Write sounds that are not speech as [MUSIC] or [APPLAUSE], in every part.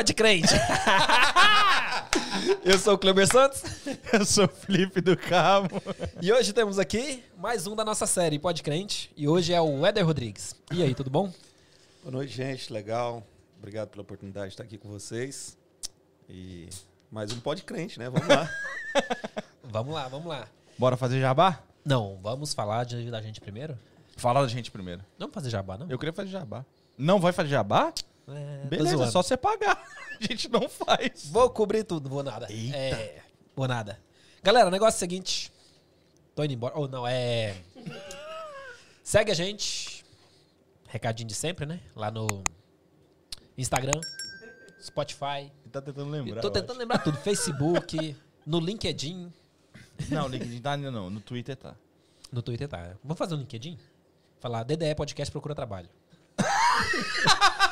Pode crente. [LAUGHS] Eu sou o Kleber Santos Eu sou o Felipe do Cabo. e hoje temos aqui mais um da nossa série Pode Crente. E hoje é o Éder Rodrigues. E aí, tudo bom? Boa noite, gente. Legal. Obrigado pela oportunidade de estar aqui com vocês. E mais um pode crente, né? Vamos lá. [LAUGHS] Vamos lá, vamos lá. Bora fazer jabá? Não, vamos falar de- da gente primeiro? Fala da gente primeiro. Não vamos fazer jabá, não? Eu queria fazer jabá. Não vai fazer jabá? É, tô Beleza, zoando. só você pagar. [LAUGHS] A gente não faz. Vou cobrir tudo, vou nada. Eita. É, vou nada. Galera, o negócio é o seguinte. Tô indo embora. Ou não, é. Segue a gente. Recadinho de sempre, né? Lá no Instagram, Spotify. Ele tá tentando Eu lembrar. tô eu tentando lembrar tudo. Facebook, no LinkedIn. Não, o LinkedIn tá ainda não. No Twitter tá. No Twitter tá. Vamos fazer um LinkedIn? Falar DDE Podcast Procura Trabalho. [LAUGHS]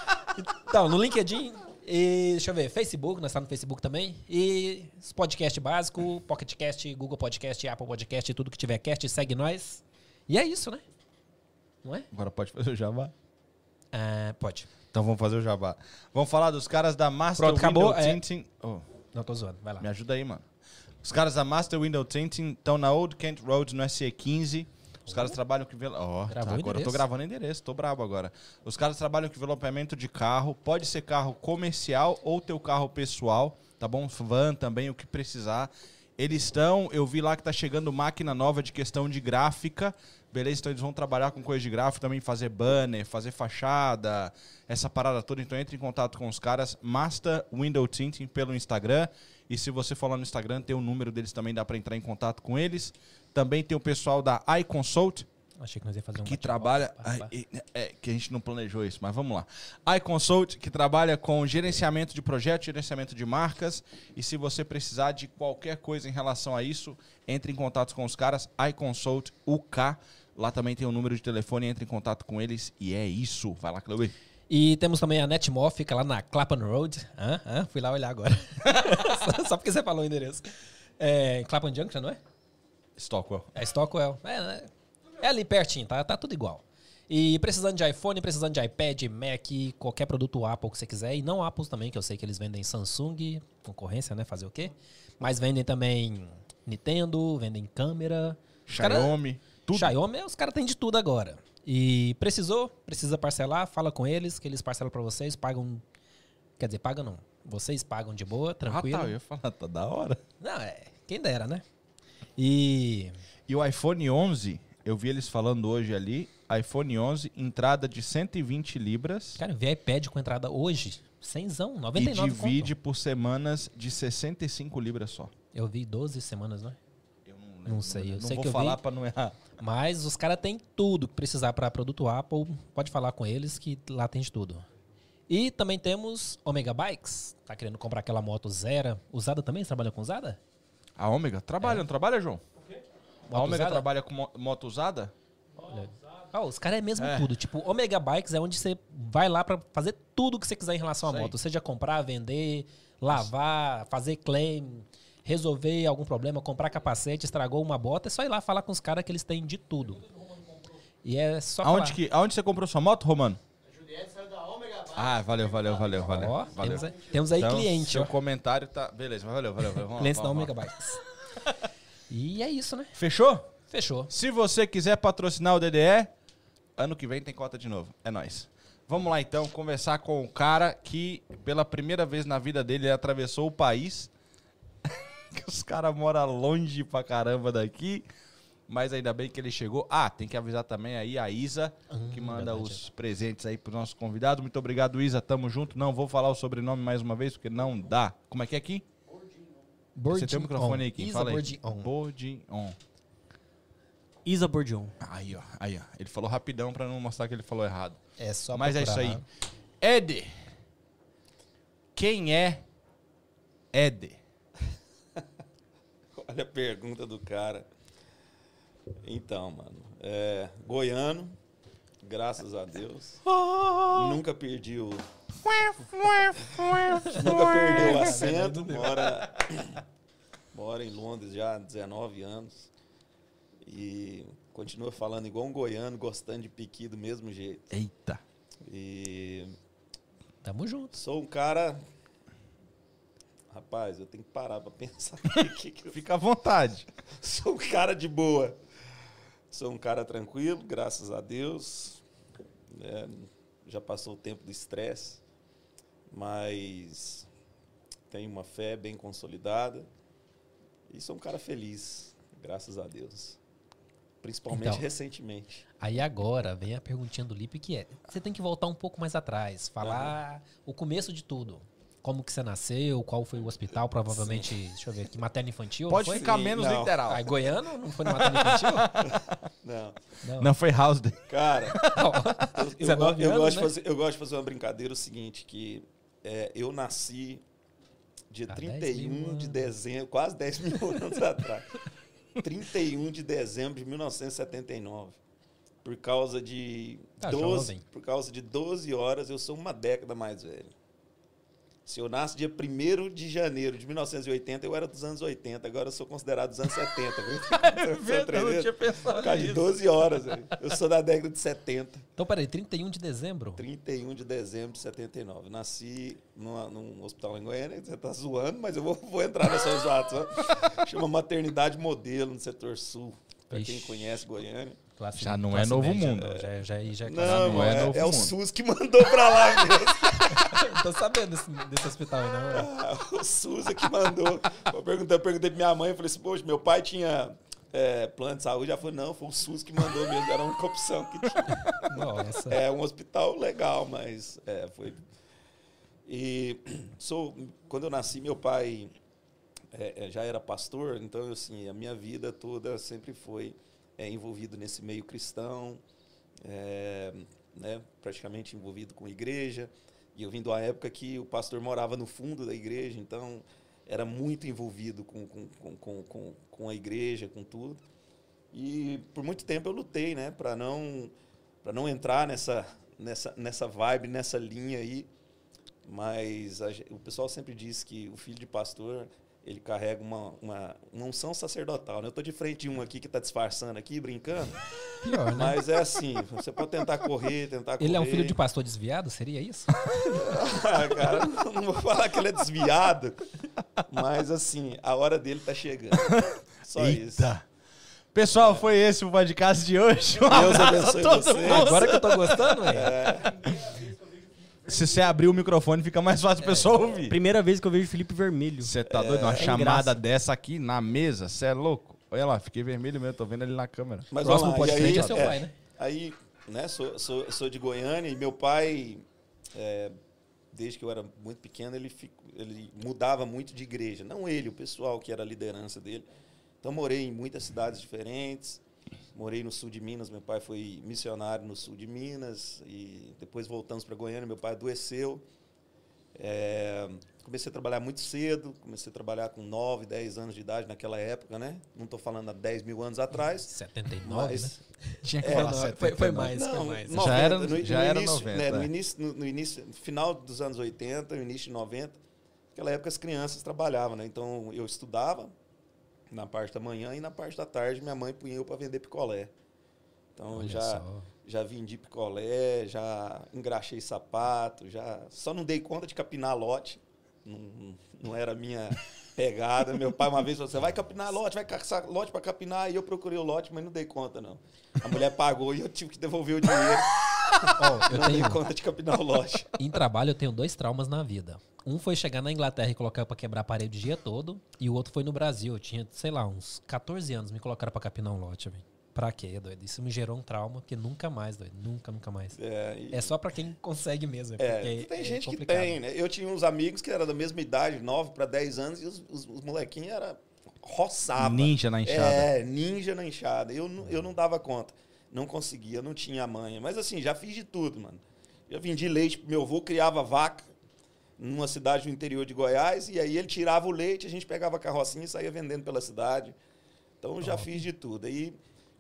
então, no LinkedIn, e, deixa eu ver, Facebook, nós estamos no Facebook também. E podcast básico, Pocket Cast, Google Podcast, Apple Podcast, tudo que tiver cast, segue nós. E é isso, né? Não é? Agora pode fazer o jabá? Ah, pode. Então vamos fazer o jabá. Vamos falar dos caras da Master Pronto, acabou, Window é. Tinting. Oh, Não, tô zoando. Vai lá. me ajuda aí, mano. Os caras da Master Window Tinting estão na Old Kent Road, no SE15. Os caras trabalham com... envel- Ó, Gravou tá, agora eu tô gravando endereço, tô brabo agora. Os caras trabalham com envelopamento de carro. Pode ser carro comercial ou teu carro pessoal, tá bom? Van também, o que precisar. Eles estão... Eu vi lá que tá chegando máquina nova de questão de gráfica. Beleza? Então eles vão trabalhar com coisa de gráfico também, fazer banner, fazer fachada, essa parada toda. Então entre em contato com os caras, Master Window Tinting pelo Instagram. E se você for lá no Instagram, tem o número deles também, dá para entrar em contato com eles. Também tem o pessoal da iConsult, Achei que nós ia fazer um que trabalha. É, que a gente não planejou isso, mas vamos lá. iConsult, que trabalha com gerenciamento de projetos, gerenciamento de marcas. E se você precisar de qualquer coisa em relação a isso, entre em contato com os caras. iConsult UK. Lá também tem o número de telefone, entre em contato com eles. E é isso. Vai lá, Cleuber. E temos também a Netmore, fica lá na Clapham Road. Hã? Hã? Fui lá olhar agora. só, [LAUGHS] [LAUGHS] só porque você falou o endereço. É, Clapham Junction, não é? Stockwell. É Stockwell. É, né? é ali pertinho, tá? Tá tudo igual. E precisando de iPhone, precisando de iPad, Mac, qualquer produto Apple que você quiser. E não Apple também, que eu sei que eles vendem Samsung, concorrência, né? Fazer o quê? Mas vendem também Nintendo, vendem câmera. Os cara- Xiaomi. Tudo. Xiaomi, os caras têm de tudo agora. E precisou, precisa parcelar, fala com eles, que eles parcelam pra vocês, pagam. Quer dizer, pagam não. Vocês pagam de boa, Ah, tranquilo. tá. Eu ia falar, tá da hora. Não, é. Quem dera, né? E. E o iPhone 11, eu vi eles falando hoje ali. iPhone 11, entrada de 120 libras. Cara, eu vi iPad com entrada hoje, 100zão, E 99 divide por semanas de 65 libras só. conto. Eu vi 12 semanas, não é? Eu Não sei, eu não sei vou que eu falar vi. pra não errar. Mas os caras têm tudo que precisar pra produto Apple. Pode falar com eles que lá tem de tudo. E também temos Omega Bikes. Tá querendo comprar aquela moto zero. Usada também? Você trabalha com usada? A Ômega trabalha, não trabalha, João? A Ômega usada? trabalha com mo- moto usada? Olha. Ah, os caras é mesmo É. tudo. Tipo, Omega Bikes é onde você vai lá pra fazer tudo que você quiser em relação à Isso aí. moto. Seja comprar, vender, lavar, fazer claim, resolver algum problema, comprar capacete, estragou uma bota. É só ir lá falar com os caras que eles têm de tudo. E é só Aonde, falar. que, aonde você comprou sua moto, Romano? Ah, valeu, valeu, valeu, valeu. Ó, valeu. temos aí, temos aí Então, cliente, Seu ó. comentário tá. Beleza, mas valeu, valeu. valeu. Clientes. Omega Bikes. e é isso, né? Fechou? Fechou. Se você quiser patrocinar o DDE, ano que vem tem cota de novo. É nóis. Vamos lá então conversar com o cara que pela primeira vez na vida dele ele atravessou o país. [LAUGHS] que os caras moram longe pra caramba daqui. Mas ainda bem que ele chegou. Ah, tem que avisar também aí a Isa, que manda verdade. os presentes aí pro nosso convidado. Muito obrigado, Isa. Tamo junto. Não vou falar o sobrenome mais uma vez, porque não dá. Como é que é aqui? Você tem o microfone aí, quem Isa fala aí. Bordion. Bordion. Isa Bordion. Aí, ó. Aí, ó. Ele falou rapidão pra não mostrar que ele falou errado. É só Mas é isso procurar aí. lá. Ed. Quem é Ed? [LAUGHS] Olha a pergunta do cara. Então, mano. É, goiano, graças a Deus. Nunca perdi o. Nunca perdi o acento. Mora, mora em Londres já há 19 anos. E continua falando igual um goiano, gostando de piqui do mesmo jeito. Eita. E Tamo junto. sou um cara rapaz, eu tenho que parar para pensar [LAUGHS] aqui, que eu Fica à vontade. [LAUGHS] sou um cara de boa. Sou um cara tranquilo, graças a Deus. É, já passou o tempo do estresse, mas tenho uma fé bem consolidada e sou um cara feliz, graças a Deus. Principalmente Então. recentemente. Aí agora vem a perguntinha do Lipe que é: você tem que voltar um pouco mais atrás, falar o começo de tudo. Como que você nasceu, qual foi o hospital, provavelmente, deixa eu ver aqui, materno infantil? Pode ficar Sim, menos não. literal. Ah, Goiano? Não foi no materno infantil? [LAUGHS] Não, Não. Não foi House Day. cara, [LAUGHS] Não. eu, eu, 19 go- eu anos, gosto de né? fazer, eu gosto de fazer uma brincadeira o seguinte, que é, eu nasci dia Há 10 mil 31 de dezembro, quase 10 mil [LAUGHS] anos atrás. 31 de dezembro de 1979. Por causa de Tá 12, jovem. por causa de 12 horas, eu sou uma década mais velho. Se eu nasço dia 1 de janeiro de 1980, eu era dos anos 80. Agora eu sou considerado dos anos 70. Viu? [LAUGHS] Você entendeu? pensado Por causa de 12 horas. Eu sou da década de 70. Então, peraí, 31 de dezembro? 31 de dezembro de 79. Nasci numa- num hospital em Goiânia. Você tá zoando, mas eu vou, vou entrar nessa ó. Chama Maternidade Modelo, no setor sul. Pra quem conhece Goiânia. Classe- Já não é novo média, mundo. Já, já, já, já é Não, não é é, novo é o mundo. SUS que [LAUGHS] mandou pra lá mesmo. Não [LAUGHS] tô sabendo desse, desse hospital aí, não. Ah, o SUS é que mandou. Eu perguntei, eu perguntei pra minha mãe, eu falei assim, poxa, meu pai tinha é, plano de saúde. Ela falou, não, foi o SUS que mandou mesmo, era a única opção que tinha. Nossa. É um hospital legal, mas é, foi. E sou, quando eu nasci, meu pai é, é, já era pastor, então assim, a minha vida toda sempre foi é, envolvido nesse meio cristão, é, né, praticamente envolvido com igreja. E eu vim de uma época que o pastor morava no fundo da igreja, então era muito envolvido com, com, com, com, com, a igreja, com tudo. E por muito tempo eu lutei, né, para não para não entrar nessa nessa nessa vibe, nessa linha aí. Mas a o pessoal sempre diz que o filho de pastor ele carrega uma, uma, uma unção sacerdotal. Né? Eu estou de frente de um aqui que está disfarçando aqui, brincando. Pior, né? Mas é assim, você pode tentar correr, tentar correr. Ele é um filho de pastor desviado? Seria isso? [LAUGHS] Ah, cara, não, vou falar que ele é desviado, mas assim, a hora dele tá chegando. Só isso. Eita. Pessoal, foi esse o podcast de hoje. Um Deus abraço abençoe a todo você. mundo. Agora que eu tô gostando, velho. Se você abrir o microfone, fica mais fácil o pessoal ouvir. Primeira vez que eu vejo o Felipe vermelho. Você tá doido? Uma sem chamada graça. dessa aqui na mesa, você é louco? Olha lá, fiquei vermelho mesmo, tô vendo ele na câmera. Mas Próximo vamos lá, e podcast aí, é seu pai, né? Aí, né, sou, sou, sou de Goiânia e meu pai, é, desde que eu era muito pequeno, ele, fico- ele mudava muito de igreja. Não ele, o pessoal que era a liderança dele. Então, morei em muitas cidades diferentes. Morei no sul de Minas, meu pai foi missionário no sul de Minas. E depois voltamos para Goiânia, meu pai adoeceu. É, comecei a trabalhar muito cedo, comecei a trabalhar com 9, 10 anos de idade naquela época, né? Não estou falando há 10 mil anos atrás. 79, Mas, né? [LAUGHS] Tinha que É, falar não, 70, foi- foi mais. Não, mais. Já 90, era- no, já no era início, 90, né, no é. início, no, no início, no final dos anos 80, no início de 90, naquela época as crianças trabalhavam, né? Então eu estudava na parte da manhã e na parte da tarde minha mãe punha eu para vender picolé. Então Olha já só. já vendi picolé, já engraxei sapato, já só não dei conta de capinar lote. Não, não era a minha pegada. Meu pai uma vez falou: "Você vai capinar lote, vai caçar lote para capinar". E eu procurei o lote, mas não dei conta não. A mulher pagou e eu tive que devolver o dinheiro. Ó, eu não tenho, dei conta de capinar o lote. em trabalho, eu tenho dois traumas na vida. Um foi chegar na Inglaterra e colocar pra quebrar a parede o dia todo. E o outro foi no Brasil. Eu tinha, sei lá, uns 14 anos. Me colocaram pra capinar um lote, velho. Pra quê, doido? Isso me gerou um trauma, porque nunca mais, doido. Nunca, nunca mais. É, e- É só pra quem consegue mesmo. é, porque tem é gente que complicado. tem, né? Eu tinha uns amigos que eram da mesma idade, 9 para 10 anos, e os, os, os molequinhos eram roçava. Ninja na enxada. É, ninja na enxada. Eu, não- eu não dava conta. Não conseguia, não tinha manha. Mas assim, já fiz de tudo, mano. Já vendi leite pro meu avô, criava vaca numa cidade do interior de Goiás, e aí ele tirava o leite, a gente pegava a carrocinha e saía vendendo pela cidade. Então já fiz de tudo. Aí,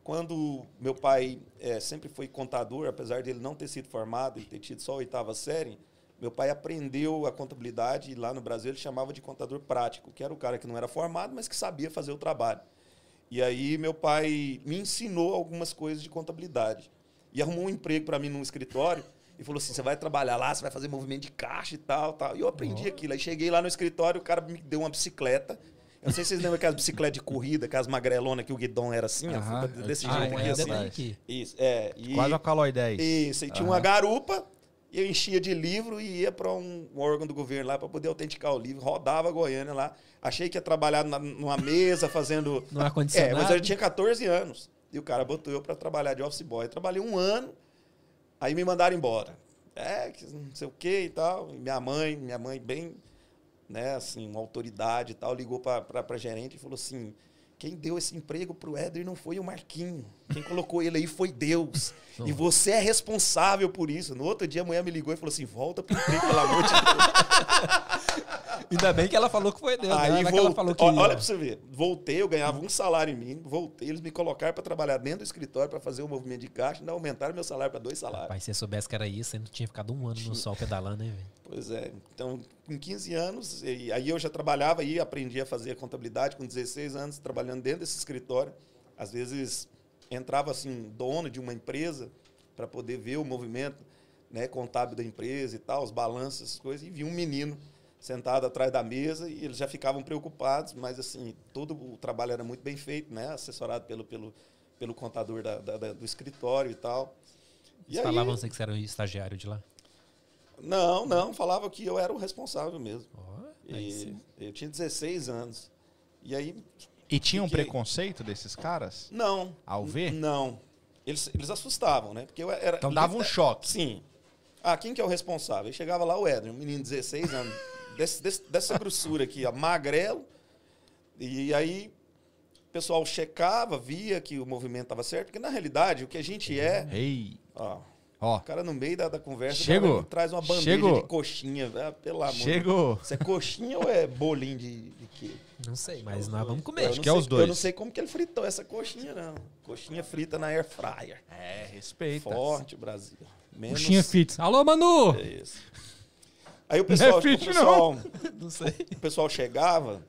quando meu pai eh, sempre foi contador, apesar de ele não ter sido formado, ele ter tido só a oitava série, meu pai aprendeu a contabilidade e lá no Brasil ele chamava de contador prático, que era o cara que não era formado, mas que sabia fazer o trabalho. E aí meu pai me ensinou algumas coisas de contabilidade. E arrumou um emprego para mim num escritório E falou assim: você vai trabalhar lá, você vai fazer movimento de caixa e tal, tal. E eu aprendi aquilo. Aí cheguei lá no escritório, o cara me deu uma bicicleta. Eu não sei se vocês lembram aquelas bicicletas de corrida, aquelas magrelonas que o guidão era assim, ó, Aham, desse Ah, jeito tinha aqui, é, assim. Isso, é. E, Quase a Calói 10. isso, e tinha uma garupa, e eu enchia de livro e ia para um órgão do governo lá para poder autenticar o livro. Rodava a Goiânia lá. Achei que ia trabalhar na- numa mesa fazendo. [LAUGHS] No É, ar-condicionado. mas eu tinha 14 anos. E o cara botou eu para trabalhar de office boy. Eu trabalhei um ano, aí me mandaram embora. É, não sei o que e tal. E minha mãe, minha mãe bem, né, assim, uma autoridade e tal, ligou para a gerente e falou assim: quem deu esse emprego pro Éder não foi o Marquinho. Quem colocou ele aí foi Deus. E você é responsável por isso. No outro dia a mulher me ligou e falou assim: volta pro emprego, pelo amor de Deus. [LAUGHS] Ainda bem que ela falou que foi Deus. né? Aí é que ela falou que ia. olha pra você ver. Voltei, eu ganhava um salário em mim, voltei, eles me colocaram para trabalhar dentro do escritório para fazer o movimento de caixa, ainda aumentaram meu salário para dois salários. Rapaz, se você soubesse que era isso, você não tinha ficado um ano no sol pedalando, hein, velho? Pois é. Então, com 15 anos, e aí eu já trabalhava aí, aprendi a fazer a contabilidade com 16 anos, trabalhando dentro desse escritório. Às vezes entrava assim um dono de uma empresa para poder ver o movimento, né, contábil da empresa e tal, os balanços, essas coisas, e via um menino sentado atrás da mesa e eles já ficavam preocupados, mas assim, todo o trabalho era muito bem feito, né, assessorado pelo pelo pelo contador da- da- da- do escritório e tal. E Eles aí- falavam você que você era um estagiário de lá. Não, não, falava que eu era o responsável mesmo. E sim. eu tinha 16 anos. E aí, E tinha um Fiquei- preconceito desses caras? não. Ao ver? Não. Eles, eles assustavam, né? Porque eu era. Então dava um choque. Sim. Ah, quem que é o responsável? Aí chegava lá o Éder, um menino de 16 anos, [LAUGHS] desse, desse- dessa grossura aqui, ó, magrelo. E aí o pessoal checava, via que o movimento estava certo, porque na realidade o que a gente é. Ei. Ó, Ó, o cara no meio da, da conversa o Chegou. cara traz uma bandeja Chegou. de coxinha. Ah, pelo amor de chegou. Deus. Isso é coxinha ou é bolinho de, de quê? Não sei, mas nós vamos Eu comer. não que é os dois. Eu não sei como que ele fritou essa coxinha, não. Coxinha frita na air fryer. É, respeita. Forte, Brasil. Menos... Puxinha Fits. Alô, Manu! É isso. Aí o pessoal, Não é o fit, pessoal, Não sei. o pessoal chegava,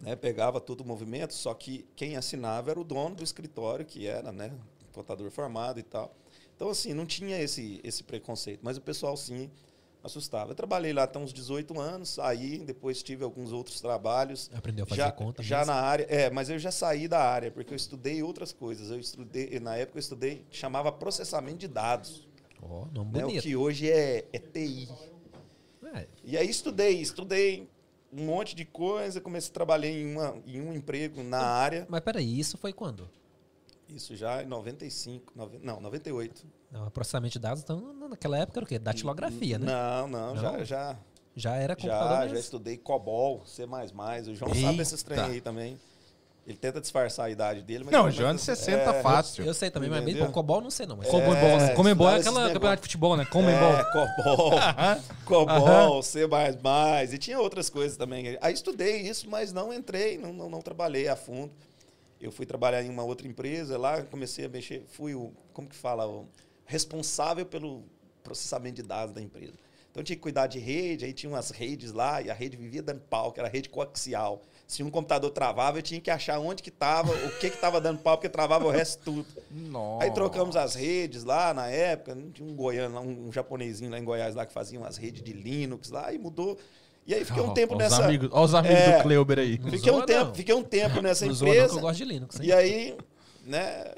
né, pegava todo o movimento, só que quem assinava era o dono do escritório, que era, né, contador formado e tal. Então, assim, não tinha esse, esse preconceito, mas o pessoal, sim, assustava. Eu trabalhei lá até uns 18 anos, saí, depois tive alguns outros trabalhos. Aprendeu a fazer já, conta já mesmo? na área, é, mas eu já saí da área, porque eu estudei outras coisas. Eu estudei, na época eu estudei, chamava processamento de dados, Ó, nome né, o bonito. que hoje é, é TI. É, E aí estudei, estudei um monte de coisa, comecei a trabalhar em, uma, em um emprego na área. mas peraí, isso foi quando? Isso já em 95, nove- não, 98. Não, processamento de dados, então, naquela época era o quê? Datilografia, né? Não, não, Não? já já Já era computador já, mesmo. já estudei COBOL, C++, o João Eita. sabe desses trem aí também. Ele tenta disfarçar a idade dele, mas Não, mas- o João é de 60 é, fácil. Eu sei também, mas bem, Entendeu? bom, COBOL não sei não. Mas É, Comembol, né? Comembol é estudar esses aquela campeonato de futebol, né? Comembol. É, COBOL, COBOL, C++, e tinha outras coisas também. Aí estudei isso, mas não entrei, não, não, não trabalhei a fundo. Eu fui trabalhar em uma outra empresa lá, comecei a mexer, fui o, como que fala, o responsável pelo processamento de dados da empresa. Então tinha que cuidar de rede, aí tinha umas redes lá, e a rede vivia dando pau, que era a rede coaxial. Se um computador travava, eu tinha que achar onde que estava, o que que estava dando pau, porque travava o resto tudo. Nossa. Aí trocamos as redes lá na época, tinha um goiano, um, um japonesinho lá em Goiás lá que fazia umas redes de Linux lá e mudou. E aí fiquei um tempo ó nessa. Os amigos, ó os amigos É. do Kleuber aí. Fiquei um, tempo, não. fiquei um tempo nessa Não não, empresa. eu gosto de Linux. hein? E aí, né,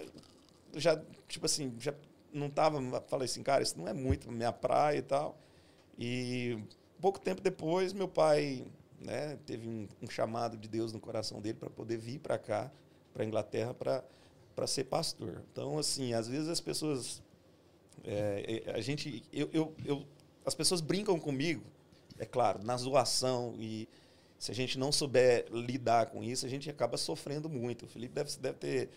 já, tipo assim, já não tava, falei assim, cara, isso não é muito minha praia e tal. E pouco tempo depois, meu pai, né, teve um, um chamado de Deus no coração dele para poder vir para cá, para Inglaterra, para ser pastor. Então, assim, às vezes as pessoas, é, é, a gente, eu, eu, eu, as pessoas brincam comigo, é claro, na zoação e se a gente não souber lidar com isso, a gente acaba sofrendo muito. O Felipe deve, deve ter,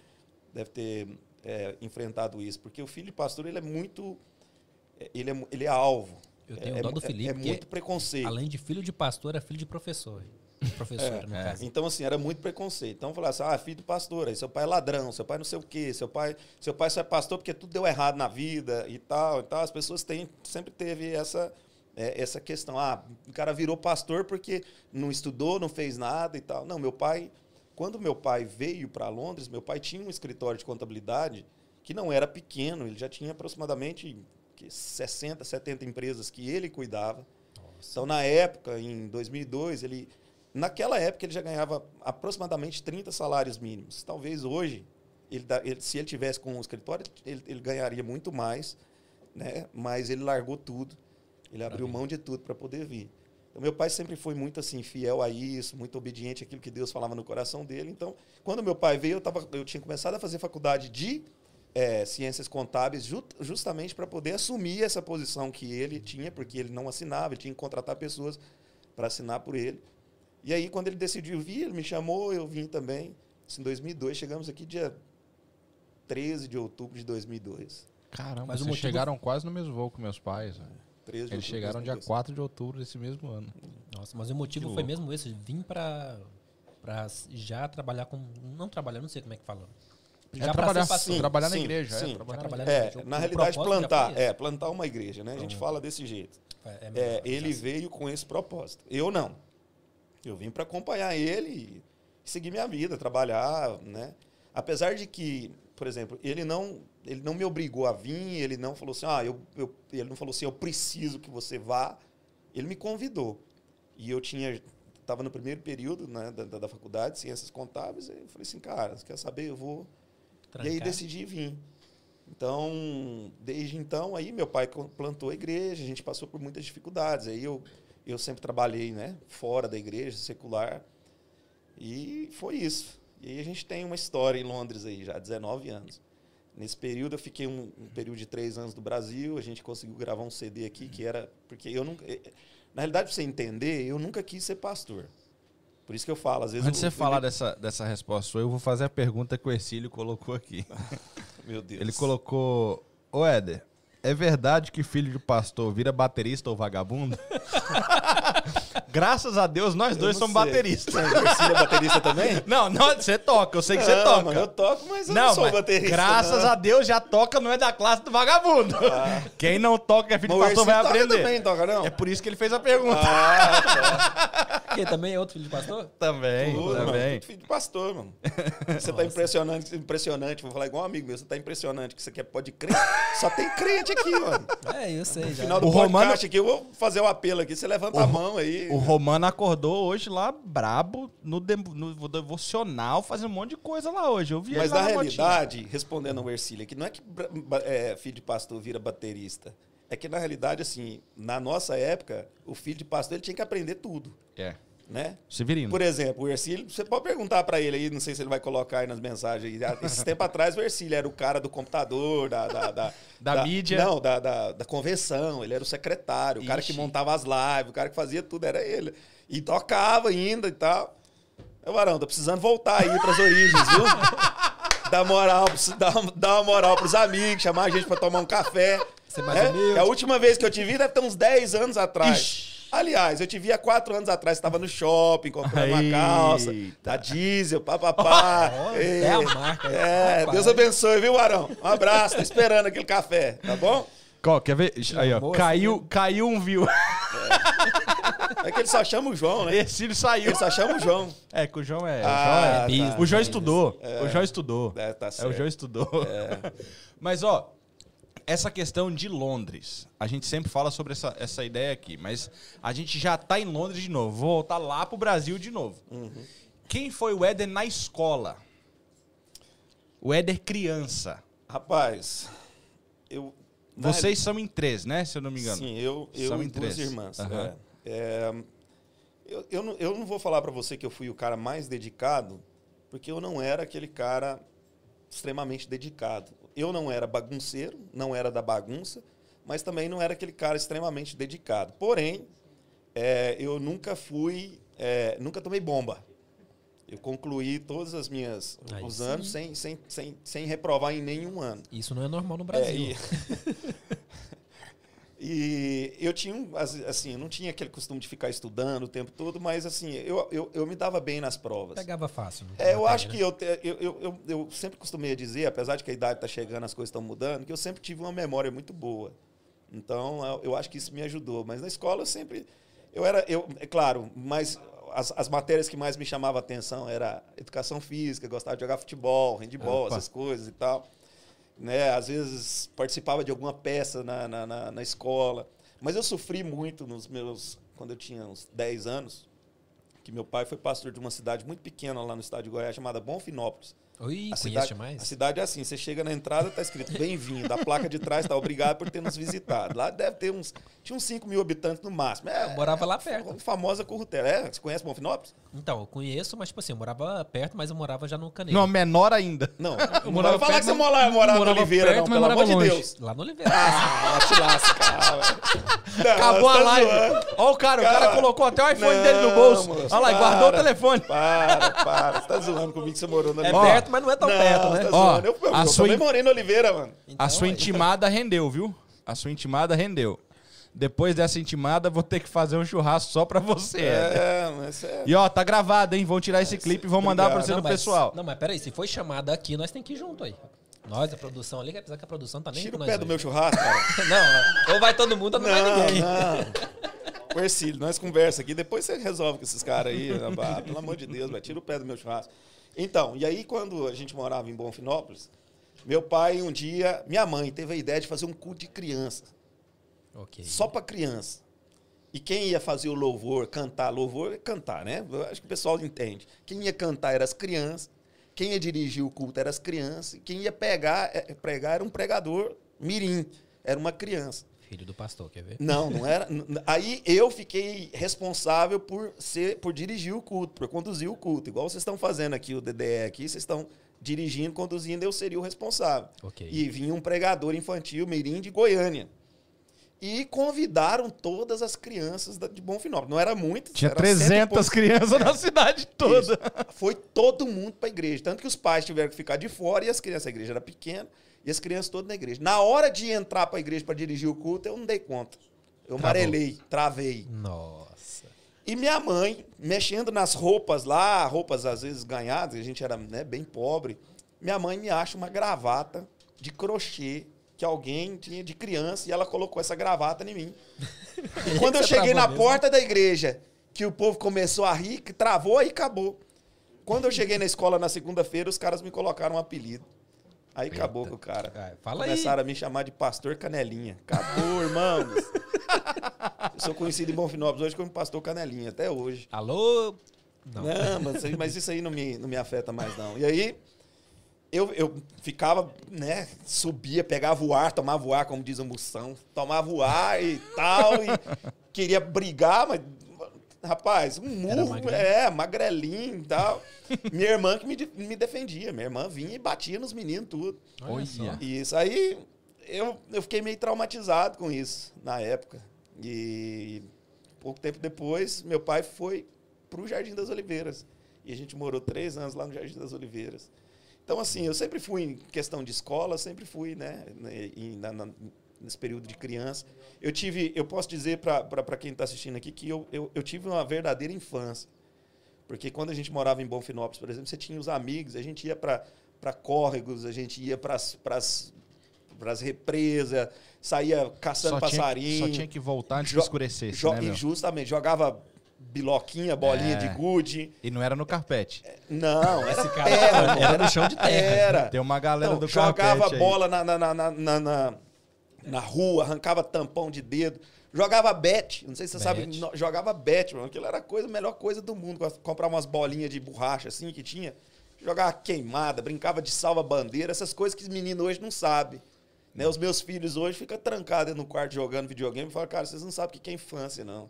deve ter é, enfrentado isso, porque o filho de pastor ele é muito, ele é, ele é alvo. Eu tenho é, dó do é- Felipe, É, muito preconceito. Além de filho de pastor, é filho de professor. [LAUGHS] Professor, no É. caso. Então, assim, era muito preconceito. Então, falar assim, ah, filho do pastor, aí seu pai é ladrão, seu pai não sei o quê, seu pai, seu pai só é pastor porque tudo deu errado na vida e tal, e tal. As pessoas têm, sempre teve essa, é, essa questão, ah, o cara virou pastor porque não estudou, não fez nada e tal. Não, meu pai, quando meu pai veio para Londres, meu pai tinha um escritório de contabilidade que não era pequeno, ele já tinha aproximadamente que 60, 70 empresas que ele cuidava. Então, na época, em 2002, ele, naquela época ele já ganhava aproximadamente 30 salários mínimos. Talvez hoje, ele, ele- se ele tivesse com um escritório, ele, ele ganharia muito mais, né? Mas ele largou tudo. Ele abriu mão de tudo para poder vir. Então, meu pai sempre foi muito assim fiel a isso, muito obediente àquilo que Deus falava no coração dele. Então, quando meu pai veio, eu, tava, eu tinha começado a fazer faculdade de eh, ciências contábeis ju- justamente para poder assumir essa posição que ele tinha, porque ele não assinava, ele tinha que contratar pessoas para assinar por ele. E aí, quando ele decidiu vir, ele me chamou, eu vim também. Isso em 2002, chegamos aqui dia 13 de outubro de 2002. Caramba, Mas o vocês motivo- chegaram quase no mesmo voo com meus pais. velho. 13 de Eles chegaram dia 2002. 4 de outubro desse mesmo ano. Nossa, mas o motivo Que foi louco. mesmo esse, vim pra, pra já trabalhar com. Não trabalhar, não sei como é que fala. É Já pra trabalhar, ser pastor. Sim, trabalhar na sim, igreja. sim. É, trabalhar trabalhar na É, igreja. na realidade, plantar, é, plantar uma igreja, né? A gente fala desse jeito. É, é É, ele veio com esse propósito. Eu não. Eu vim para acompanhar ele e seguir minha vida, trabalhar, né? Apesar de que, por exemplo, ele não, ele não me obrigou a vir, ele não falou assim, ah, eu, eu, ele não falou assim, eu preciso que você vá. Ele me convidou. E eu tinha, estava no primeiro período né, da, da, da faculdade, Ciências Contábeis, e eu falei assim, cara, você quer saber? Eu vou e aí trancar. decidi vir. Então, desde então, aí meu pai plantou a igreja, a gente passou por muitas dificuldades. Aí eu, eu sempre trabalhei, né, fora da igreja, secular. E foi isso. E aí a gente tem uma história em Londres aí, já há 19 anos. Nesse período eu fiquei um, um período de três anos do Brasil, a gente conseguiu gravar um CD aqui que era... Porque eu nunca... eh, Na realidade, para você entender, eu nunca quis ser pastor. Por isso que eu falo, às vezes... Antes de eu- você falar dessa, dessa resposta sua, eu vou fazer a pergunta que o Ercílio colocou aqui. [LAUGHS] Meu Deus. Ele colocou: Ô Éder, é verdade que filho de pastor vira baterista ou vagabundo? [LAUGHS] Graças a Deus, nós Eu dois não somos sei. bateristas. Você é baterista também? Não, não, você toca, eu sei que você Não, toca. mano, eu toco, mas eu não, sou mas baterista. graças não. a Deus já toca, não é da classe do vagabundo. Quem não toca, é filho de Mas o pastor, vai toca aprender. também, toca não? É por isso que ele fez a pergunta. Ah, tá. Quem também é outro filho de pastor? Também, Tudo, mano. também. Tudo filho de pastor, mano. Você tá impressionante, impressionante. Vou falar igual um amigo meu. Você tá impressionante que você quer pode crer. Só tem crente aqui, mano. É, eu sei. No já. final do O podcast Romano- aqui, eu vou fazer o apelo aqui. Você levanta a mão aí. O Romano acordou hoje lá brabo no, de- no devocional, fazendo um monte de coisa lá hoje. Eu vi Mas na na motinha. realidade, respondendo ao Ercílio aqui, não é que é, filho de pastor vira baterista. É que, na realidade, assim, na nossa época, o filho de pastor ele tinha que aprender tudo, É. né? Severino. Por exemplo, o Ercílio, você pode perguntar pra ele aí, não sei se ele vai colocar aí nas mensagens. aí. Esses tempos [LAUGHS] atrás, o Ercílio era o cara do computador, da... Da, [LAUGHS] da, Da mídia. Não, da, da, da convenção. Ele era o secretário, o cara que Ixi. montava as lives, o cara que fazia tudo, era ele. E tocava ainda e tal. Ô, Varão, tô precisando voltar aí pras origens, viu? [LAUGHS] Dar moral, dar, dar uma moral pros amigos, chamar a gente pra tomar um café. Ser mais É, que a última vez que eu te vi deve ter uns 10 anos atrás. Ixi. Aliás, eu te vi há 4 anos atrás, estava no shopping, comprando uma calça, da diesel, papapá. Ei. [LAUGHS] é a marca. É, Rapaz. Deus abençoe, viu, Arão? Um abraço, tô esperando aquele café, tá bom? Qual, quer ver? Aí, ó. Moça, Caiu, caiu um view. É que ele só chama o João, né? Esse ele saiu. Ele só chama o João. É, que o João é. Ah, o João, é- tá. o João estudou. O João estudou. É, tá É, o certo. João estudou. Mas, ó, essa questão de Londres, a gente sempre fala sobre essa, essa ideia aqui, mas a gente já tá em Londres de novo. Vou voltar lá pro Brasil de novo. Uhum. Quem foi o Éder na escola? O Éder criança. Rapaz, eu... na Vocês são em três, né? Se eu não me engano. Sim, eu, eu São e em duas três. irmãs. Aham. é. É, eu, eu, não, eu não vou falar para você que eu fui o cara mais dedicado, porque eu não era aquele cara extremamente dedicado. Eu não era bagunceiro, não era da bagunça, mas também não era aquele cara extremamente dedicado. Porém, é, eu nunca fui, é, nunca tomei bomba. Eu concluí todos as minhas Aí os sim. anos sem, sem, sem, sem reprovar em nenhum ano. Isso não é normal no É, Brasil. e, [LAUGHS] e eu tinha, as- assim, eu não tinha aquele costume de ficar estudando o tempo todo, mas assim, eu, eu, eu me dava bem nas provas. Pegava fácil. É, eu acho né? que eu, eu, eu, eu, sempre costumei dizer, apesar de que a idade está chegando, as coisas estão mudando, que eu sempre tive uma memória muito boa. Então, eu, eu acho que isso me ajudou. Mas na escola eu sempre. Eu era. Eu, é claro, mas as, as matérias que mais me chamavam a atenção era educação física, gostava de jogar futebol, handball, Opa. essas coisas e tal. Né? Às vezes participava de alguma peça na, na, na, na escola. Mas eu sofri muito nos meus. Quando eu tinha uns 10 anos, que meu pai foi pastor de uma cidade muito pequena lá no estado de Goiás, chamada Bonfinópolis. Ui, A conhece cidade, demais? a cidade é assim, você chega na entrada, tá escrito bem-vindo. A placa de trás tá obrigado por ter nos visitado. Lá deve ter uns. Tinha uns 5 mil habitantes no máximo. É, Eu morava lá perto. famosa Currutela. É, você conhece Bonfinópolis? Então, eu conheço, mas tipo assim, eu morava perto, mas eu morava já no Caneiro. Não, menor ainda. Não, [LAUGHS] Eu não morava vai falar perto, que você morava, morava, morava no Oliveira, perto, não, pelo amor de longe. Deus. Lá no Oliveira. Ah, te. [LAUGHS] Não, Acabou a tá live. zoando. Ó o cara, o cara colocou até o iPhone Não, dele no bolso. moço, Olha lá, e guardou o telefone. Para, para. Você tá zoando comigo que você morou no É Oliveira. Perto, mas não é tão não, perto, né? Tá Ó. Eu, eu, a eu sua in- morei no Oliveira, mano. A Então, sua é- intimada rendeu, viu? A sua intimada rendeu. Depois dessa intimada, vou ter que fazer um churrasco só pra você. É, mas é. E ó, tá gravado, hein? Vão tirar esse clipe e vão mandar pra você Não, no mas- pessoal. Não, mas peraí, se foi chamada aqui, nós tem que ir junto aí. Nós, a produção ali, apesar que a produção tá nem Tira com o pé do hoje. meu churrasco, cara. [LAUGHS] Não, ou vai todo mundo ou não, vai ninguém. não. [LAUGHS] Ercílio, nós conversa aqui, depois você resolve com esses caras aí. pelo amor de Deus, vai, tira o pé do meu churrasco. Então, e aí quando a gente morava em Bonfinópolis, meu pai um dia, minha mãe teve a ideia de fazer um culto de criança, Ok. só para criança. E quem ia fazer o louvor, cantar, louvor é cantar, né? Eu acho que o pessoal entende. Quem ia cantar eram as crianças, quem ia dirigir o culto eram as crianças, quem ia pegar, é, pregar era um pregador mirim, era uma criança. Filho do pastor, quer ver? Não, não era. Aí eu fiquei responsável por ser, por dirigir o culto, por conduzir o culto. Igual vocês estão fazendo aqui, o DDE aqui, vocês estão dirigindo, conduzindo, eu seria o responsável. Ok. E vinha um pregador infantil, Mirim, de Goiânia. E convidaram todas as crianças de Bonfinópolis. Não era muito. Tinha era cento e 300 poucos. crianças na cidade toda. Isso. Foi todo mundo para a igreja. Tanto que os pais tiveram que ficar de fora e as crianças, a igreja era pequena, e as crianças todas na igreja. Na hora de entrar para a igreja para dirigir o culto, eu não dei conta. Eu Travou. amarelei, travei. Nossa. E minha mãe, mexendo nas roupas lá, roupas às vezes ganhadas, a gente era né, bem pobre, minha mãe me acha uma gravata de crochê que alguém tinha de criança e ela colocou essa gravata em mim. [LAUGHS] E quando eu cheguei na mesmo? porta da igreja, que o povo começou a rir, que travou e acabou. Quando eu cheguei na escola na segunda-feira, os caras me colocaram um apelido. Aí acabou com o cara. Ah, fala aí. Começaram a me chamar de Pastor Canelinha. Acabou, [LAUGHS] irmãos. Eu sou conhecido em Bonfinópolis hoje como Pastor Canelinha, até hoje. Alô? Não. Não, mas, isso aí- mas isso aí não me, não me afeta mais, não. E aí, eu, eu ficava, né, subia, pegava o ar, tomava o ar, como diz a moção, tomava o ar e tal, e queria brigar, mas, rapaz, um murro, é, magrelinho e tal. Minha irmã que me, me defendia, minha irmã vinha e batia nos meninos, tudo. Olha só. E isso aí, eu, eu fiquei meio traumatizado com isso na época. E pouco tempo depois, meu pai foi para o Jardim das Oliveiras. E a gente morou três anos lá no Jardim das Oliveiras. Então, assim, eu sempre fui em questão de escola, sempre fui, né, né, em- na- na- nesse período de criança. Eu tive, eu posso dizer para quem está assistindo aqui que eu, eu, eu tive uma verdadeira infância. Porque quando a gente morava em Bonfinópolis, por exemplo, você tinha os amigos, a gente ia para córregos, a gente ia para as represas, saía caçando Só tinha, passarinho. só tinha que voltar antes que escurecesse, jo- né, e meu? justamente, jogava biloquinha, bolinha É. de gude. E não era no carpete. Não, era Esse cara terra, era- era no chão de terra. Era. Tem uma galera Não, do jogava carpete aí. bola na, na, na, na, na, rua, arrancava tampão de dedo. Jogava bet, não sei se você sabe, Bet. no- jogava bet, mano. Aquilo era a coisa, a melhor coisa do mundo. Comprar umas bolinhas de borracha assim que tinha. Jogava queimada, brincava de salva-bandeira, essas coisas que os meninos hoje não sabem. Né? Os meus filhos hoje ficam trancados no quarto jogando videogame e falam, cara, vocês não sabem o que que é infância, não.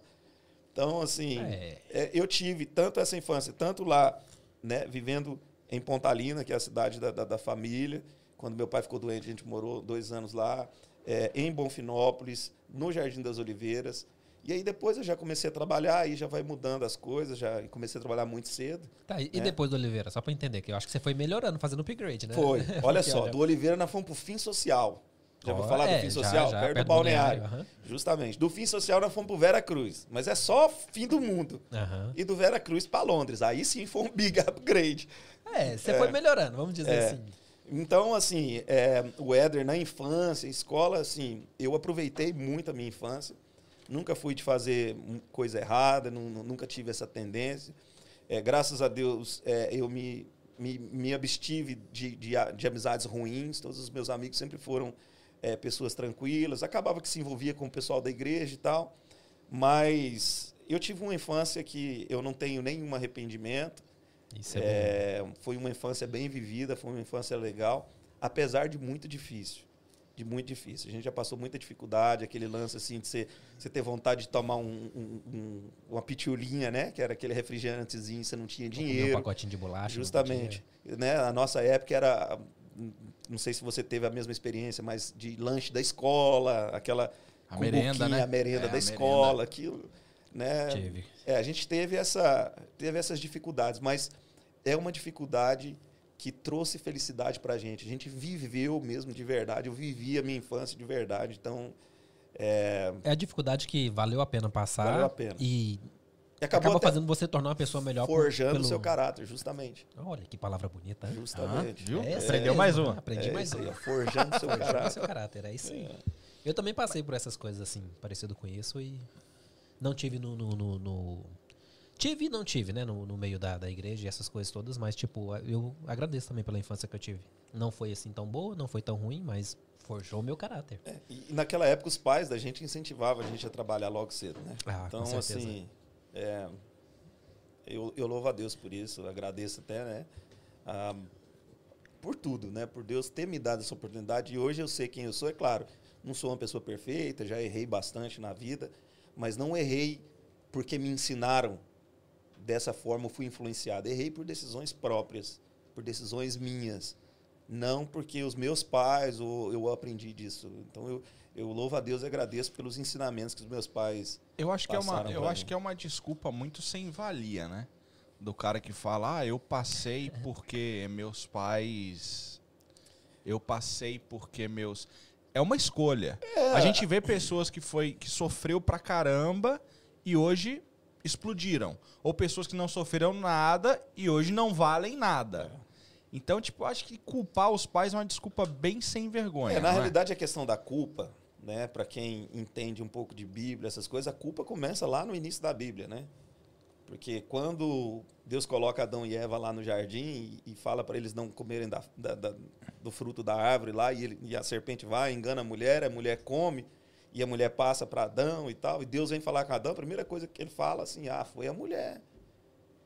Então, assim, É. é, eu tive tanto essa infância, tanto lá, né, vivendo em Pontalina, que é a cidade da, da, da família. Quando meu pai ficou doente, a gente morou dois anos lá. É, em Bonfinópolis, no Jardim das Oliveiras. E aí depois eu já comecei a trabalhar, aí já vai mudando as coisas, já comecei a trabalhar muito cedo. Tá, e e É. depois do Oliveira? Só pra entender, que eu acho que você foi melhorando, fazendo upgrade, né? Foi. [LAUGHS] Olha só, do Oliveira nós fomos pro Fim Social. Já vou Ó, falar é, do Fim já, Social? já, perto, perto do do balneário. balneário, Justamente. Do Fim Social nós fomos pro Vera Cruz. Mas é só fim do mundo. Aham. E do Vera Cruz para Londres. Aí sim foi um big [LAUGHS] upgrade. É, você foi melhorando, vamos dizer É. assim. Então, assim, é, o Éder na infância, escola, assim, eu aproveitei muito a minha infância. Nunca fui de fazer coisa errada, nu- nunca tive essa tendência. É, graças a Deus, é, eu me me, me abstive de, de, de amizades ruins. Todos os meus amigos sempre foram é, pessoas tranquilas. Acabava que se envolvia com o pessoal da igreja e tal. Mas eu tive uma infância que eu não tenho nenhum arrependimento. Isso é. É, foi uma infância bem vivida, foi uma infância legal, apesar de muito difícil. De muito difícil. A gente já passou muita dificuldade, aquele lance assim de você, você ter vontade de tomar um, um- um- uma pitulinha, né? Que era aquele refrigerantezinho, você não tinha Comer um dinheiro. pacotinho de bolacha. Justamente. Né? A nossa época era. Não sei se você teve a mesma experiência, mas de lanche da escola, aquela. A merenda, né? A merenda É, da a escola, aquilo. Né? Tive. É, a gente teve, essa, teve essas dificuldades, mas é uma dificuldade que trouxe felicidade pra gente. A gente viveu mesmo de verdade, eu vivi a minha infância de verdade, então é, É a dificuldade que valeu a pena passar. Valeu a pena. E e acabou acaba fazendo você tornar uma pessoa melhor. por- forjando o pelo- seu caráter, justamente. Olha que palavra bonita. hein? Justamente. viu? É, Aprendeu mesmo. mais uma. Aprendi É mais uma. ó, forjando o seu [LAUGHS] Forjando caráter. seu caráter, é isso aí. Eu também passei por essas coisas assim, parecido com isso, e não tive no. no- no- no- Tive e não tive, né? No, no meio da, da igreja e essas coisas todas, mas, tipo, eu agradeço também pela infância que eu tive. Não foi assim tão boa, não foi tão ruim, mas forjou o meu caráter. É, e naquela época os pais da gente incentivavam a gente a trabalhar logo cedo, né? Ah, então, assim, é, eu, eu louvo a Deus por isso, agradeço até, né? ah, por tudo, né? Por Deus ter me dado essa oportunidade. E hoje eu sei quem eu sou, é claro. Não sou uma pessoa perfeita, já errei bastante na vida, mas não errei porque me ensinaram dessa forma, eu fui influenciado. Errei por decisões próprias, por decisões minhas. Não porque os meus pais ou eu aprendi disso. Então eu, eu louvo a Deus e agradeço pelos ensinamentos que os meus pais. Eu acho que é uma, eu acho mim. que é uma desculpa muito sem valia, né? Do cara que fala: "Ah, eu passei porque meus pais eu passei porque meus é uma escolha. A gente vê pessoas que foi que sofreu pra caramba e hoje explodiram, ou pessoas que não sofreram nada e hoje não valem nada. Então, tipo, acho que culpar os pais é uma desculpa bem sem vergonha. É, na não realidade, a questão da culpa, né, para quem entende um pouco de Bíblia, essas coisas, a culpa começa lá no início da Bíblia, né? Porque quando Deus coloca Adão e Eva lá no jardim e, e fala para eles não comerem da- da- da- do fruto da árvore lá, e, ele- e a serpente vai, engana a mulher, a mulher come, e a mulher passa para Adão e tal, e Deus vem falar com Adão, a primeira coisa que ele fala assim, ah, foi a mulher.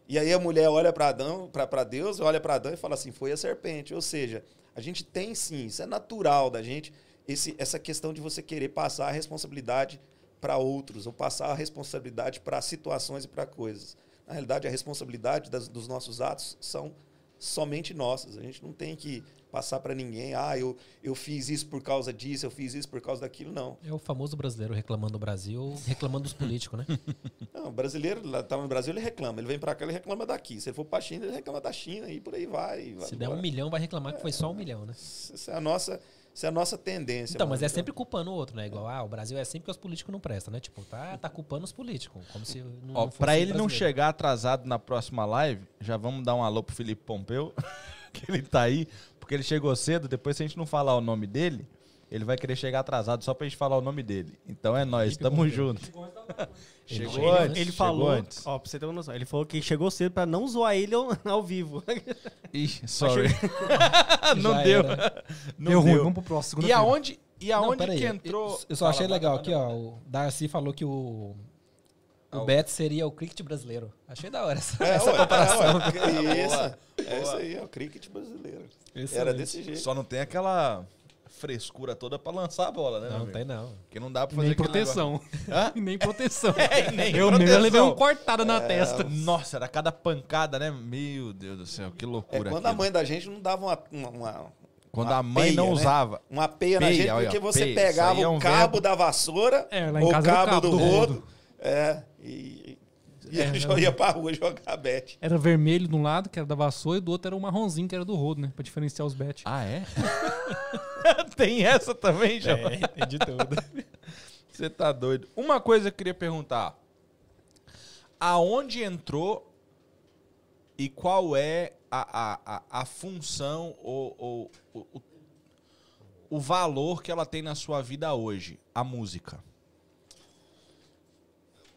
E aí a mulher olha para Adão, para Deus, olha para Adão e fala assim, foi a serpente. Ou seja, a gente tem sim, isso é natural da gente, esse, essa questão de você querer passar a responsabilidade para outros, ou passar a responsabilidade para situações e para coisas. Na realidade, a responsabilidade das- dos nossos atos são somente nossas. A gente não tem que passar para ninguém, ah, eu, eu fiz isso por causa disso, eu fiz isso por causa daquilo, não. É o famoso brasileiro reclamando do Brasil, reclamando dos políticos, né? [LAUGHS] Não, o brasileiro lá tá no Brasil, ele reclama. Ele vem para cá, ele reclama daqui. Se ele for para a China, ele reclama da China e por aí vai. vai Se der um milhão, vai reclamar que foi só um milhão, né? Essa é a nossa, essa é a nossa tendência. Então, mas é sempre culpando o outro, né? Igual, ah, o Brasil é sempre que os políticos não prestam, né? Tipo, tá, tá culpando os políticos. Como se não, Ó, não pra ele não chegar atrasado na próxima live, já vamos dar um alô pro Felipe Pompeu, [LAUGHS] que ele tá aí, porque ele chegou cedo, depois se a gente não falar o nome dele, ele vai querer chegar atrasado só pra gente falar o nome dele. Então é nóis, Felipe tamo junto. [LAUGHS] Ele Chegou chegou antes. Ele chegou falou, antes. ó, pra você ter uma noção, ele falou que chegou cedo pra não zoar ele ao, [LAUGHS] ao vivo. Ih, sorry. [LAUGHS] não Já deu. era. Não Deu ruim, deu. vamos pro próximo. E aonde, e Não, aonde peraí, que entrou... Eu, só Fala, achei legal aqui, ó. O Darcy falou que o. O o- Bet seria o cricket brasileiro. Achei da hora essa, É, essa ué, comparação. é, ué, isso, é isso aí, é o cricket brasileiro. Excelente. Era desse jeito. Só não tem aquela frescura toda pra lançar a bola, né? Não, tem não. Porque não dá pra fazer Nem proteção. Hã? nem proteção. [LAUGHS] É, nem eu mesmo proteção. levei uma cortada na testa. negócio. Nossa, era cada pancada, né? Meu Deus do céu, que É, loucura quando a aquilo. mãe da gente não dava uma, uma, uma, Quando uma a mãe não peia, né? usava. uma peia, na Peia, gente, olha, porque você peia. Pegava é o um cabo verbo. da vassoura É, ou o o cabo, cabo do, do rodo. rodo. É, e, e É, a gente não. ia pra rua jogar bet. Era vermelho de um lado, que era da vassoura, e do outro era o marronzinho, que era do rodo, né? Pra diferenciar os bet. Ah, é? [LAUGHS] Tem essa também, já. É, entendi tudo. [LAUGHS] Você tá doido. Uma coisa que eu queria perguntar. Aonde entrou e qual é a, a, a, a função ou, ou o, o, o valor que ela tem na sua vida hoje, a música?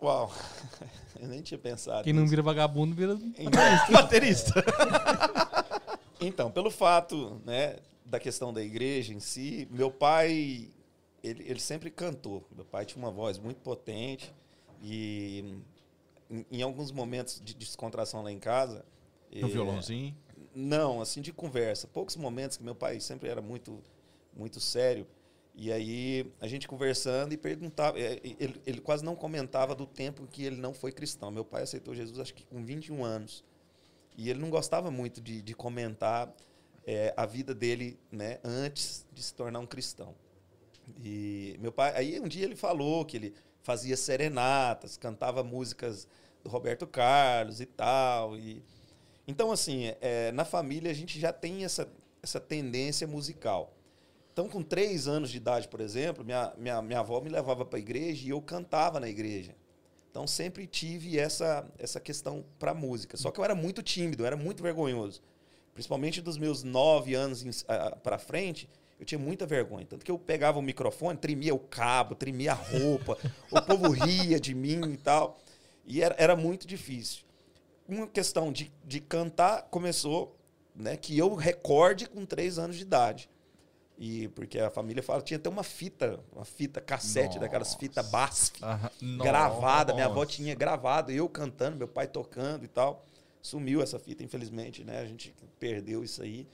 Uau, [LAUGHS] eu nem tinha pensado. Quem não vira vagabundo vira. Baterista. [LAUGHS] [LAUGHS] Então, pelo fato né, da questão da igreja em si, meu pai, ele, ele sempre cantou. Meu pai tinha uma voz muito potente e em, em alguns momentos de descontração lá em casa... No eh, violãozinho. Não, assim, de conversa. Poucos momentos que meu pai sempre era muito, muito sério. E aí, a gente conversando e perguntava. eh, Ele, ele quase não comentava do tempo que ele não foi cristão. Meu pai aceitou Jesus, acho que com 21 anos. E ele não gostava muito de, de comentar eh, a vida dele né, antes de se tornar um cristão. E meu pai, aí um dia ele falou que ele fazia serenatas, cantava músicas do Roberto Carlos e tal. E então assim, é, na família a gente já tem essa essa tendência musical. Então, com três anos de idade, por exemplo, minha, minha, minha avó me levava para a igreja e eu cantava na igreja. Então, sempre tive essa, essa questão para música. Só que eu era muito tímido, eu era muito vergonhoso. Principalmente dos meus nove anos para frente, eu tinha muita vergonha. Tanto que eu pegava o microfone, tremia o cabo, tremia a roupa, o povo ria de mim e tal. E era, era muito difícil. Uma questão de, de cantar começou, né, que eu recorde com três anos de idade. E porque a família fala, tinha até uma fita, uma fita cassete, daquelas fitas BASF, gravada. Minha avó Nossa. tinha gravado, eu cantando, meu pai tocando e tal. Sumiu essa fita, infelizmente, né? A gente perdeu isso aí.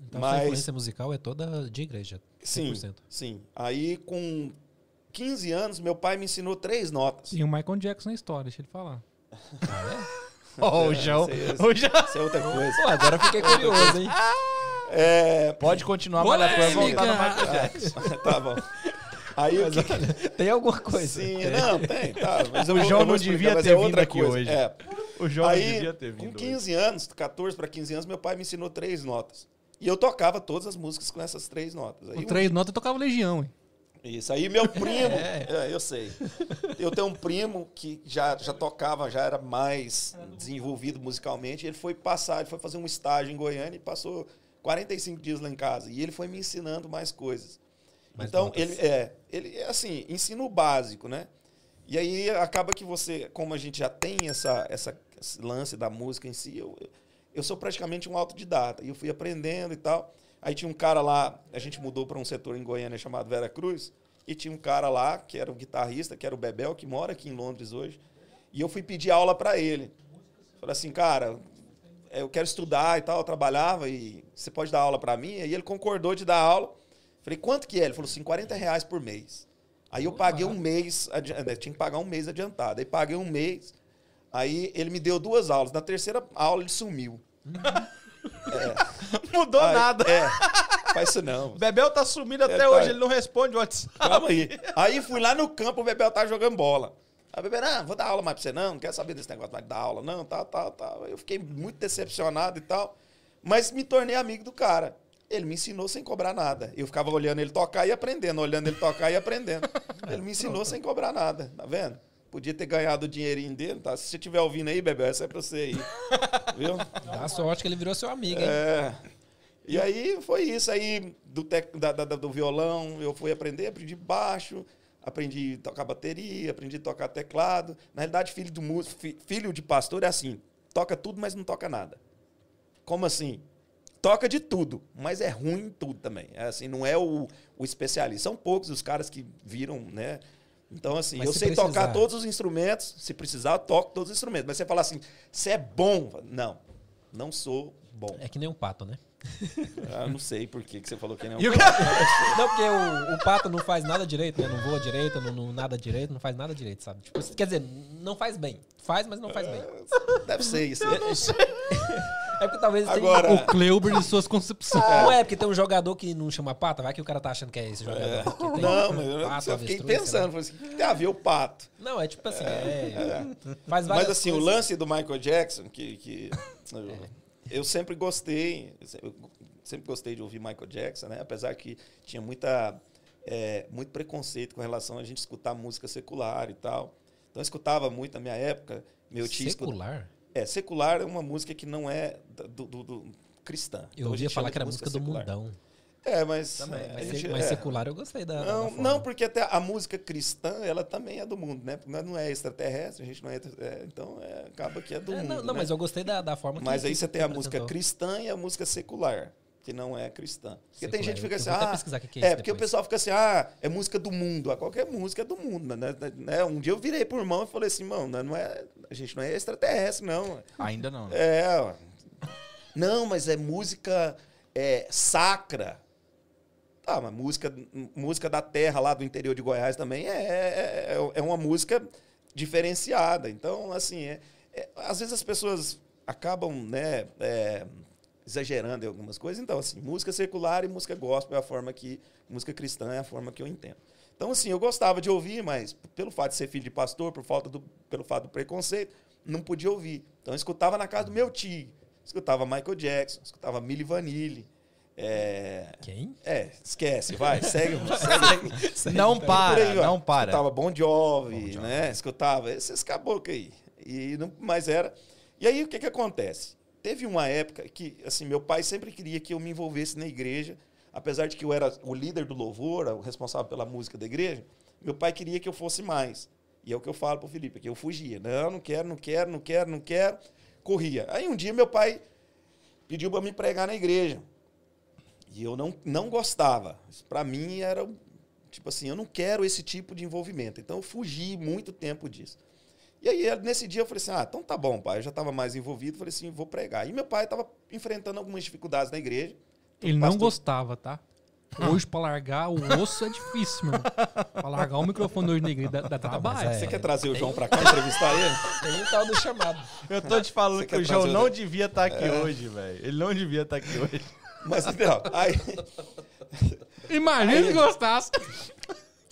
Então, sua Mas- influência musical é toda de igreja. Sim, 100%. sim. Aí, com 15 anos, meu pai me ensinou três notas. Tem o Michael Jackson na história, deixa ele falar. [LAUGHS] Ó, o João. Isso aí, O João. Isso é outra coisa. Pô, agora eu fiquei curioso, hein? [LAUGHS] É, Pode continuar, mas depois voltar no. Michael Jackson. [LAUGHS] tá bom. Aí o que... Tem alguma coisa. Sim, não, tem, tá. Mas O João não devia mas ter é vindo aqui coisa. hoje. É. O João não Aí, devia ter com vindo. 15 anos, 14 para 15 anos, meu pai me ensinou três notas. E eu tocava todas as músicas com essas três notas. Aí, Com um três notas eu tocava Legião, hein? Isso aí, meu primo, [LAUGHS] é, eu sei. Eu tenho um primo que já, já tocava, já era mais desenvolvido musicalmente. Ele foi passar, ele foi fazer um estágio em Goiânia e passou 45 dias lá em casa. E ele foi me ensinando mais coisas. Mais então, ele é, ele é assim, ensino básico, né? E aí acaba que você, como a gente já tem essa, essa esse lance da música em si, eu, eu sou praticamente um autodidata. E eu fui aprendendo e tal. Aí tinha um cara lá, a gente mudou para um setor em Goiânia chamado Vera Cruz, e tinha um cara lá, que era o guitarrista, que era o Bebel, que mora aqui em Londres hoje. E eu fui pedir aula para ele. Falei assim, cara, eu quero estudar e tal, eu trabalhava, e você pode dar aula para mim? Aí ele concordou de dar aula. Falei, quanto que é? Ele falou assim, 40 reais por mês. Aí eu paguei um mês, adi- eh, tinha que pagar um mês adiantado. Aí paguei um mês, aí ele me deu duas aulas. Na terceira aula ele sumiu. [LAUGHS] Mudou Aí- nada. É, faz isso não. Bebel tá sumido até É, tá. hoje, ele não responde o WhatsApp. Calma aí. Aí fui lá no campo, o Bebel tava jogando bola. Aí o Bebel, não, vou dar aula mais pra você não, não quer saber desse negócio mais de dar aula não, tal, tal, tal. Eu fiquei muito decepcionado e tal, mas me tornei amigo do cara. Ele me ensinou sem cobrar nada. Eu ficava olhando ele tocar e aprendendo, olhando ele tocar e aprendendo. [LAUGHS] Ele me ensinou sem cobrar nada, tá vendo? Podia ter ganhado o dinheirinho dele, tá? Se você estiver ouvindo aí, Bebel, essa é pra você aí. Viu? Dá sorte que ele virou seu amigo, hein? É. E aí foi isso. Aí do, tec- da- da- do violão eu fui aprender, aprendi baixo, aprendi a tocar bateria, aprendi a tocar teclado. Na realidade, filho, do músico, fi- filho de pastor é assim: toca tudo, mas não toca nada. Como assim? Toca de tudo, mas é ruim em tudo também. É assim, não é o, o especialista. São poucos os caras que viram, né? Então, assim, Mas eu se sei tocar precisar. todos os instrumentos. Se precisar, eu toco todos os instrumentos. Mas você falar assim, você é bom? Não, não sou bom. É que nem um pato, né? [LAUGHS] Ah, não sei por que, que você falou que não. E o [LAUGHS] Não, porque o, o pato não faz nada direito, né? Não voa direito, não, não nada direito, não faz nada direito, sabe? Tipo, quer dizer, não faz bem. Faz, mas não faz bem. Deve ser isso. É porque talvez tenha- Agora- O Kleuber de suas concepções. Não é porque tem um jogador que não chama pata, vai que o cara tá achando que é esse jogador. que tem Não, mas eu, pato, eu fiquei avestruz, sei pensando, falei assim, o que tem a ver o pato? Não, é tipo assim, é. Faz várias Mas assim, o coisas. lance do Michael Jackson, que, que [LAUGHS] eu, sempre gostei, eu sempre gostei de ouvir Michael Jackson, né? Apesar que tinha muita, é, muito preconceito com relação a gente escutar música secular e tal. Então eu escutava muito na minha época. Meu tio Secular? É, secular é uma música que não é do, do- do- cristã. Eu Então, ouvia falar que era de música do secular. mundão. É, mas. Também. é, Mas, gente- mas é. secular eu gostei da. da Não, forma. não, porque até a música cristã, ela também é do mundo, né? Porque nós não é extraterrestre, a gente não é. é, então, é, acaba que é do É, mundo. não, não, né? mas eu gostei da, da forma que. Mas aí você tem a música cristã e a música secular, que não é cristã. Porque tem Secular. gente que fica assim, ah, que que é é, porque o pessoal fica assim, ah, é música do mundo. Ah, qualquer música é do mundo, né? né? Um dia eu virei pro irmão e falei assim, irmão, não é, a gente não é extraterrestre, não. Ainda não. né? É, ó. [LAUGHS] não, mas é música é, sacra. Tá, mas música, música da terra lá do interior de Goiás também é, é, é- é uma música diferenciada. Então, assim, é- é- às vezes as pessoas acabam, né, é, exagerando em algumas coisas. Então, assim, música secular e música gospel é a forma que, música cristã é a forma que eu entendo. Então, assim, eu gostava de ouvir, mas pelo fato de ser filho de pastor, por falta do, pelo fato do preconceito, não podia ouvir. Então, eu escutava na casa do meu tio. Escutava Michael Jackson, escutava Milli Vanilli. É, Quem? é, esquece, [LAUGHS] vai, segue, segue. Não Por para, aí, não para. Escutava Bon Jovi, né? Escutava esses caboclos aí. E não, mas era. E aí o que que acontece? Teve uma época que, assim, meu pai sempre queria que eu me envolvesse na igreja, apesar de que eu era o líder do louvor, o responsável pela música da igreja, meu pai queria que eu fosse mais. E é o que eu falo pro Felipe, que eu fugia. Não, não quero, não quero, não quero, não quero. Corria. Aí um dia meu pai pediu para me pregar na igreja. E eu não, não gostava. Isso para mim era tipo assim, eu não quero esse tipo de envolvimento. Então eu fugi muito tempo disso. E aí nesse dia eu falei assim: "Ah, então tá bom, pai". Eu já estava mais envolvido, falei assim: "Vou pregar". E meu pai estava enfrentando algumas dificuldades na igreja. Ele não gostava, tá? Hoje, pra largar o osso é difícil, meu. Pra largar o microfone hoje na igreja dá, dá trabalho. mas é- Você quer trazer o João para cá entrevistar ele? Tem um tal do chamado. Eu tô te falando Você que o João não devia estar aqui hoje, velho. Ele não devia estar aqui hoje. Mas não, aí Imagina se gostasse.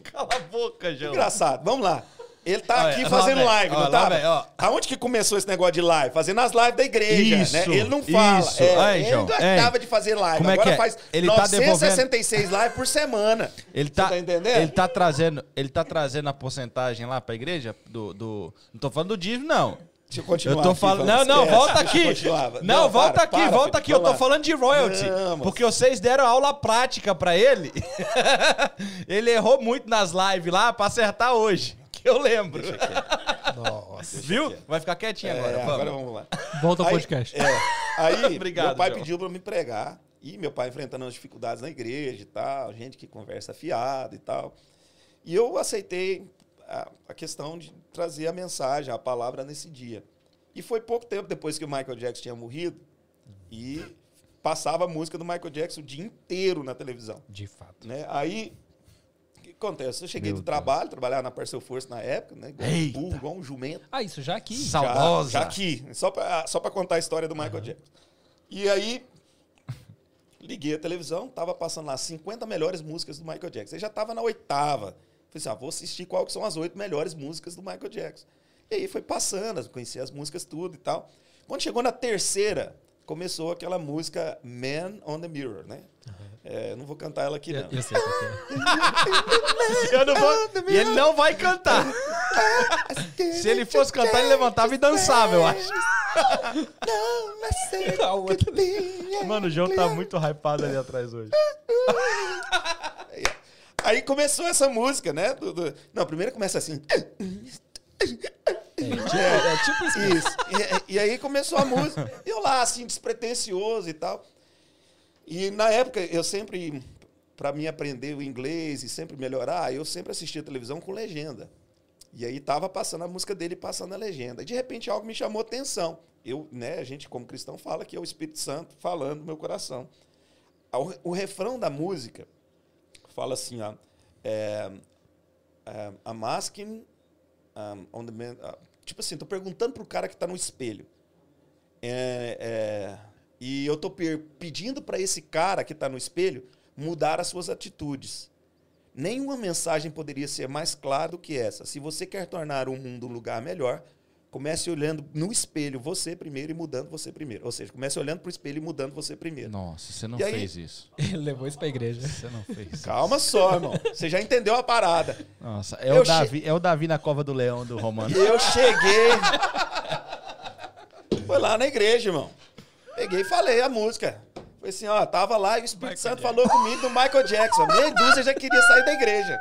Cala a boca, João. engraçado. Vamos lá. Ele tá Olha, aqui fazendo live, não tá? ó. Aonde que começou esse negócio de live? Fazendo as lives da igreja, Isso, né? Ele não fala. isso. É, Aí, ele João, gostava de fazer live. Como é Agora que é? faz Ele tá 966 lives por semana. Ele Você tá, tá entendendo? Ele tá trazendo, ele tá trazendo a porcentagem lá pra igreja do, do não tô falando do dízimo não. Deixa eu continuar. Eu tô aqui, falando, não, não, esquece, volta aqui. continuar. Não, volta para, aqui, para, volta aqui. Eu tô lá. falando de royalty, Não, porque vocês deram aula prática pra ele. [LAUGHS] ele errou muito nas lives lá pra acertar hoje, que eu lembro. [LAUGHS] Nossa. Viu? Vai ficar quietinho É, agora, vamos. agora vamos lá. Volta ao podcast. É, aí [LAUGHS] Obrigado, meu pai João. pediu pra me pregar. E meu pai enfrentando as dificuldades na igreja e tal, gente que conversa fiado e tal. E eu aceitei a, a questão de trazer a mensagem, a palavra nesse dia. E foi pouco tempo depois que o Michael Jackson tinha morrido e passava a música do Michael Jackson o dia inteiro na televisão. De fato. Né? Aí, o que acontece? Eu cheguei Meu do trabalho, trabalhava na Parcel Force na época, né? Igual um Eita. burro, igual um jumento. Ah, isso já aqui. Sal- Saudosa. Já, já aqui, só pra, só pra contar a história do Michael Jackson. E aí, liguei a televisão, tava passando lá 50 melhores músicas do Michael Jackson. Eu já tava na oitava. Falei assim, ah, vou assistir qual que são as oito melhores músicas do Michael Jackson. E aí foi passando, conheci as músicas tudo e tal. Quando chegou na terceira, começou aquela música Man on the Mirror, né? É, não vou cantar ela aqui, Eu, não. eu sei o que é. [LAUGHS] Eu não vou, e ele não vai cantar. [LAUGHS] Se ele fosse cantar, ele levantava e dançava, eu acho. Outra. [LAUGHS] Mano, o João tá muito hypado ali atrás hoje. Aí começou essa música, né? do- do- Não, primeiro começa assim. É tipo isso. Isso. E, e aí começou a música. Eu lá, assim, despretensioso e tal. E na época, eu sempre, para mim aprender o inglês e sempre melhorar, eu sempre assistia televisão com legenda. E aí tava passando a música dele passando a legenda. E de repente algo me chamou atenção. Eu, né, a gente como cristão fala que é o Espírito Santo falando no meu coração. O refrão da música fala assim, ó, é, é, um, on the man, ah, tipo assim, tô perguntando pro cara que tá no espelho. É, é, e eu tô pedindo para esse cara que tá no espelho mudar as suas atitudes. Nenhuma mensagem poderia ser mais clara do que essa. Se você quer tornar o mundo um lugar melhor, comece olhando no espelho você primeiro e mudando você primeiro. Ou seja, comece olhando pro espelho e mudando você primeiro. Nossa, você não E aí? fez isso. [LAUGHS] Ele levou isso pra igreja. Você não fez isso. Calma só, irmão. Você já entendeu a parada. Nossa, é Eu o, Davi, é o Davi na cova do leão do Romano. Eu cheguei. Foi lá na igreja, irmão. Peguei e falei a música. Falei assim, ó, tava lá e o Espírito Santo falou comigo do Michael Jackson. Meia dúzia já queria sair da igreja.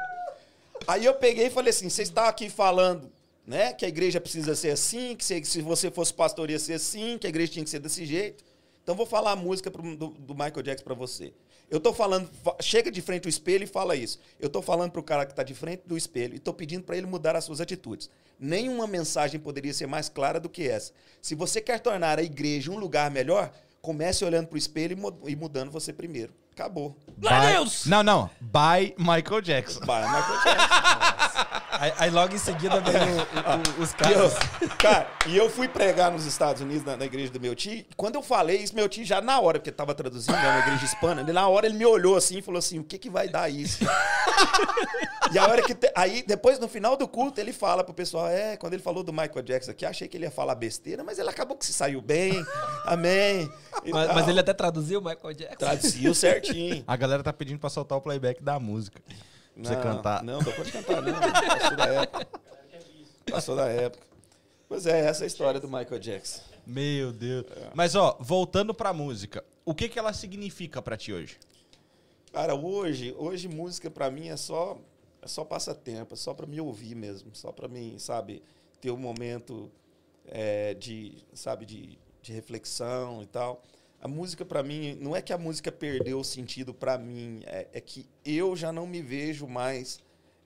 Aí eu peguei e falei assim, vocês estão aqui falando, né, que a igreja precisa ser assim, que se, se você fosse pastor ia ser assim, que a igreja tinha que ser desse jeito. Então vou falar a música pro- do, do Michael Jackson pra você. Eu tô falando, fa- chega de frente ao espelho e fala isso. Eu tô falando pro cara que tá de frente do espelho e tô pedindo para ele mudar as suas atitudes. Nenhuma mensagem poderia ser mais clara do que essa. Se você quer tornar a igreja um lugar melhor, comece olhando pro espelho e mu- mudando você primeiro. Acabou. By- Deus! Não, não. By Michael Jackson. Vai, Michael Jackson. [LAUGHS] Aí, aí logo em seguida vem o- o- o- os caras. eu, cara, e eu fui pregar nos Estados Unidos, na, na igreja do meu tio. e Quando eu falei isso, meu tio já na hora, porque tava traduzindo, é uma igreja hispana, ele, na hora ele me olhou assim e falou assim: o que que vai dar isso? [LAUGHS] e a hora que. te- aí, depois, no final do culto, ele fala pro pessoal: é, quando ele falou do Michael Jackson aqui, achei que ele ia falar besteira, mas ele acabou que se saiu bem. [LAUGHS] Amém. Mas, mas ele até traduziu o Michael Jackson. traduziu certinho. A galera tá pedindo pra soltar o playback da música. Pra você cantar. Não, não pode cantar, não. Passou da época. Passou da época. Pois é, essa é a história do Michael Jackson. Meu Deus. Mas, ó, voltando pra música. O que que ela significa pra ti hoje? Cara, hoje, hoje música pra mim é só é só passatempo, é só pra me ouvir mesmo, só pra mim, sabe, ter um momento é, de, sabe, de, de reflexão e tal. A música pra mim não é que a música perdeu o sentido pra mim, é, é que eu já não me vejo mais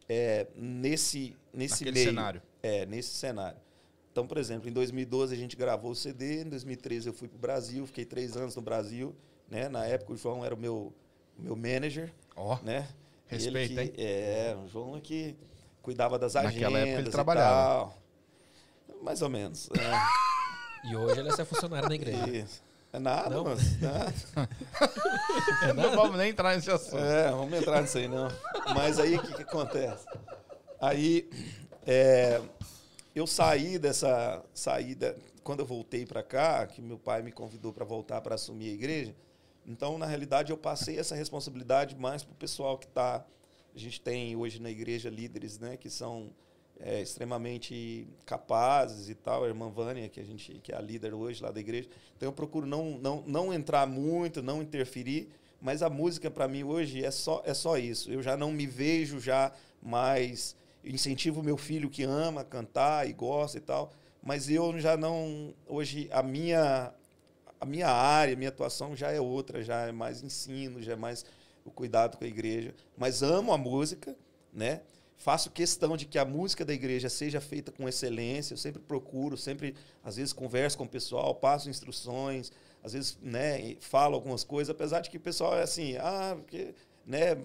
é, nesse nesse Naquele meio. cenário. É, nesse cenário. Então, por exemplo, em 2012 a gente gravou o CD, em 2013 eu fui pro Brasil, fiquei três anos no Brasil, né? Na época o João era o meu, o meu manager, Ó. né? Ele Respeita, que- É, o João é que cuidava das agendas Naquela época ele e trabalhava. tal. Mais ou menos. É, [LAUGHS] E hoje ele é seu funcionário na igreja. Isso. É nada, Não? mas... [LAUGHS] nada. Não vamos nem entrar nesse assunto. É, vamos entrar nisso aí não. Mas aí o que, que acontece? Aí é, eu saí dessa saída quando eu voltei para cá, que meu pai me convidou para voltar para assumir a igreja. Então, na realidade, eu passei essa responsabilidade mais para o pessoal que está. A gente tem hoje na igreja líderes, né, que são é, extremamente capazes e tal. A irmã Vânia, que a gente que é a líder hoje lá da igreja. Então, eu procuro não não, não entrar muito, não interferir. Mas a música para mim hoje é só é só isso. Eu já não me vejo já mais incentivo meu filho que ama cantar e gosta e tal, mas eu já não hoje a minha a minha área, a minha atuação já é outra, já é mais ensino, já é mais o cuidado com a igreja, mas amo a música, né? Faço questão de que a música da igreja seja feita com excelência, eu sempre procuro, sempre às vezes converso com o pessoal, passo instruções, às vezes, né, falo algumas coisas, apesar de que o pessoal é assim, ah, porque né,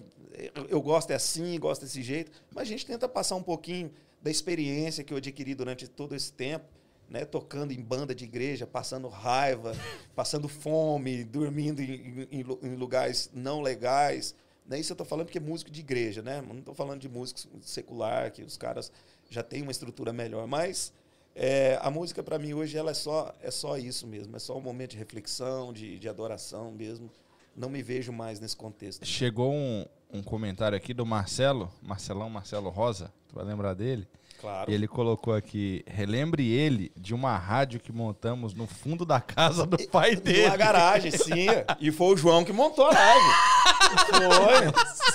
eu- gosto é assim, gosto desse jeito, mas a gente tenta passar um pouquinho da experiência que eu adquiri durante todo esse tempo, né, tocando em banda de igreja, passando raiva, passando fome, dormindo em, em- em lugares não legais. Né? Isso eu estou falando porque é músico de igreja, né? Não estou falando de músico secular, que os caras já têm uma estrutura melhor. Mas é, a música, para mim, hoje, ela é só, é só isso mesmo. É só um momento de reflexão, de, de adoração mesmo. Não me vejo mais nesse contexto. Chegou um, um comentário aqui do Marcelo, Marcelão Marcelo Rosa, tu vai lembrar dele? Claro. E ele colocou aqui, relembre ele de uma rádio que montamos no fundo da casa do pai dele. Na garagem, sim. E foi o João que montou a rádio.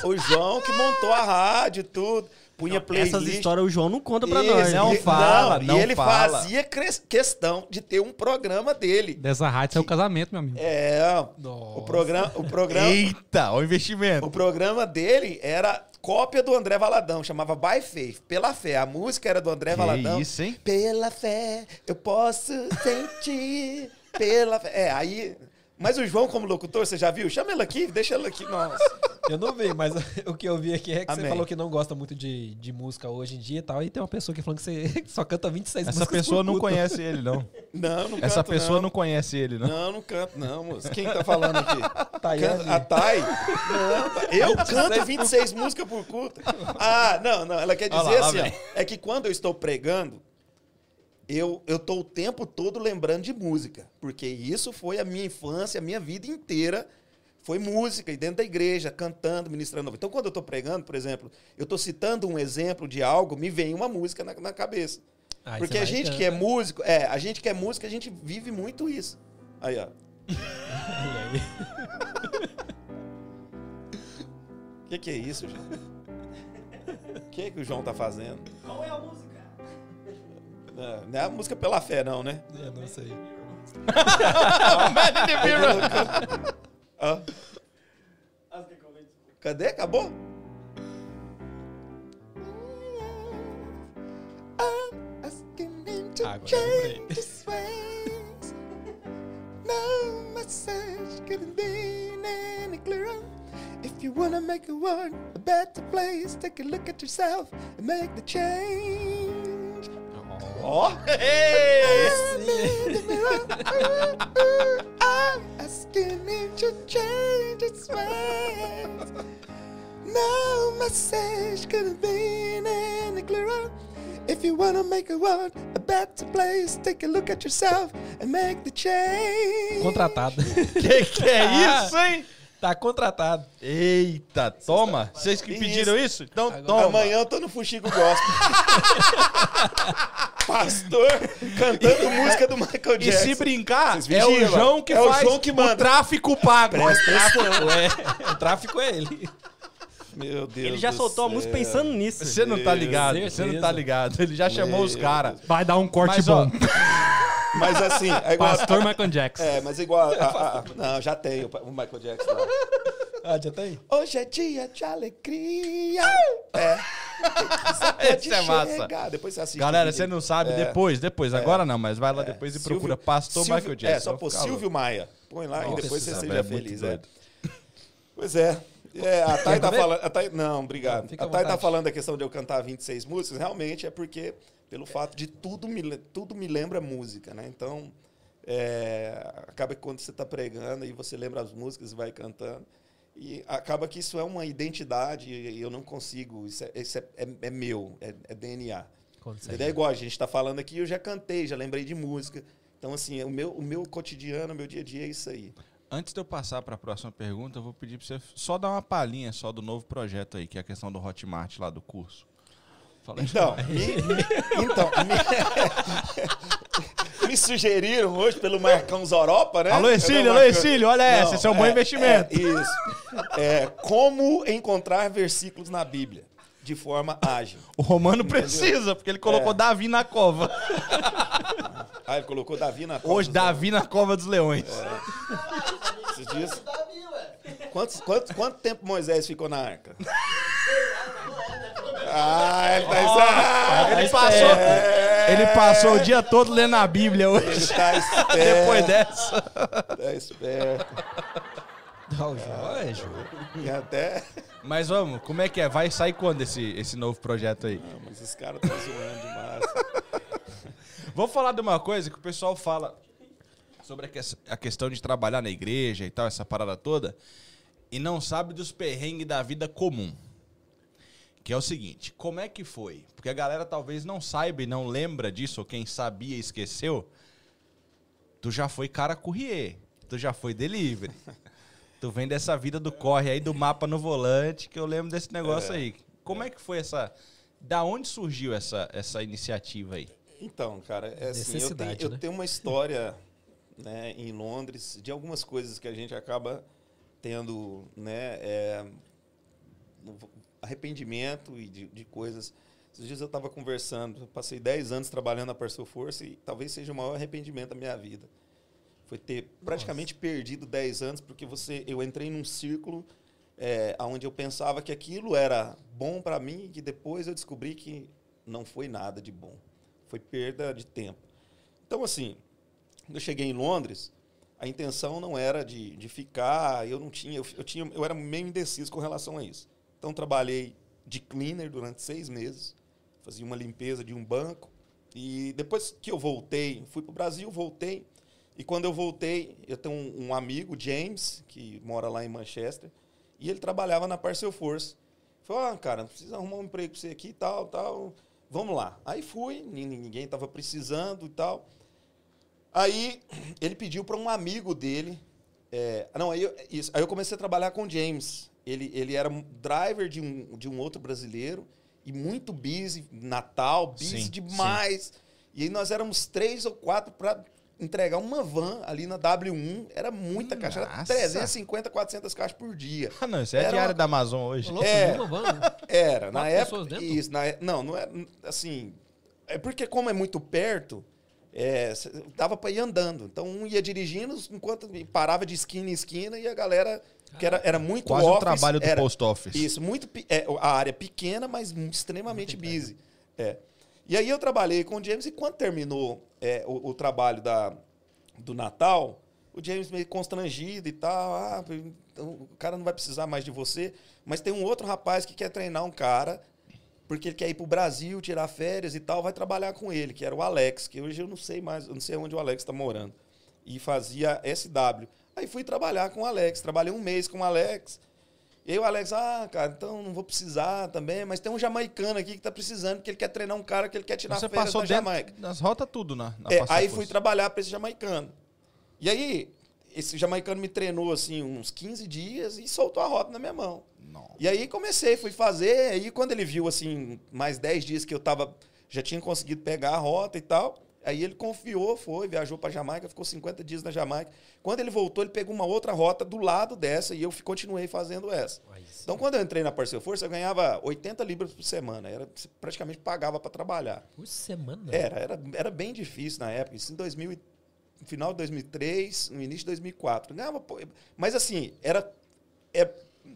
Foi. O João que montou a rádio, tudo. Punha playlist. Essas histórias o João não conta pra Isso, nós. não e- fala, não E ele fala. fazia questão de ter um programa dele. Dessa rádio saiu o casamento, meu amigo. É, o programa, o programa, Eita, o investimento. o programa dele era cópia do André Valadão, chamava By Faith, pela fé. A música era do André Que Valadão. isso, hein? Pela fé, eu posso sentir. Pela fé. É, aí. Mas o João, como locutor, você já viu? Chama ele aqui, deixa ele aqui. Nossa. Eu não vi, mas [LAUGHS] o que eu vi aqui é que você Amém. falou que não gosta muito de, de música hoje em dia e tal. E tem uma pessoa que falando que você [LAUGHS] só canta 26 Essa músicas. pessoa por não conhece ele, não. Não, não Essa canto, pessoa não. não. conhece ele, não. Não, não canto, não, moço. Quem tá falando aqui? Tayane. A Thay? Não, tá- eu canto 26 músicas por culto. Ah, não, não. Ela quer dizer lá, lá assim, ó, é que quando eu estou pregando, eu, eu tô o tempo todo lembrando de música. Porque isso foi a minha infância, a minha vida inteira. Foi música, e dentro da igreja, cantando, ministrando. Então, quando eu estou pregando, por exemplo, eu estou citando um exemplo de algo, me vem uma música na, na cabeça. Aí Porque a gente que é músico, é, a gente que é músico, a gente vive muito isso. Aí, ó. O [LAUGHS] que, que é isso, João? O que, é que o João tá fazendo? Qual é a música? Não, não é a música pela fé, não, né? Eu não sei. [LAUGHS] Hã? Cadê? Acabou? Agora eu. No message couldn't be any clearer. If you wanna make a world a better place, take a look at yourself and make the change. Ó! [LAUGHS] I'm asking him to change its ways. No message couldn't be any clearer. If you wanna make a world a better place, take a look at yourself and make the change. Contratado. Que que é Ah. isso, hein? Tá contratado. Eita, toma. Vocês que pediram isso? Então Agora- toma. Amanhã eu tô no Fuxico Gospel. [LAUGHS] Pastor cantando música do Michael E Jackson. se brincar, é o João que é o faz João que manda. o tráfico pago. Presta atenção. É, o tráfico é ele. Meu Deus Ele já do soltou a céu. música pensando nisso. Você não tá ligado, você não tá ligado. Ele já chamou os Meu caras. Vai dar um corte Mas, ó, bom. [LAUGHS] Mas assim, é igual. Pastor Michael Jackson. É, mas é igual. a- a- a- não, já tem o Michael Jackson lá. Ah, já aí? Hoje é dia de alegria. É. Você Esse é massa. Depois você assiste. Galera, você não sabe, É. depois, depois. Agora não, mas vai lá depois e Silvio- procura Pastor Silvio- Michael Jackson. É, só louco. Silvio Maia. Põe lá Nossa, e depois você seja é feliz. É. Pois é. É, a Thay tá falando. a Thay- não, obrigado. À a Thay tá falando da questão de eu cantar 26 músicas. Realmente é porque, pelo fato de tudo me, tudo me lembra música, né? Então, é, acaba que quando você está pregando e você lembra as músicas e vai cantando. E acaba que isso é uma identidade e eu não consigo. Isso é, isso é, é- é meu, é, é DNA. É igual a gente está falando aqui, eu já cantei, já lembrei de música. Então, assim, o meu, o meu cotidiano, o meu dia a dia é isso aí. Antes de eu passar para a próxima pergunta, eu vou pedir para você só dar uma palhinha só do novo projeto aí, que é a questão do Hotmart lá do curso. Então, me, então me, [LAUGHS] me sugeriram hoje pelo Marcão Zoropa, né? Alô, Exílio, alô? Exílio, olha essa, esse é um bom investimento. é, isso. É, como encontrar versículos na Bíblia de forma ágil. O Romano precisa, porque ele colocou É. Davi na cova. Ah, ele colocou Davi na cova Hoje, Davi na cova dos leões. leões. Esses dias. Quantos, quanto, quanto tempo Moisés ficou na arca? [LAUGHS] Ah, ele tá, Ele passou, ele passou o dia todo lendo a Bíblia ele hoje. tá [LAUGHS] esperto. Depois dessa. Tá esperto. Não, João, é, João. E até. Mas vamos, como é que é? Vai sair quando esse, esse novo projeto aí? Não, mas esses caras estão zoando demais. [LAUGHS] Vou falar de uma coisa que o pessoal fala sobre a, que- a questão de trabalhar na igreja e tal, essa parada toda, e não sabe dos perrengues da vida comum. Que é o seguinte, como é que foi? Porque a galera talvez não saiba e não lembra disso, ou quem sabia esqueceu. Tu já foi cara courrier, tu já foi delivery. tu vem dessa vida do corre aí, do mapa no volante, que eu lembro desse negócio aí. Como é que foi essa... Da onde surgiu essa, essa iniciativa aí? Então, cara, é assim, eu, tenho, Necessidade, eu né? tenho uma história né, em Londres de algumas coisas que a gente acaba tendo né, é, arrependimento e de, de coisas. Esses dias eu estava conversando, eu passei 10 anos trabalhando na Parcel Force e talvez seja o maior arrependimento da minha vida. Foi ter praticamente perdido 10 anos porque você, eu entrei num círculo é, onde eu pensava que aquilo era bom para mim e que depois eu descobri que não foi nada de bom. Foi perda de tempo. Então, assim, quando eu cheguei em Londres, a intenção não era de, de ficar, eu não tinha eu, eu tinha, eu era meio indeciso com relação a isso. Então, trabalhei de cleaner durante seis meses, fazia uma limpeza de um banco, e depois que eu voltei, fui para o Brasil, voltei, e quando eu voltei, eu tenho um, um amigo, James, que mora lá em Manchester, e ele trabalhava na Parcel Force. Falei, ah, cara, precisa arrumar um emprego para você aqui e tal, tal. Vamos lá. Aí fui, nin- ninguém estava precisando e tal. Aí ele pediu para um amigo dele. é, não, aí eu, isso, aí eu comecei a trabalhar com o James. Ele, ele era um driver de um, de um outro brasileiro e muito busy, Natal, busy Sim, demais. E aí nós éramos três ou quatro para entregar uma van ali na W1, era muita caixa, era Nossa. 350, 400 caixas por dia. Ah, não, isso é Era diário uma- da Amazon hoje. Louco, É. uma van. [LAUGHS] Era, na época. pessoas dentro? Isso, na, é- não, não é assim. É porque, como é muito perto, é, dava pra ir andando. Então, um ia dirigindo enquanto parava de esquina em esquina e a galera. Que era, era muito Quase office, o trabalho do era, post office. Isso, muito. é, a área pequena, mas extremamente busy. É. E aí eu trabalhei com o James e quando terminou é, o, o trabalho da, do Natal, o James meio constrangido e tal. Ah, então o cara não vai precisar mais de você. Mas tem um outro rapaz que quer treinar um cara, porque ele quer ir pro Brasil, tirar férias e tal, vai trabalhar com ele, que era o Alex, que hoje eu não sei mais, eu não sei onde o Alex está morando. E fazia SW. Aí fui trabalhar com o Alex, trabalhei um mês com o Alex. E aí o Alex, ah, cara, então não vou precisar também, mas tem um jamaicano aqui que tá precisando, porque ele quer treinar um cara que ele quer tirar Você férias passou da Jamaica. das rotas tudo na, na É, aí fui trabalhar para esse jamaicano. E aí, esse jamaicano me treinou assim uns 15 dias e soltou a rota na minha mão. Não. E aí comecei, fui fazer, aí quando ele viu assim, mais 10 dias que eu tava, já tinha conseguido pegar a rota e tal, aí ele confiou, foi, viajou para Jamaica, ficou 50 dias na Jamaica. Quando ele voltou, ele pegou uma outra rota do lado dessa e eu continuei fazendo essa. Então quando eu entrei na Parceiro Força, eu ganhava 80 libras por semana, era praticamente pagava para trabalhar. Por semana. Era, era, era bem difícil na época. Isso em 2000, e- no final de 2003, no início de 2004. Ganhava, mas assim, era, é,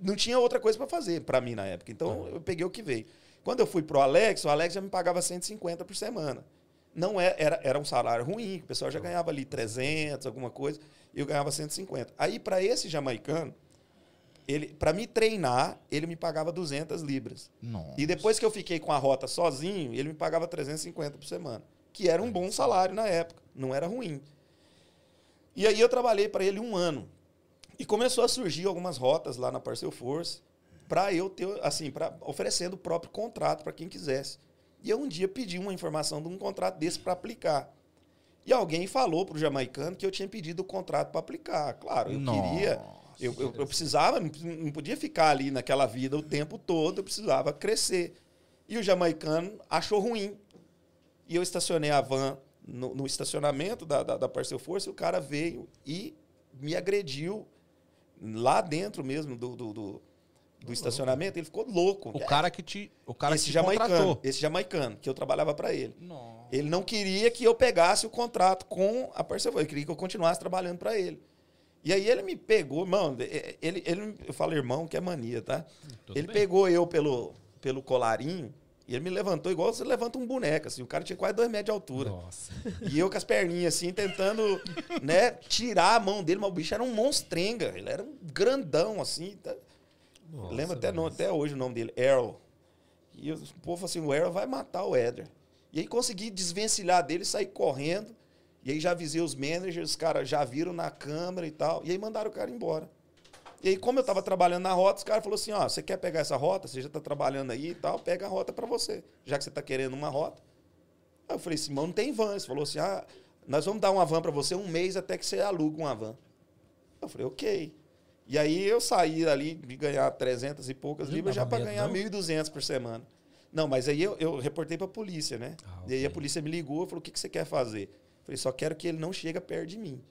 não tinha outra coisa para fazer para mim na época. Então eu peguei o que veio. Quando eu fui pro Alex, o Alex já me pagava 150 por semana. Não é, era, era um salário ruim, o pessoal já ganhava ali 300, alguma coisa, e eu ganhava 150. Aí para esse jamaicano, ele para me treinar, ele me pagava 200 libras. Não. E depois que eu fiquei com a rota sozinho, ele me pagava 350 por semana. Que era um bom salário na época. Não era ruim. E aí eu trabalhei para ele um ano. E começou a surgir algumas rotas lá na Parcel Force para eu ter, assim, para oferecendo o próprio contrato para quem quisesse. E eu um dia pedi uma informação de um contrato desse para aplicar. E alguém falou pro jamaicano que eu tinha pedido o contrato para aplicar. Claro, eu Nossa. queria. Eu, eu, eu precisava, não podia ficar ali naquela vida o tempo todo, eu precisava crescer. E o jamaicano achou ruim. E eu estacionei a van no, no estacionamento da, da, da Parcel Force, e o cara veio e me agrediu lá dentro mesmo do, do, do, do estacionamento. Ele ficou louco. O cara que te, o cara esse que te jamaicano, contratou. esse jamaicano, que eu trabalhava para ele. Não. Ele não queria que eu pegasse o contrato com a Parcel Force, ele queria que eu continuasse trabalhando para ele. E aí ele me pegou, mano, ele, ele, eu falo irmão, que é mania, tá? Tudo ele bem. pegou eu pelo, pelo colarinho e ele me levantou igual você levanta um boneco, assim. O cara tinha quase dois metros de altura. Nossa. E eu com as perninhas assim, tentando, né, tirar a mão dele, mas o bicho era um monstrenga. Ele era um grandão, assim. tá? Nossa, Lembro até, mas- até hoje o nome dele, Errol. E o povo falou assim, o Errol vai matar o Éder. E aí consegui desvencilhar dele, sair correndo. E aí já avisei os managers, os caras já viram na câmera e tal. E aí mandaram o cara embora. E aí, como eu tava trabalhando na rota, os caras falaram assim, ó, você quer pegar essa rota? Você já tá trabalhando aí e tal, pega a rota para você. Já que você tá querendo uma rota. Aí eu falei assim, não tem van. Ele falou assim, ah, nós vamos dar uma van para você um mês até que você aluga uma van. Eu falei, ok. E aí eu saí ali de ganhar 300 e poucas Não libras já para ganhar não? 1.200 por semana. Não, mas aí eu, eu reportei para a polícia, né? Ah, E aí a polícia me ligou e falou, o que, que você quer fazer? Eu falei, só quero que ele não chegue perto de mim.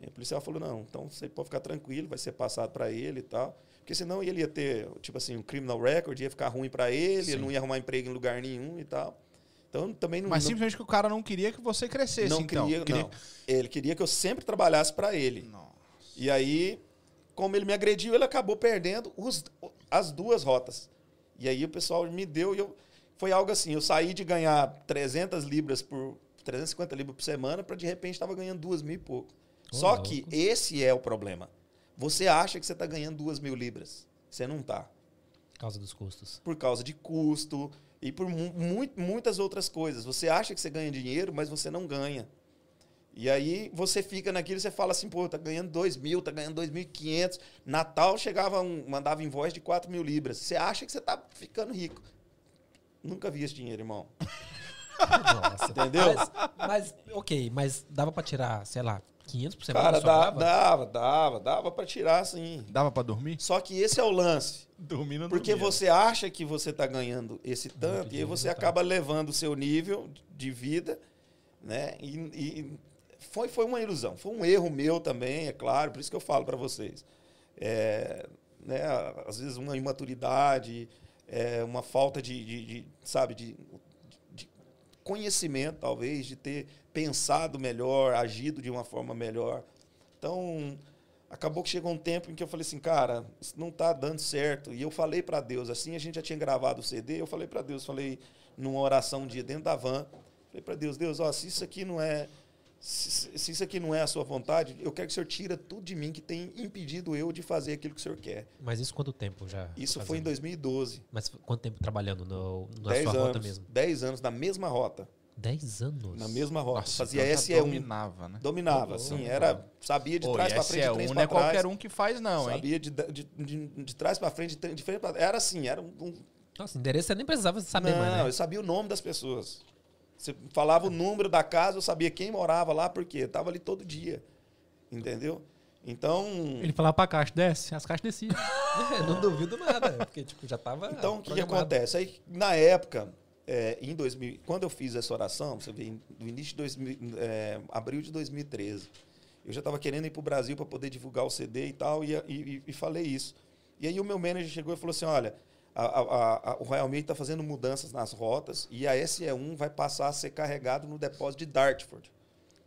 E a policial falou, não, então você pode ficar tranquilo, vai ser passado para ele e tal. Porque senão ele ia ter, tipo assim, um criminal record, ia ficar ruim para ele, ele não ia arrumar emprego em lugar nenhum e tal. Então também não... Mas não- simplesmente que o cara não queria que você crescesse, não então. queria, não. Ele queria que eu sempre trabalhasse para ele. Nossa. E aí, como ele me agrediu, ele acabou perdendo os- as duas rotas. E aí o pessoal me deu e eu foi algo assim, eu saí de ganhar 300 libras por 350 libras por semana para de repente estava ganhando duas mil e pouco. Só louco. que esse é o problema. Você acha que você está ganhando duas mil libras. Você não está Por causa dos custos. por causa de custo e por mu mu- muitas outras coisas. Você acha que você ganha dinheiro, mas você não ganha. E aí você fica naquilo, você fala assim, pô, tá ganhando 2 mil, tá ganhando 2.500. Natal chegava, um, mandava invoice de 4 mil libras. Você acha que você tá ficando rico. Nunca vi esse dinheiro, irmão. [LAUGHS] Nossa. Entendeu? Mas, mas, ok, mas dava pra tirar, sei lá, 500 por semana? Cara, dá- sobrava? dava, dava, dava pra tirar sim. Dava pra dormir? Só que esse é o lance. Dormir não Porque dormia. você acha que você está ganhando esse tanto, e aí você não tá. acaba levando o seu nível de vida, né? E, e foi, foi uma ilusão. Foi um erro meu também, é claro, por isso que eu falo para vocês. É, né, às vezes uma imaturidade, é, uma falta de, de- de, sabe, de, de conhecimento, talvez, de ter pensado melhor, agido de uma forma melhor. Então, acabou que chegou um tempo em que eu falei assim, cara, isso não está dando certo. E eu falei para Deus, assim, a gente já tinha gravado o CD, eu falei para Deus, falei numa oração um dia dentro da van, falei para Deus, Deus, ó, se isso aqui não é se, se isso aqui não é a sua vontade, eu quero que o senhor tira tudo de mim que tem impedido eu de fazer aquilo que o senhor quer. Mas isso quanto tempo já? Isso fazendo? foi em 2012. Mas quanto tempo trabalhando no, na 10 sua anos. rota mesmo? 10 anos na mesma rota. 10 anos? Na mesma rota. Nossa, Fazia então já SE1. Dominava, né? Dominava, assim, era. Sabia de Pô, trás pra frente, de SE1 trás não é qualquer um que faz, não, hein? Sabia de, de, de, de trás pra frente, de frente pra Era assim, era um. um- Nossa, endereço você nem precisava saber não, mais, né? eu sabia o nome das pessoas. Você falava o número da casa, eu sabia quem morava lá, porque eu tava ali todo dia. Entendeu? Então. Ele falava pra caixa, desce, as caixas desciam. [LAUGHS] É, não duvido nada, porque tipo, já tava Então, o que, que acontece? Aí, na época, é, em 2000, quando eu fiz essa oração, você vê, no início de 2000, é, abril de 2013, eu já estava querendo ir para o Brasil para poder divulgar o CD e tal, e, e- e falei isso. E aí o meu manager chegou e falou assim, olha, a- a- a- o Royal Mail está fazendo mudanças nas rotas e a SE1 vai passar a ser carregado no depósito de Dartford.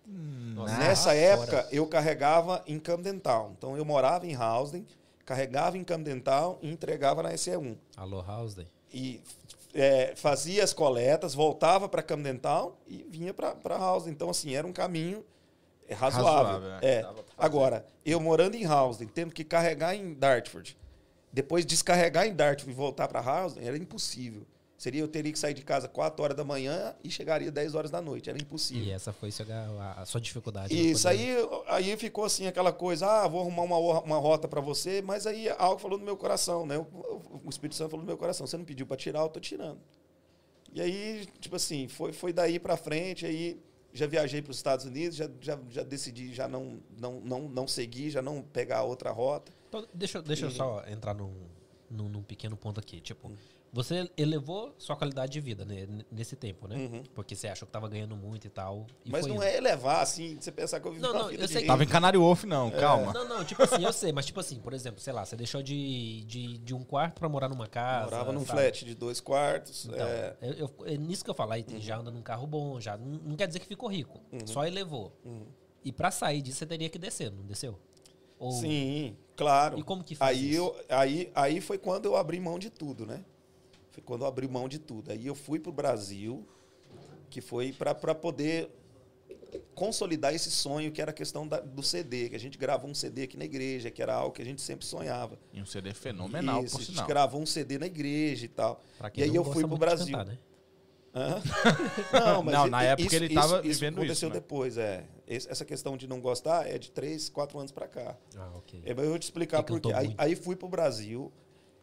Nossa, Nessa fora. época, eu carregava em Camden Town. Então, eu morava em Housden, carregava em Camden Town e entregava na SE1 Alô, Housden. e é, fazia as coletas, voltava para Camden Town e vinha para House. Então, assim, era um caminho é, razoável. Razoável, é. é. Agora, eu morando em Housden, tendo que carregar em Dartford, depois descarregar em Dartford e voltar para Housden, era impossível. Seria, eu teria que sair de casa 4 horas da manhã e chegaria 10 horas da noite. Era impossível. E essa foi a, sua dificuldade. Isso, aí, aí ficou assim aquela coisa, ah, vou arrumar uma, uma rota para você, mas aí algo falou no meu coração, né? O, Espírito Santo falou no meu coração, você não pediu para tirar, eu tô tirando. E aí, tipo assim, foi, foi daí para frente, aí já viajei para os Estados Unidos, já, já, já decidi já não, não, não, não seguir, já não pegar outra rota. Então, deixa, eu- deixa eu E- só entrar num, num, num pequeno ponto aqui. Tipo, você elevou sua qualidade de vida né, nesse tempo, né? Uhum. Porque você achou que tava ganhando muito e tal. e mas foi não indo. é elevar, assim, você pensar que eu vivi Não, não, vida eu sei Tava em Canário Wolf, não, É. calma. Não, não, tipo assim, eu sei, mas tipo assim, por exemplo, sei lá, você deixou de, de, de um quarto pra morar numa casa. Morava num sabe? flat de dois quartos. Então, é, eu, eu- é nisso que eu falo, aí já anda num carro bom, já não, não quer dizer que ficou rico, só elevou. E pra sair disso você teria que descer, não desceu? Ou- Sim, claro. E como que faz aí isso? Eu, aí, aí foi quando eu abri mão de tudo, né? Foi quando eu abri mão de tudo. Aí eu fui pro Brasil, que foi para poder consolidar esse sonho que era a questão da- do CD, que a gente gravou um CD aqui na igreja, que era algo que a gente sempre sonhava. E um CD fenomenal, Isso, por a gente sinal. gravou um CD na igreja e tal. E aí eu fui pro Brasil. cantar, né? [LAUGHS] Não, mas Não, na época ele tava isso vivendo aconteceu isso, né? depois, é. Essa questão de não gostar é de três, quatro anos para cá. Ah, ok. É, mas eu vou te explicar por quê. Aí, aí fui pro Brasil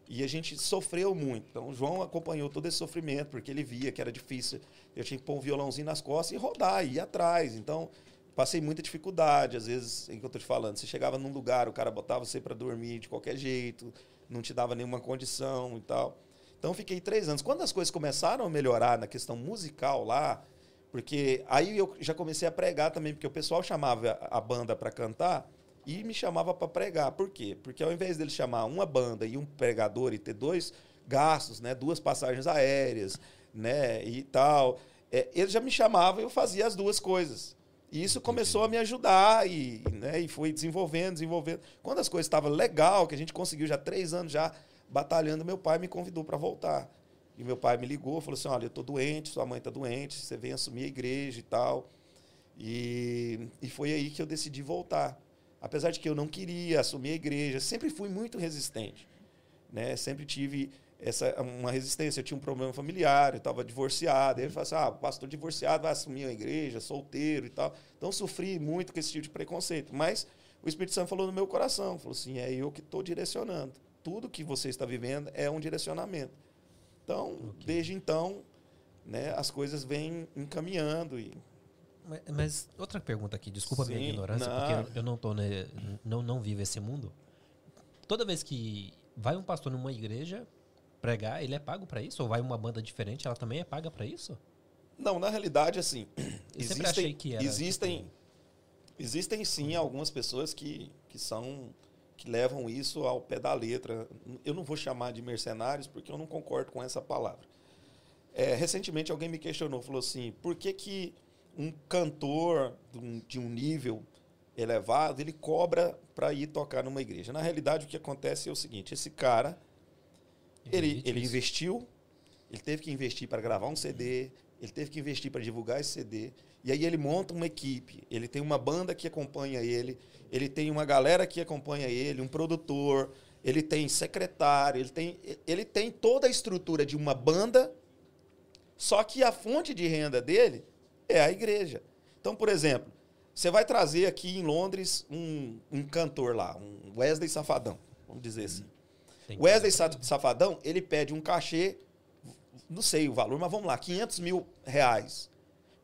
e a gente sofreu muito. Então o João acompanhou todo esse sofrimento, porque ele via que era difícil. Eu tinha que pôr um violãozinho nas costas e rodar, e ir atrás. Então, passei muita dificuldade. Às vezes, que eu tô te falando, você chegava num lugar, o cara botava você para dormir de qualquer jeito, não te dava nenhuma condição e tal. Então, fiquei três anos. Quando as coisas começaram a melhorar na questão musical lá, porque aí eu já comecei a pregar também, porque o pessoal chamava a banda para cantar e me chamava para pregar. Por quê? Porque ao invés dele chamar uma banda e um pregador e ter dois gastos, né, duas passagens aéreas, né, e tal, é, ele já me chamava e eu fazia as duas coisas. E isso começou a me ajudar e, né, e foi desenvolvendo, desenvolvendo. Quando as coisas estavam legal, que a gente conseguiu já três anos já batalhando, meu pai me convidou para voltar. E meu pai me ligou, falou assim, olha, eu tô doente, sua mãe tá doente, você vem assumir a igreja e tal. E, e foi aí que eu decidi voltar. Apesar de que eu não queria assumir a igreja, sempre fui muito resistente. Né? Sempre tive essa, uma resistência. Eu tinha um problema familiar, eu estava divorciado. Aí ele falou assim: ah, pastor divorciado vai assumir a igreja, solteiro e tal. Então sofri muito com esse tipo de preconceito. Mas o Espírito Santo falou no meu coração: falou assim, é eu que estou direcionando. Tudo que você está vivendo é um direcionamento. Então, desde então, né, as coisas vêm encaminhando e Mas, outra pergunta aqui, desculpa a minha Sim, ignorância, não. porque eu, não tô ne- não não vivo esse mundo. Toda vez que vai um pastor numa igreja pregar, ele é pago pra isso? Ou vai uma banda diferente, ela também é paga pra isso? Não, na realidade, assim, Eu existem, que era, existem Existem sim algumas pessoas que, que são que levam isso ao pé da letra. Eu não vou chamar de mercenários porque eu não concordo com essa palavra. É, recentemente alguém me questionou, falou assim, por que, que um cantor de um, nível elevado ele cobra para ir tocar numa igreja? Na realidade o que acontece é o seguinte, esse cara ele, ele investiu, ele teve que investir para gravar um CD, ele teve que investir para divulgar esse CD. E aí ele monta uma equipe, ele tem uma banda que acompanha ele, ele tem uma galera que acompanha ele, um produtor, ele tem secretário, ele tem, ele tem toda a estrutura de uma banda, só que a fonte de renda dele é a igreja. Então, por exemplo, você vai trazer aqui em Londres um, um cantor lá, um Wesley Safadão, vamos dizer assim. Tem Wesley Sa- Safadão, ele pede um cachê, não sei o valor, mas vamos lá, 500 mil reais.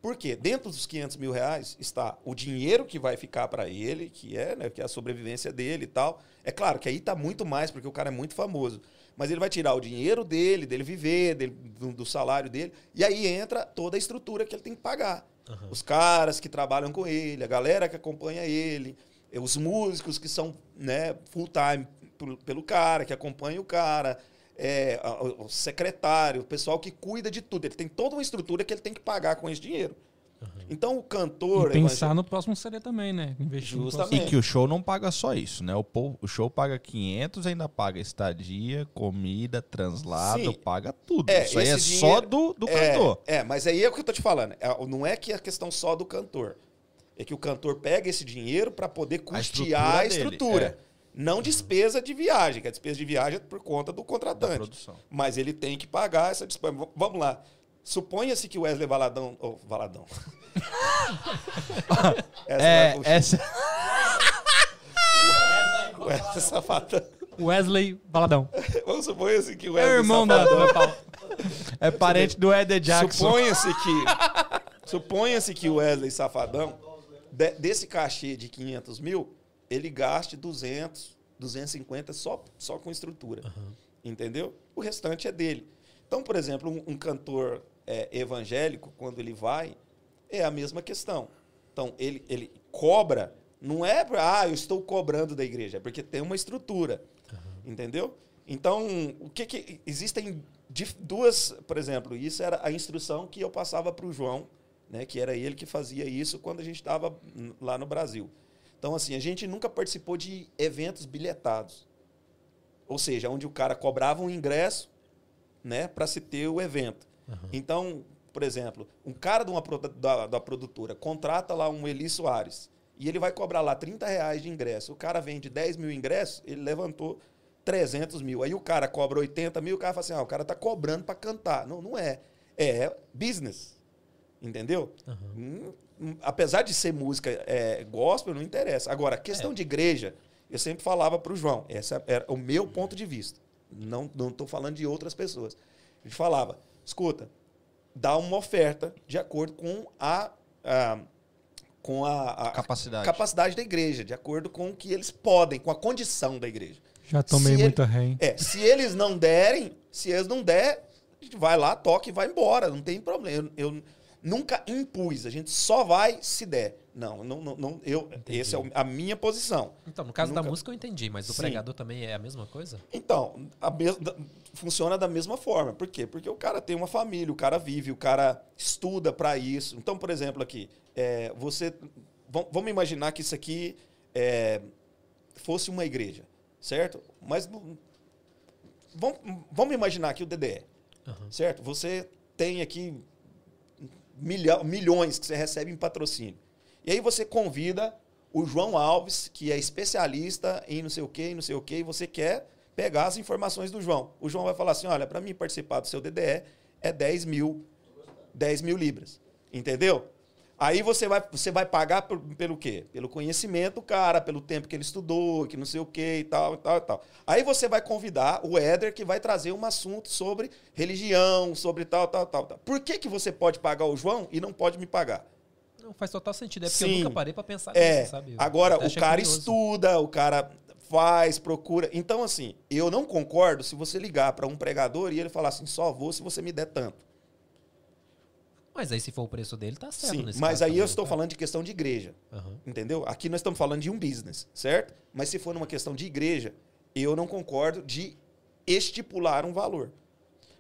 Por quê? Dentro dos 500 mil reais está o dinheiro que vai ficar para ele, que é, né, que é a sobrevivência dele e tal. É claro que aí está muito mais, porque o cara é muito famoso. Mas ele vai tirar o dinheiro dele, dele viver, dele- do, do salário dele, e aí entra toda a estrutura que ele tem que pagar. Os caras que trabalham com ele, a galera que acompanha ele, eh, os músicos que são né, full time pelo, cara, que acompanha o cara, é, o secretário, o pessoal que cuida de tudo. Ele tem toda uma estrutura que ele tem que pagar com esse dinheiro. Então o cantor. E pensar no próximo CD também, né? Investir Justamente. E que o show não paga só isso, né? O, po- o show paga 500, ainda paga estadia, comida, translado, Sim. paga tudo. É, isso aí é esse só dinheiro- do, do é, cantor. É, mas aí é o que eu tô te falando. É, não é que é questão só do cantor. É que o cantor pega esse dinheiro para poder custear a estrutura estrutura. dele, Não despesa de viagem, que a despesa de viagem é por conta do contratante. Mas ele tem que pagar essa despesa. Vamos lá. Suponha-se que o Wesley Valadão. Oh, Valadão. [LAUGHS] essa É, puxar. essa. [LAUGHS] Wesley Safadão. Wesley Baladão. Vamos supor-se que o É Wesley o irmão da, Safadão- meu pau. É parente do Eder Jackson. Suponha-se que, suponha-se que o Wesley Safadão, de- desse cachê de 500 mil, ele gaste 200, 250 só, só com estrutura. Entendeu? O restante é dele. Então, por exemplo, um, um cantor é, evangélico, quando ele vai, é a mesma questão. Então, ele, ele cobra, não é para, ah, eu estou cobrando da igreja, é porque tem uma estrutura. Entendeu? Então, o que que existem duas, por exemplo, isso era a instrução que eu passava para o João, né, que era ele que fazia isso quando a gente estava lá no Brasil. Então, assim, a gente nunca participou de eventos bilhetados. Ou seja, onde o cara cobrava um ingresso, né, para se ter o evento. Então, por exemplo, um cara de uma, da, da produtora contrata lá um Eli Soares e ele vai cobrar lá 30 reais de ingresso. O cara vende 10 mil ingressos, ele levantou 300 mil. Aí o cara cobra 80 mil, o cara fala assim, ah, o cara tá cobrando para cantar. Não, não é. É business. Entendeu? Hum, hum, apesar de ser música é, gospel, não interessa. Agora, questão de igreja, eu sempre falava para o João, esse era o meu ponto de vista. Não não estou falando de outras pessoas. Gente falava, escuta, dá uma oferta de acordo com a, a- com a, a Capacidade. capacidade da igreja, de acordo com o que eles podem, com a condição da igreja. Já tomei Se muita ré, hein? É, se eles não derem, se eles não der, a gente vai lá, toca e vai embora, não tem problema. Eu, eu nunca impus, a gente só vai se der. Não, não, não, não eu, Entendi. essa é a minha posição. Então, no caso da Nunca- música eu entendi, mas do Sim. pregador também é a mesma coisa? Então, a mes- da- funciona da mesma forma. Por quê? Porque o cara tem uma família, o cara vive, o cara estuda para isso. Então, por exemplo, aqui, é, você. vam- Vamos imaginar que isso aqui é, fosse uma igreja, certo? Mas vamos, vamos imaginar aqui o DDE, Aham. certo? Você tem aqui milha- milhões que você recebe em patrocínio. E aí você convida o João Alves, que é especialista em não sei o quê, em não sei o quê, e você quer pegar as informações do João. O João vai falar assim, olha, para mim participar do seu DDE é 10 mil, 10 mil libras. Entendeu? Aí você vai, você vai pagar por- pelo quê? Pelo conhecimento do cara, pelo tempo que ele estudou, que não sei o quê e tal, e tal, e tal. Aí você vai convidar o Éder, que vai trazer um assunto sobre religião, sobre tal, tal, tal, tal. Por que, que você pode pagar o João e não pode me pagar? Não, faz total sentido. É porque Sim. eu nunca parei pra pensar É, nisso, sabe? Eu agora o achei cara curioso. estuda, o cara faz, procura. Então, assim, eu não concordo se você ligar para um pregador e ele falar assim, só vou se você me der tanto. Mas aí se for o preço dele, tá certo Sim, mas aí eu também, estou tá? falando de questão de igreja. Aham. Entendeu? Aqui nós estamos falando de um business, certo? Mas se for numa questão de igreja, eu não concordo de estipular um valor.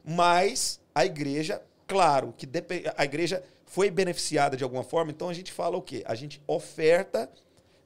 Mas a igreja, claro, que a igreja foi beneficiada de alguma forma, então a gente fala o quê? A gente oferta,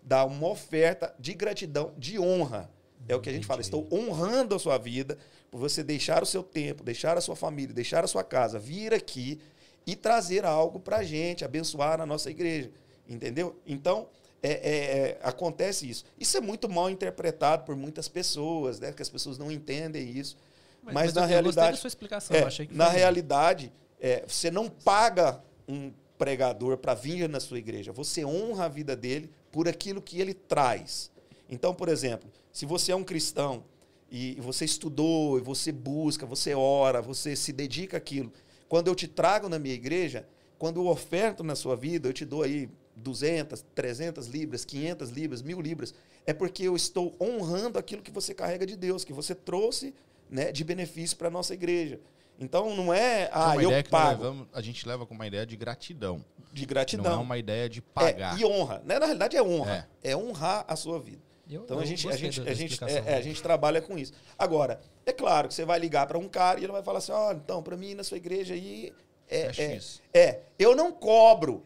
dá uma oferta de gratidão, de honra. É o que a gente fala, estou honrando a sua vida por você deixar o seu tempo, deixar a sua família, deixar a sua casa, vir aqui e trazer algo para a gente, abençoar a nossa igreja. Entendeu? Então, é, é, é, acontece isso. Isso é muito mal interpretado por muitas pessoas, né? Que as pessoas não entendem isso. Mas, na eu- eu gostei da realidade. sua explicação. É, eu achei que na realidade, é, você não paga um pregador para vir na sua igreja. Você honra a vida dele por aquilo que ele traz. Então, por exemplo, se você é um cristão e você estudou, e você busca, você ora, você se dedica àquilo, quando eu te trago na minha igreja, quando eu oferto na sua vida, eu te dou aí 200, 300 libras, 500 libras, mil libras, é porque eu estou honrando aquilo que você carrega de Deus, que você trouxe né, de benefício para a nossa igreja. Então não é, É ah, uma eu pago levamos- a gente leva com uma ideia de gratidão. de Não é gratidão. uma ideia de É, pagar. e honra. Né? Na realidade é honra. É. honrar a sua vida. Eu- Então eu a gente, a, gente, a, gente, é, é, a gente trabalha com isso. Agora, é claro que você vai ligar para um cara e ele vai falar assim: ó, então, para mim, na sua igreja aí. É, É é, X. é, eu não cobro,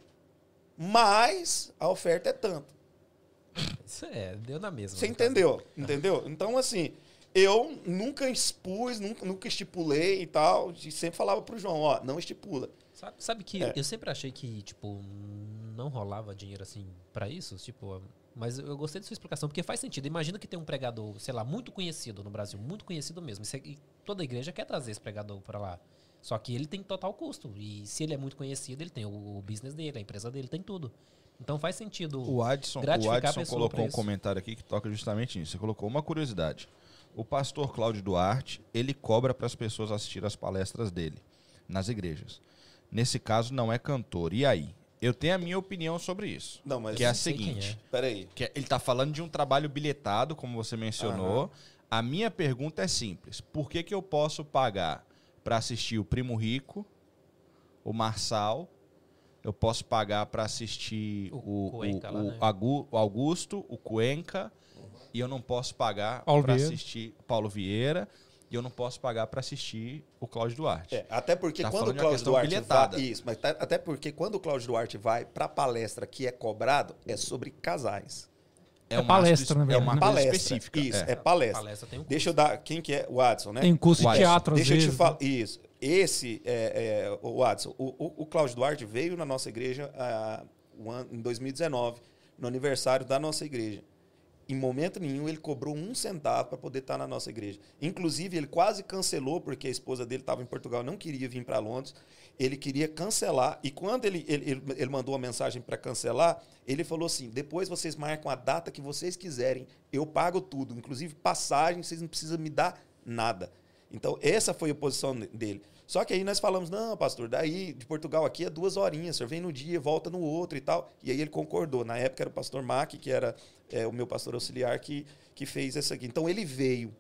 mas a oferta é tanto. Isso é, deu na mesma. Você caso. entendeu? Entendeu? Então, assim, eu nunca expus, nunca, nunca estipulei e tal. e sempre falava pro João: ó, não estipula. Sabe, sabe que É. eu sempre achei que, tipo, não rolava dinheiro assim pra isso, tipo, mas eu gostei da sua explicação, porque faz sentido. Imagina que tem um pregador, sei lá, muito conhecido no Brasil, muito conhecido mesmo. E toda igreja quer trazer esse pregador pra lá. Só que ele tem total custo. E se ele é muito conhecido, ele tem o, o business dele, a empresa dele, tem tudo. Então faz sentido. O Adson, o Adson colocou um comentário aqui que toca justamente nisso. Você colocou uma curiosidade. O pastor Cláudio Duarte, ele cobra para as pessoas assistir as palestras dele nas igrejas. Nesse caso, não é cantor. E aí? Eu tenho a minha opinião sobre isso. Não, mas. que é a quem seguinte. Peraí. Que é- ele está falando de um trabalho bilhetado, como você mencionou. A minha pergunta é simples. Por que, que eu posso pagar para assistir o Primo Rico, o Marçal, eu posso pagar para assistir O o, Cuenca o- lá, né? O Augusto, o Cuenca, e eu não posso pagar para assistir Paulo Vieira, e eu não posso pagar para assistir o Cláudio Duarte. É, até porque Tá quando o uma Cláudio Duarte bilhetada. vai, isso, mas tá- até porque quando o Cláudio Duarte vai para palestra que é cobrado é sobre casais. É uma palestra, na É verdade, uma né? coisa Palestra. específica. Isso, é. é, palestra. Palestra tem um Deixa eu dar quem que é o Adson, né? Tem curso de teatro, às Deixa eu vezes. te falar isso. Esse é, é, o Adson, o, o, o Cláudio Duarte veio na nossa igreja ano- em 2019, no aniversário da nossa igreja. Em momento nenhum ele cobrou um centavo para poder estar na nossa igreja. Inclusive, ele quase cancelou, porque a esposa dele estava em Portugal, não queria vir para Londres. Ele queria cancelar. E quando ele, ele, ele, ele mandou a mensagem para cancelar, ele falou assim: depois vocês marcam a data que vocês quiserem, eu pago tudo, inclusive passagem, vocês não precisam me dar nada. Então, essa foi a posição dele. Só que aí nós falamos, não, pastor, daí de Portugal aqui é duas horinhas, o senhor vem no dia, volta no outro e tal. E aí ele concordou. Na época era o pastor Mac, que era é, o meu pastor auxiliar, que, que fez essa aqui. Então ele veio,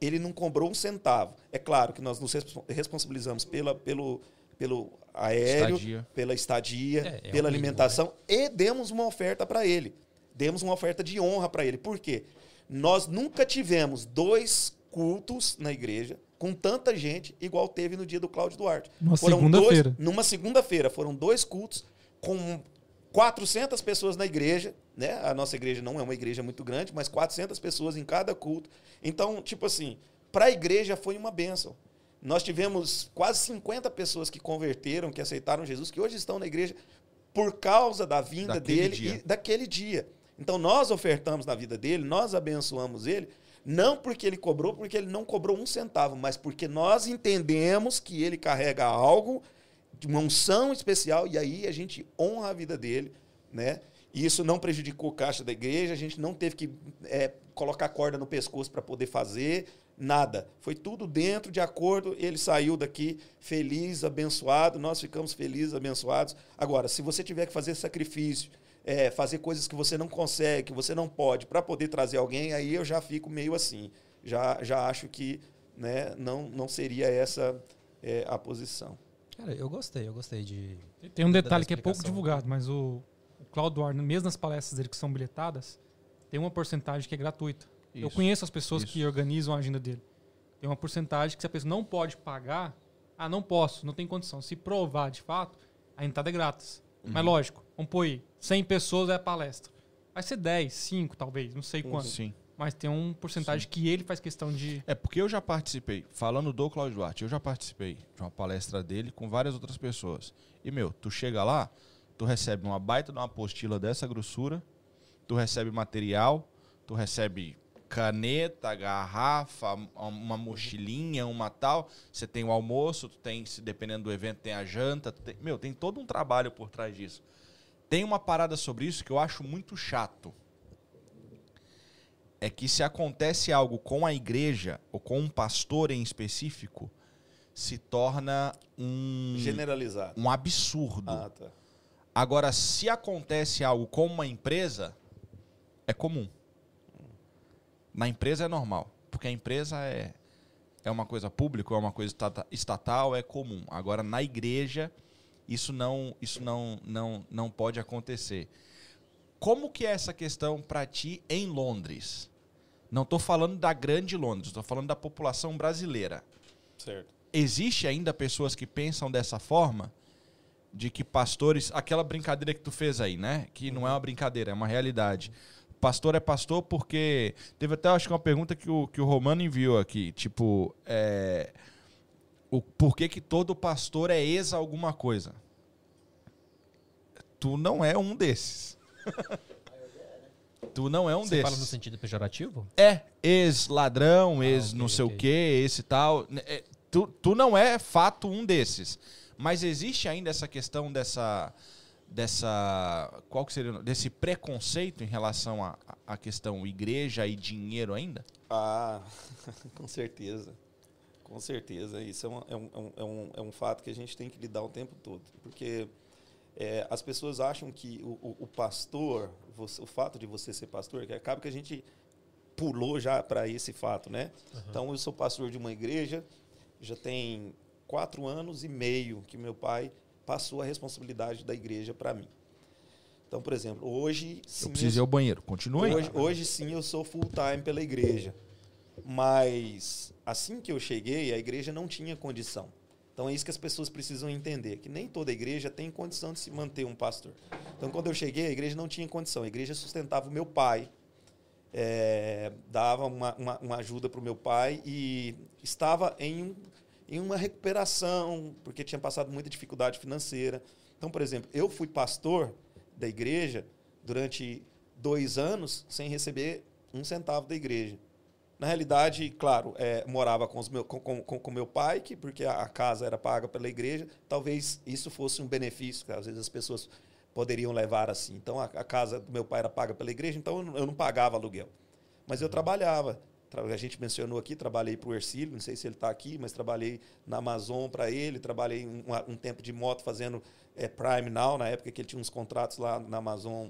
ele não cobrou um centavo. É claro que nós nos respo- responsabilizamos pela, pelo, pelo aéreo, Estadia. pela estadia, É, é pela mínimo, alimentação e demos uma oferta para ele. Demos uma oferta de honra para ele. Por quê? Nós nunca tivemos dois cultos na igreja com tanta gente igual teve no dia do Cláudio Duarte. Numa Foram segunda-feira. dois- Numa segunda-feira. Foram dois cultos com 400 pessoas na igreja, né? A nossa igreja não é uma igreja muito grande, mas 400 pessoas em cada culto. Então, tipo assim, para a igreja foi uma bênção. Nós tivemos quase 50 pessoas que converteram, que aceitaram Jesus, que hoje estão na igreja por causa da vinda Daquele dele dia. e daquele dia. Então nós ofertamos na vida dele, nós abençoamos ele, não porque ele cobrou, porque ele não cobrou um centavo, mas porque nós entendemos que ele carrega algo de uma unção especial e aí a gente honra a vida dele, né? E isso não prejudicou o caixa da igreja, a gente não teve que é, colocar corda no pescoço para poder fazer nada. Foi tudo dentro de acordo. Ele saiu daqui feliz, abençoado. Nós ficamos felizes, abençoados. Agora, se você tiver que fazer sacrifício, é, fazer coisas que você não consegue, que você não pode, para poder trazer alguém, aí eu já fico meio assim. Já, já acho que né, não, não seria essa é, a posição. Cara, eu gostei, eu gostei de. Tem um detalhe que é pouco divulgado, mas o, o Claudio Arno, mesmo nas palestras dele que são bilhetadas, tem uma porcentagem que é gratuita. Eu Isso. conheço as pessoas isso. que organizam a agenda dele. Tem uma porcentagem que se a pessoa não pode pagar, ah, não posso, não tem condição. Se provar de fato, a entrada é grátis. Mas lógico, vamos pôr aí, 100 pessoas é a palestra. Vai ser 10, 5 talvez, não sei quanto. Sim. Mas tem uma porcentagem que ele faz questão de... É porque eu já participei, falando do Cláudio Duarte, eu já participei de uma palestra dele com várias outras pessoas. E, meu, tu chega lá, tu recebe uma baita de uma apostila dessa grossura, tu recebe material, tu recebe caneta, garrafa, uma mochilinha, uma tal. Você tem o almoço, tu tem, dependendo do evento, tem a janta. tem- meu, tem todo um trabalho por trás disso. Tem uma parada sobre isso que eu acho muito chato. É que se acontece algo com a igreja ou com um pastor em específico, se torna um, Generalizado. um absurdo. Ah, tá. Agora, se acontece algo com uma empresa, é comum. Na empresa é normal, porque a empresa é, é uma coisa pública, é uma coisa estata- estatal, é comum. Agora, na igreja, isso não, isso não, não, não pode acontecer. Como que é essa questão para ti em Londres? Não estou falando da grande Londres, estou falando da população brasileira. Certo. Existe ainda pessoas que pensam dessa forma? De que pastores. Aquela brincadeira que tu fez aí, né? Que não é uma brincadeira, é uma realidade. Pastor é pastor porque. Teve até, acho que uma pergunta que o, que o Romano enviou aqui. Tipo, é, o por que, que todo pastor é ex alguma coisa? Tu não é um desses. [LAUGHS] tu não é um Você desses. fala no sentido pejorativo? É, ex-ladrão, ex ok, não sei o quê, esse tal. É, Tu, tu não é fato um desses. Mas existe ainda essa questão dessa. Dessa. Qual que seria? Desse preconceito em relação à à questão igreja e dinheiro ainda? Ah, [LAUGHS] com certeza. Com certeza. Isso é um, é, um, é um- é um, é um fato que a gente tem que lidar o tempo todo. Porque é, as pessoas acham que o, o- o pastor, você- o fato de você ser pastor, que acaba que a gente pulou já para esse fato, né? Então, eu sou pastor de uma igreja, já tem quatro anos e meio que meu pai passou a responsabilidade da igreja para mim. Então, por exemplo, hoje... sim, Eu preciso ir ao banheiro. Continua aí. Hoje, hoje sim eu sou full time pela igreja. Mas assim que eu cheguei, a igreja não tinha condição. Então é isso que as pessoas precisam entender, que nem toda igreja tem condição de se manter um pastor. Então quando eu cheguei, a igreja não tinha condição. A igreja sustentava o meu pai, eh, dava uma, uma, uma ajuda para o meu pai e estava em, um, em uma recuperação, porque tinha passado muita dificuldade financeira. Então, por exemplo, eu fui pastor da igreja durante dois anos sem receber um centavo da igreja. Na realidade, claro, é, morava com, os meu, com, com, com meu pai, que, porque a casa era paga pela igreja. Talvez isso fosse um benefício, que às vezes as pessoas poderiam levar assim. Então, a, a casa do meu pai era paga pela igreja, então eu não, eu não pagava aluguel. Mas eu trabalhava. A gente mencionou aqui, trabalhei para o Ercílio, não sei se ele está aqui, mas trabalhei na Amazon para ele, trabalhei um, um tempo de moto fazendo é, Prime Now, na época que ele tinha uns contratos lá na Amazon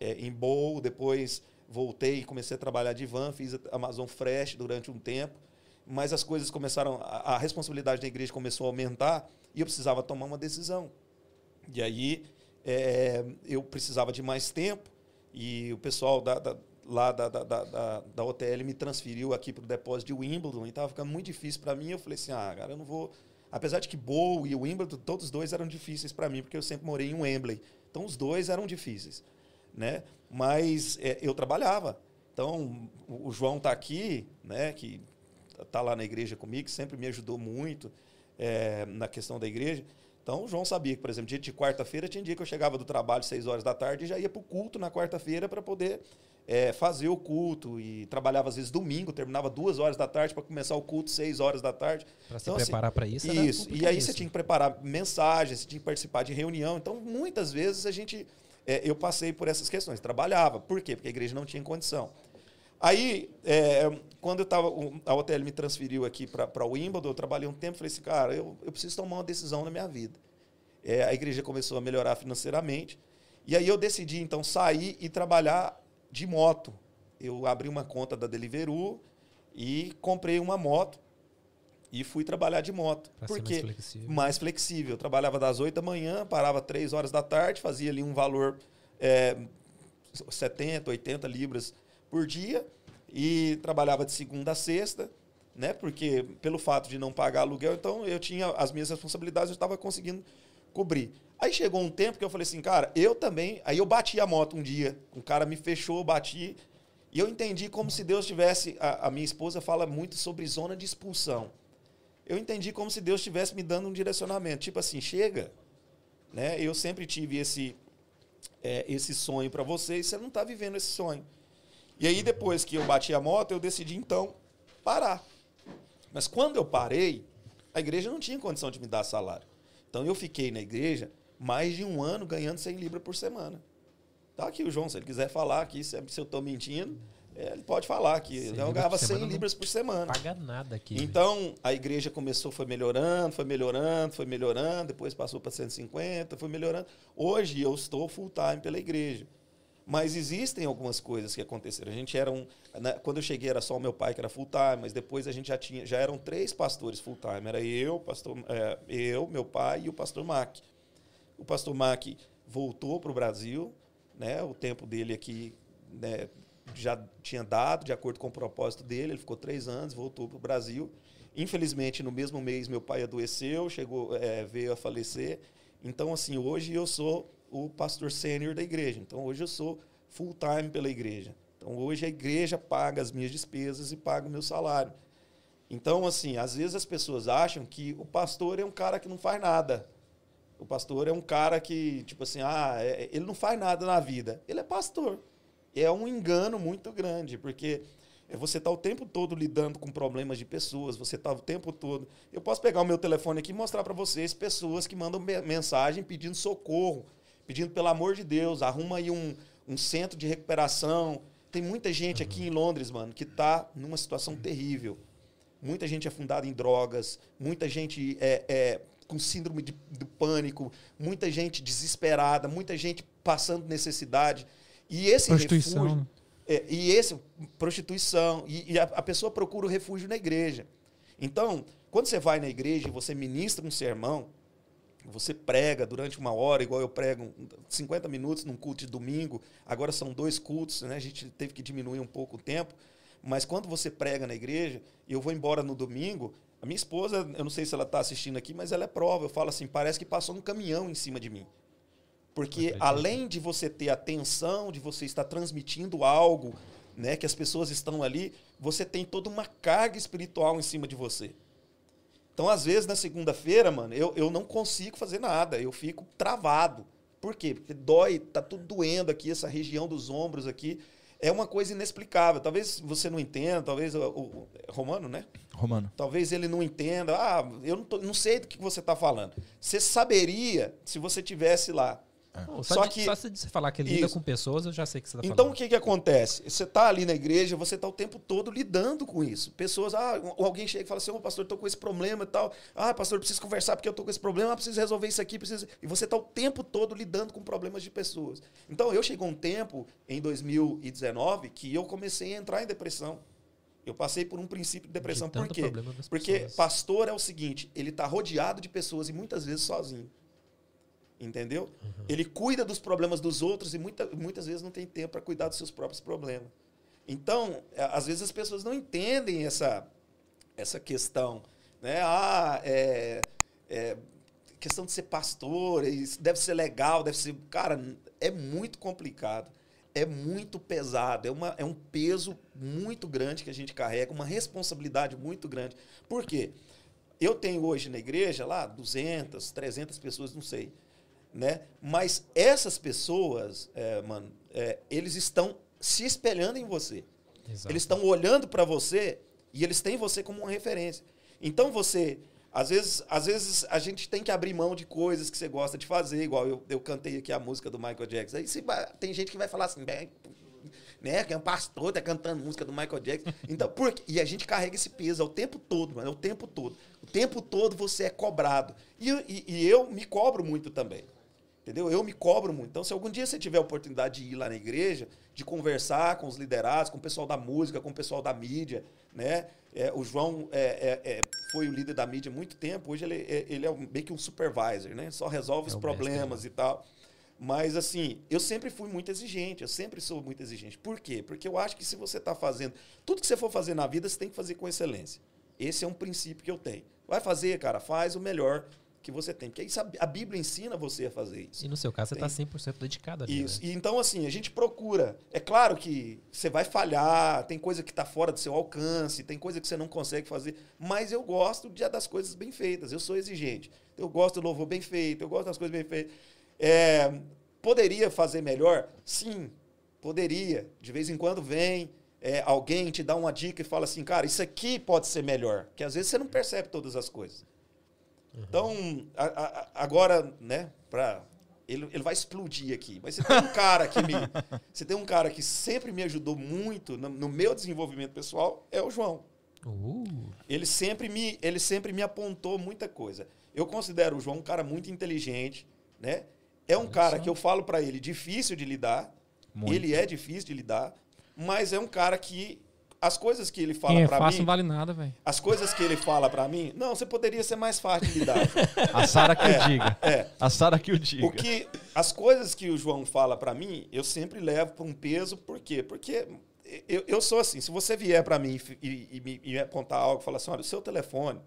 é, em Bowl, depois voltei e comecei a trabalhar de van, fiz a Amazon Fresh durante um tempo, mas as coisas começaram, a, a responsabilidade da igreja começou a aumentar e eu precisava tomar uma decisão. E aí é, eu precisava de mais tempo e o pessoal da, da- lá da, da, da, da, OTL me transferiu aqui para o depósito de Wimbledon e estava ficando muito difícil para mim. Eu falei assim, ah, cara, eu não vou... Apesar de que Bow e Wimbledon, todos os dois eram difíceis para mim, porque eu sempre morei em Wembley. Então os dois eram difíceis, né? Mas é, eu trabalhava. Então o João está aqui, né? Que está lá na igreja comigo, que sempre me ajudou muito é, na questão da igreja. Então, o João sabia que, por exemplo, dia de quarta-feira tinha dia que eu chegava do trabalho seis horas da tarde e já ia para o culto na quarta-feira para poder é, fazer o culto. E trabalhava, às vezes, domingo, terminava duas horas da tarde para começar o culto seis horas da tarde. Se Então, assim, preparar pra isso. era Isso. E aí você tinha que preparar mensagens, você tinha que participar de reunião. Então, muitas vezes a gente. é, eu passei por essas questões. Trabalhava. Por quê? Porque a igreja não tinha condição. Aí, é, quando eu tava, o- a OTL me transferiu aqui para o Wimbledon, eu trabalhei um tempo, falei assim, cara, eu, eu preciso tomar uma decisão na minha vida. É, a igreja começou a melhorar financeiramente. E aí eu decidi, então, sair e trabalhar de moto. Eu abri uma conta da Deliveroo e comprei uma moto. e fui trabalhar de moto. Pra ser mais porque flexível. mais flexível. Eu trabalhava das 8 da manhã, parava 3 horas da tarde, fazia ali um valor é, 70, 80 libras por dia e trabalhava de segunda a sexta, né? Porque pelo fato de não pagar aluguel, então eu tinha as minhas responsabilidades, eu estava conseguindo cobrir. Aí chegou um tempo que eu falei assim, cara, eu também. Aí eu bati a moto um dia, um cara me fechou, bati. E eu entendi como se Deus tivesse. A, a minha esposa fala muito sobre zona de expulsão. Eu entendi como se Deus estivesse me dando um direcionamento. Tipo assim, chega. Né? Eu sempre tive esse, é, esse sonho para você e você não está vivendo esse sonho. E aí, depois que eu bati a moto, eu decidi então parar. Mas quando eu parei, a igreja não tinha condição de me dar salário. Então eu fiquei na igreja mais de um ano ganhando 100 libras por semana. Tá aqui o João, se ele quiser falar aqui, se, eu estou mentindo, é, ele pode falar aqui. 100 Eu ganhava por 100 semana não libras por semana. Paga nada aqui. Então, a igreja começou, foi melhorando, foi melhorando, foi melhorando, depois passou para 150, foi melhorando. Hoje eu estou full time pela igreja. Mas existem algumas coisas que aconteceram. A gente era um, né, quando eu cheguei era só o meu pai que era full time, mas depois a gente já tinha, já eram três pastores full time. Era eu, pastor, é, eu, meu pai e o pastor Mac. O pastor Mac voltou para o Brasil, né? O tempo dele aqui, né, já tinha dado de acordo com o propósito dele. Ele ficou três anos, voltou para o Brasil. Infelizmente, no mesmo mês, meu pai adoeceu, chegou, é, veio a falecer. Então, assim, hoje eu sou o pastor sênior da igreja. Então, hoje eu sou full time pela igreja. Então, hoje a igreja paga as minhas despesas e paga o meu salário. Então, assim, às vezes as pessoas acham que o pastor é um cara que não faz nada. O pastor é um cara que, tipo assim, ah, é- ele não faz nada na vida. Ele é pastor. É um engano muito grande, porque é você está o tempo todo lidando com problemas de pessoas, você está o tempo todo. Eu posso pegar o meu telefone aqui e mostrar para vocês pessoas que mandam me- mensagem pedindo socorro, pedindo pelo amor de Deus, arruma aí um, um centro de recuperação. Tem muita gente aqui em Londres, mano, que está numa situação terrível. Muita gente afundada em drogas, muita gente é, é, com síndrome de, do pânico, muita gente desesperada, muita gente passando necessidade. E esse Prostituição. refúgio, né? é, e esse, prostituição, e, e a, a pessoa procura o refúgio na igreja. Então, quando você vai na igreja e você ministra um sermão, você prega durante uma hora, igual eu prego 50 minutos num culto de domingo, agora são dois cultos, né? a gente teve que diminuir um pouco o tempo, mas quando você prega na igreja, e eu vou embora no domingo, a minha esposa, eu não sei se ela está assistindo aqui, mas ela é prova, eu falo assim, parece que passou um caminhão em cima de mim. Porque além de você ter atenção, de você estar transmitindo algo, né, que as pessoas estão ali, você tem toda uma carga espiritual em cima de você. Então, às vezes, na segunda-feira, mano, eu, eu não consigo fazer nada, eu fico travado. Por quê? Porque dói, tá tudo doendo aqui, essa região dos ombros aqui. É uma coisa inexplicável. Talvez você não entenda, talvez o, o- é Romano, né? Romano. Talvez ele não entenda. Ah, eu não, tô- não sei do que você está falando. Você saberia se você tivesse lá. Pô, Só só, de, que- só de você falar que lida Isso. com pessoas, eu já sei que você tá Então, falando. o que, que acontece? Você está ali na igreja, você está o tempo todo lidando com isso. Pessoas, ah, ou alguém chega e fala assim, ô pastor, estou com esse problema e tal. Ah, pastor, eu preciso conversar porque eu estou com esse problema, ah, preciso resolver isso aqui, preciso... E você está o tempo todo lidando com problemas de pessoas. Então, eu chegou um tempo, em 2019, que eu comecei a entrar em depressão. Eu passei por um princípio de depressão. De Por quê? Porque pastor é o seguinte, ele está rodeado de pessoas e muitas vezes sozinho. Entendeu? Uhum. Ele cuida dos problemas dos outros e muita, muitas vezes não tem tempo para cuidar dos seus próprios problemas. Então, às vezes as pessoas não entendem essa, essa questão. Né? Ah, é, é, questão de ser pastor, isso deve ser legal, deve ser. Cara, é muito complicado. É muito pesado, é, uma, é um peso muito grande que a gente carrega, uma responsabilidade muito grande. Por quê? Eu tenho hoje na igreja lá 200, 300 pessoas, não sei né? Mas essas pessoas, é, mano, é, eles estão se espelhando em você. Exato. Eles estão olhando para você e eles têm você como uma referência. Então você, às vezes, às vezes a gente tem que abrir mão de coisas que você gosta de fazer, igual eu, eu cantei aqui a música do Michael Jackson. Aí você tem gente que vai falar assim, né, que é um pastor, tá cantando música do Michael Jackson. Então? E a gente carrega esse peso é o tempo todo, mano, é o tempo todo. O tempo todo você é cobrado. E, e- e eu me cobro muito também. Entendeu? Eu me cobro muito. Então, se algum dia você tiver a oportunidade de ir lá na igreja, de conversar com os liderados, com o pessoal da música, com o pessoal da mídia, né? É, o João é, é, é, foi o líder da mídia há muito tempo. Hoje ele, é- ele é um- meio que um supervisor, né? Só resolve os É problemas e tal. Mas, assim, eu sempre fui muito exigente. Eu sempre sou muito exigente. Por quê? Porque eu acho que se você está fazendo... Tudo que você for fazer na vida, você tem que fazer com excelência. Esse é um princípio que eu tenho. Vai fazer, cara, faz o melhor que você tem. Porque isso, a a Bíblia ensina você a fazer isso. E no seu caso, você Tem. tá 100% dedicado ali. Isso. Né? E então, assim, a gente procura. É claro que você vai falhar, tem coisa que está fora do seu alcance, tem coisa que você não consegue fazer, mas eu gosto de, das coisas bem feitas. Eu sou exigente. Eu gosto do louvor bem feito, eu gosto das coisas bem feitas. É, poderia fazer melhor? Sim, poderia. De vez em quando vem é, alguém te dá uma dica e fala assim, cara, isso aqui pode ser melhor. Que às vezes você não percebe todas as coisas. Então, a- a- agora, né, pra, ele, ele vai explodir aqui. Mas você tem um cara que me. [LAUGHS] Você tem um cara que sempre me ajudou muito no, no meu desenvolvimento pessoal, é o João. Uh, Ele sempre, me, ele sempre me apontou muita coisa. Eu considero o João um cara muito inteligente, né? É um cara que eu falo pra ele difícil de lidar. Muito. Ele é difícil de lidar, mas é um cara que as coisas que ele fala é pra fácil mim, não vale nada, velho. as coisas que ele fala pra mim, não, você poderia ser mais fácil de lidar. [LAUGHS] A Sara que o diga. é. A Sara que o diga. O que as coisas que o João fala pra mim, eu sempre levo para um peso, por quê? Porque eu, eu sou assim, se você vier pra mim e, e- e me, me apontar algo, falar assim, olha, o seu telefone,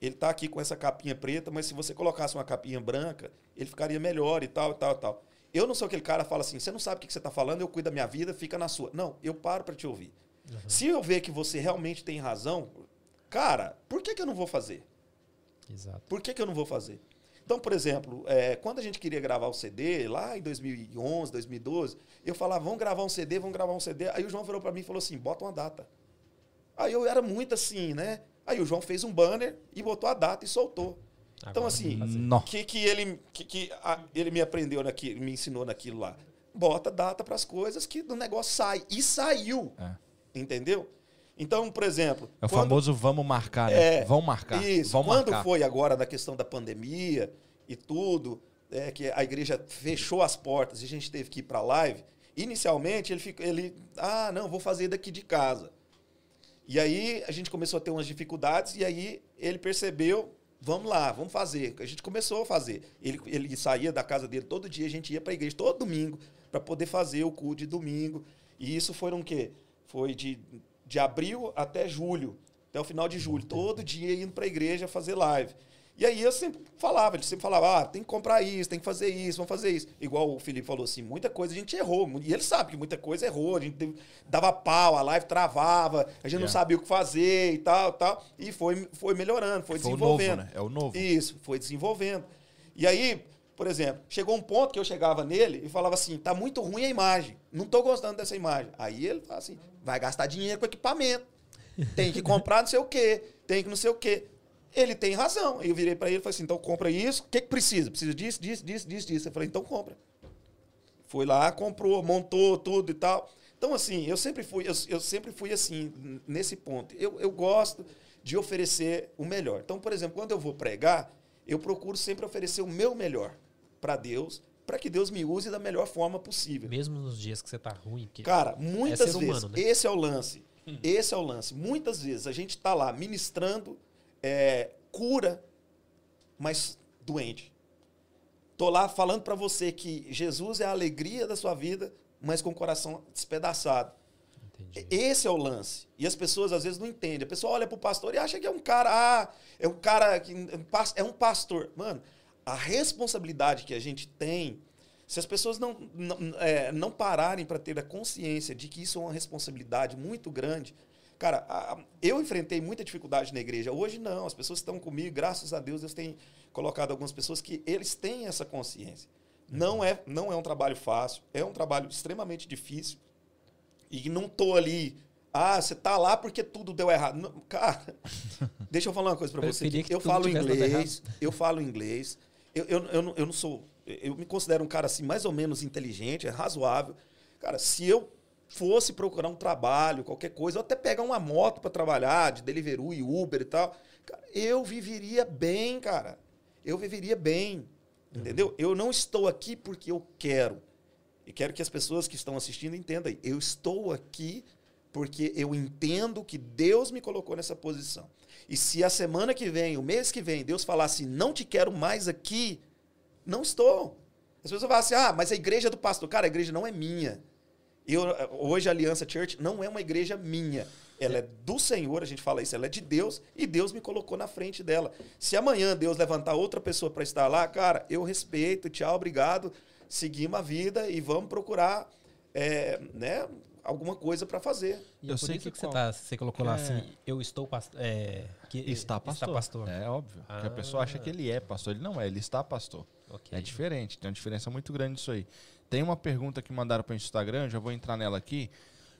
ele tá aqui com essa capinha preta, mas se você colocasse uma capinha branca, ele ficaria melhor e tal, e tal, e tal. Eu não sou aquele cara que fala assim, você não sabe o que você tá falando, eu cuido da minha vida, fica na sua. Não, eu paro pra te ouvir. Se eu ver que você realmente tem razão, cara, por que, que eu não vou fazer? exato. Por que, que eu não vou fazer? Então, por exemplo, é, quando a gente queria gravar o CD, lá em 2011, 2012, eu falava, vamos gravar um CD, vamos gravar um CD. Aí o João virou para mim e falou assim, bota uma data. Aí eu era muito assim, né? Aí o João fez um banner e botou a data e soltou. Então, Agora assim, fazer. Nó. o que, que, ele, que, que a- ele me aprendeu naquilo, me ensinou naquilo lá? Bota data para as coisas que o negócio sai. E saiu. É. Entendeu? Então, por exemplo. É o quando- famoso vamos marcar, né? É, Vão marcar. Isso. Vão Quando marcar. foi agora da questão da pandemia e tudo, é, que a igreja fechou as portas e a gente teve que ir para a live, inicialmente ele, fica, ele, ah, não, vou fazer daqui de casa. E aí a gente começou a ter umas dificuldades e aí ele percebeu, vamos lá, vamos fazer. A gente começou a fazer. Ele, ele saía da casa dele todo dia, a gente ia para a igreja todo domingo para poder fazer o culto de domingo. E isso foram o quê? Foi de, de abril até julho, até o final de julho, todo dia indo para a igreja fazer live. E aí eu sempre falava, ele sempre falava, ah, tem que comprar isso, tem que fazer isso, vamos fazer isso. Igual o Felipe falou assim, muita coisa a gente errou. E ele sabe que muita coisa errou, a gente teve- dava pau, a live travava, a gente não É. sabia o que fazer e tal, tal. E foi, foi melhorando, foi, Foi o novo, desenvolvendo. né? É o novo. Isso, foi desenvolvendo. E aí, por exemplo, chegou um ponto que eu chegava nele e falava assim: tá muito ruim a imagem, não tô gostando dessa imagem. Aí ele fala assim: vai gastar dinheiro com equipamento, tem que comprar não sei o quê, tem que não sei o quê. Ele tem razão. Eu virei para ele e falei assim: então compra isso, o que, que precisa? Precisa disso, disso, disso, disso, disso. Eu falei: então compra. Foi lá, comprou, montou tudo e tal. Então, assim, eu sempre fui, eu, eu sempre fui assim, nesse ponto. Eu, eu gosto de oferecer o melhor. Então, por exemplo, quando eu vou pregar, eu procuro sempre oferecer o meu melhor para Deus, para que Deus me use da melhor forma possível. Mesmo nos dias que você tá ruim. Que... Cara, muitas É vezes, humano, né? esse é o lance. Esse é o lance. Muitas vezes a gente está lá ministrando é, cura, mas doente. Tô lá falando para você que Jesus é a alegria da sua vida, mas com o coração despedaçado. Entendi. Esse é o lance. E as pessoas às vezes não entendem. A pessoa olha pro pastor e acha que é um cara, ah, é um cara que é um pastor. Mano, a responsabilidade que a gente tem, se as pessoas não, não, é, não pararem para ter a consciência de que isso é uma responsabilidade muito grande. Cara, a- eu enfrentei muita dificuldade na igreja. Hoje não, as pessoas estão comigo, graças a Deus, Deus tem colocado algumas pessoas que eles têm essa consciência. Não é, não é um trabalho fácil, é um trabalho extremamente difícil. E não tô ali, ah, você tá lá porque tudo deu errado. Não, cara, [LAUGHS] deixa eu falar uma coisa para você. Eu tudo falo inglês, eu falo inglês. Eu, eu, eu, não, eu não sou. Eu me considero um cara assim, mais ou menos inteligente, é razoável. Cara, se eu fosse procurar um trabalho, qualquer coisa, ou até pegar uma moto para trabalhar, de Deliveroo e Uber e tal, cara, eu viveria bem, cara. Eu viveria bem. Entendeu? Eu não estou aqui porque eu quero. E quero que as pessoas que estão assistindo entendam aí. Eu estou aqui porque eu entendo que Deus me colocou nessa posição. E se a semana que vem, o mês que vem, Deus falar assim, não te quero mais aqui, não estou. As pessoas falam assim, ah, mas a igreja é do pastor. Cara, a igreja não é minha. Eu, hoje a Aliança Church não é uma igreja minha. Ela é do Senhor, a gente fala isso, ela é de Deus e Deus me colocou na frente dela. Se amanhã Deus levantar outra pessoa para estar lá, cara, eu respeito, tchau, obrigado, seguimos a vida e vamos procurar é, né, alguma coisa para fazer. E Eu é por sei isso que que, você, tá, você colocou lá É. assim, eu estou pastor. É, que, Está pastor. É óbvio. Porque a pessoa acha que ele é pastor. Ele não é, ele está pastor. Ok. É diferente, tem uma diferença muito grande isso aí. Tem uma pergunta que mandaram para o Instagram, já vou entrar nela aqui,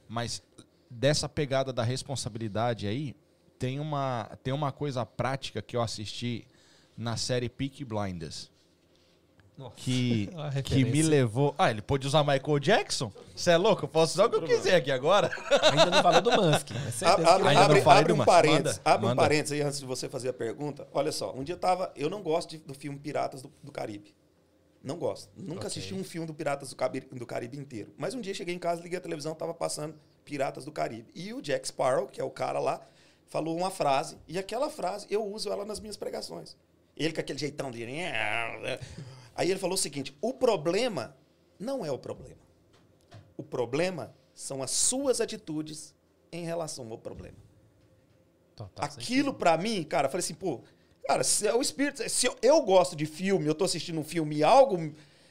mas dessa pegada da responsabilidade aí, tem uma, tem uma coisa prática que eu assisti na série Peaky Blinders. Nossa. Que, [LAUGHS] que me levou. Ah, ele pôde usar Michael Jackson? Você é louco? Eu posso usar o que eu quiser aqui agora. Ainda não falou do Musk. Abre, abre, não falei abre do um parênteses, manda, abre um manda. parênteses aí antes de você fazer a pergunta. Olha só, um dia eu tava. Eu não gosto de- do filme Piratas do, do Caribe. Não gosto. Nunca Ok. assisti um filme do Piratas do Caribe, do Caribe inteiro. Mas um dia cheguei em casa, liguei a televisão, tava passando Piratas do Caribe. E o Jack Sparrow, que é o cara lá, falou uma frase. E aquela frase eu uso ela nas minhas pregações. Ele com aquele jeitão de. Aí ele falou o seguinte: o problema não é o problema. O problema são as suas atitudes em relação ao problema. Total Aquilo pra mim, cara, eu falei assim, pô, cara, se é o espírito, se eu, eu gosto de filme, eu tô assistindo um filme e algo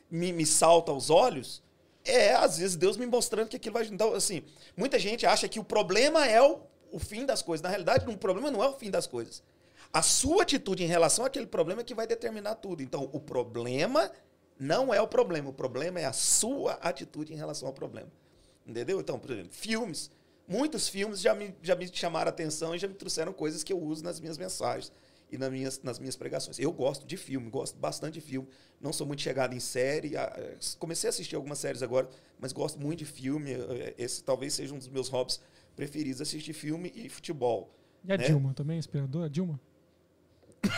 me, me salta aos olhos, é, às vezes Deus me mostrando que aquilo vai. Então, assim, muita gente acha que o problema é o, o fim das coisas. Na realidade, o problema não é o fim das coisas. A sua atitude em relação àquele problema é que vai determinar tudo. Então, o problema não é o problema. O problema é a sua atitude em relação ao problema. Entendeu? Então, por exemplo, filmes. Muitos filmes já me, já me chamaram a atenção e já me trouxeram coisas que eu uso nas minhas mensagens e nas minhas, nas minhas pregações. Eu gosto de filme, gosto bastante de filme. Não sou muito chegado em série. ah, eh, Comecei a assistir algumas séries agora, mas gosto muito de filme. Eh, Esse talvez seja um dos meus hobbies preferidos, assistir filme e futebol. E a né? Dilma também, inspiradora? Dilma? [LAUGHS]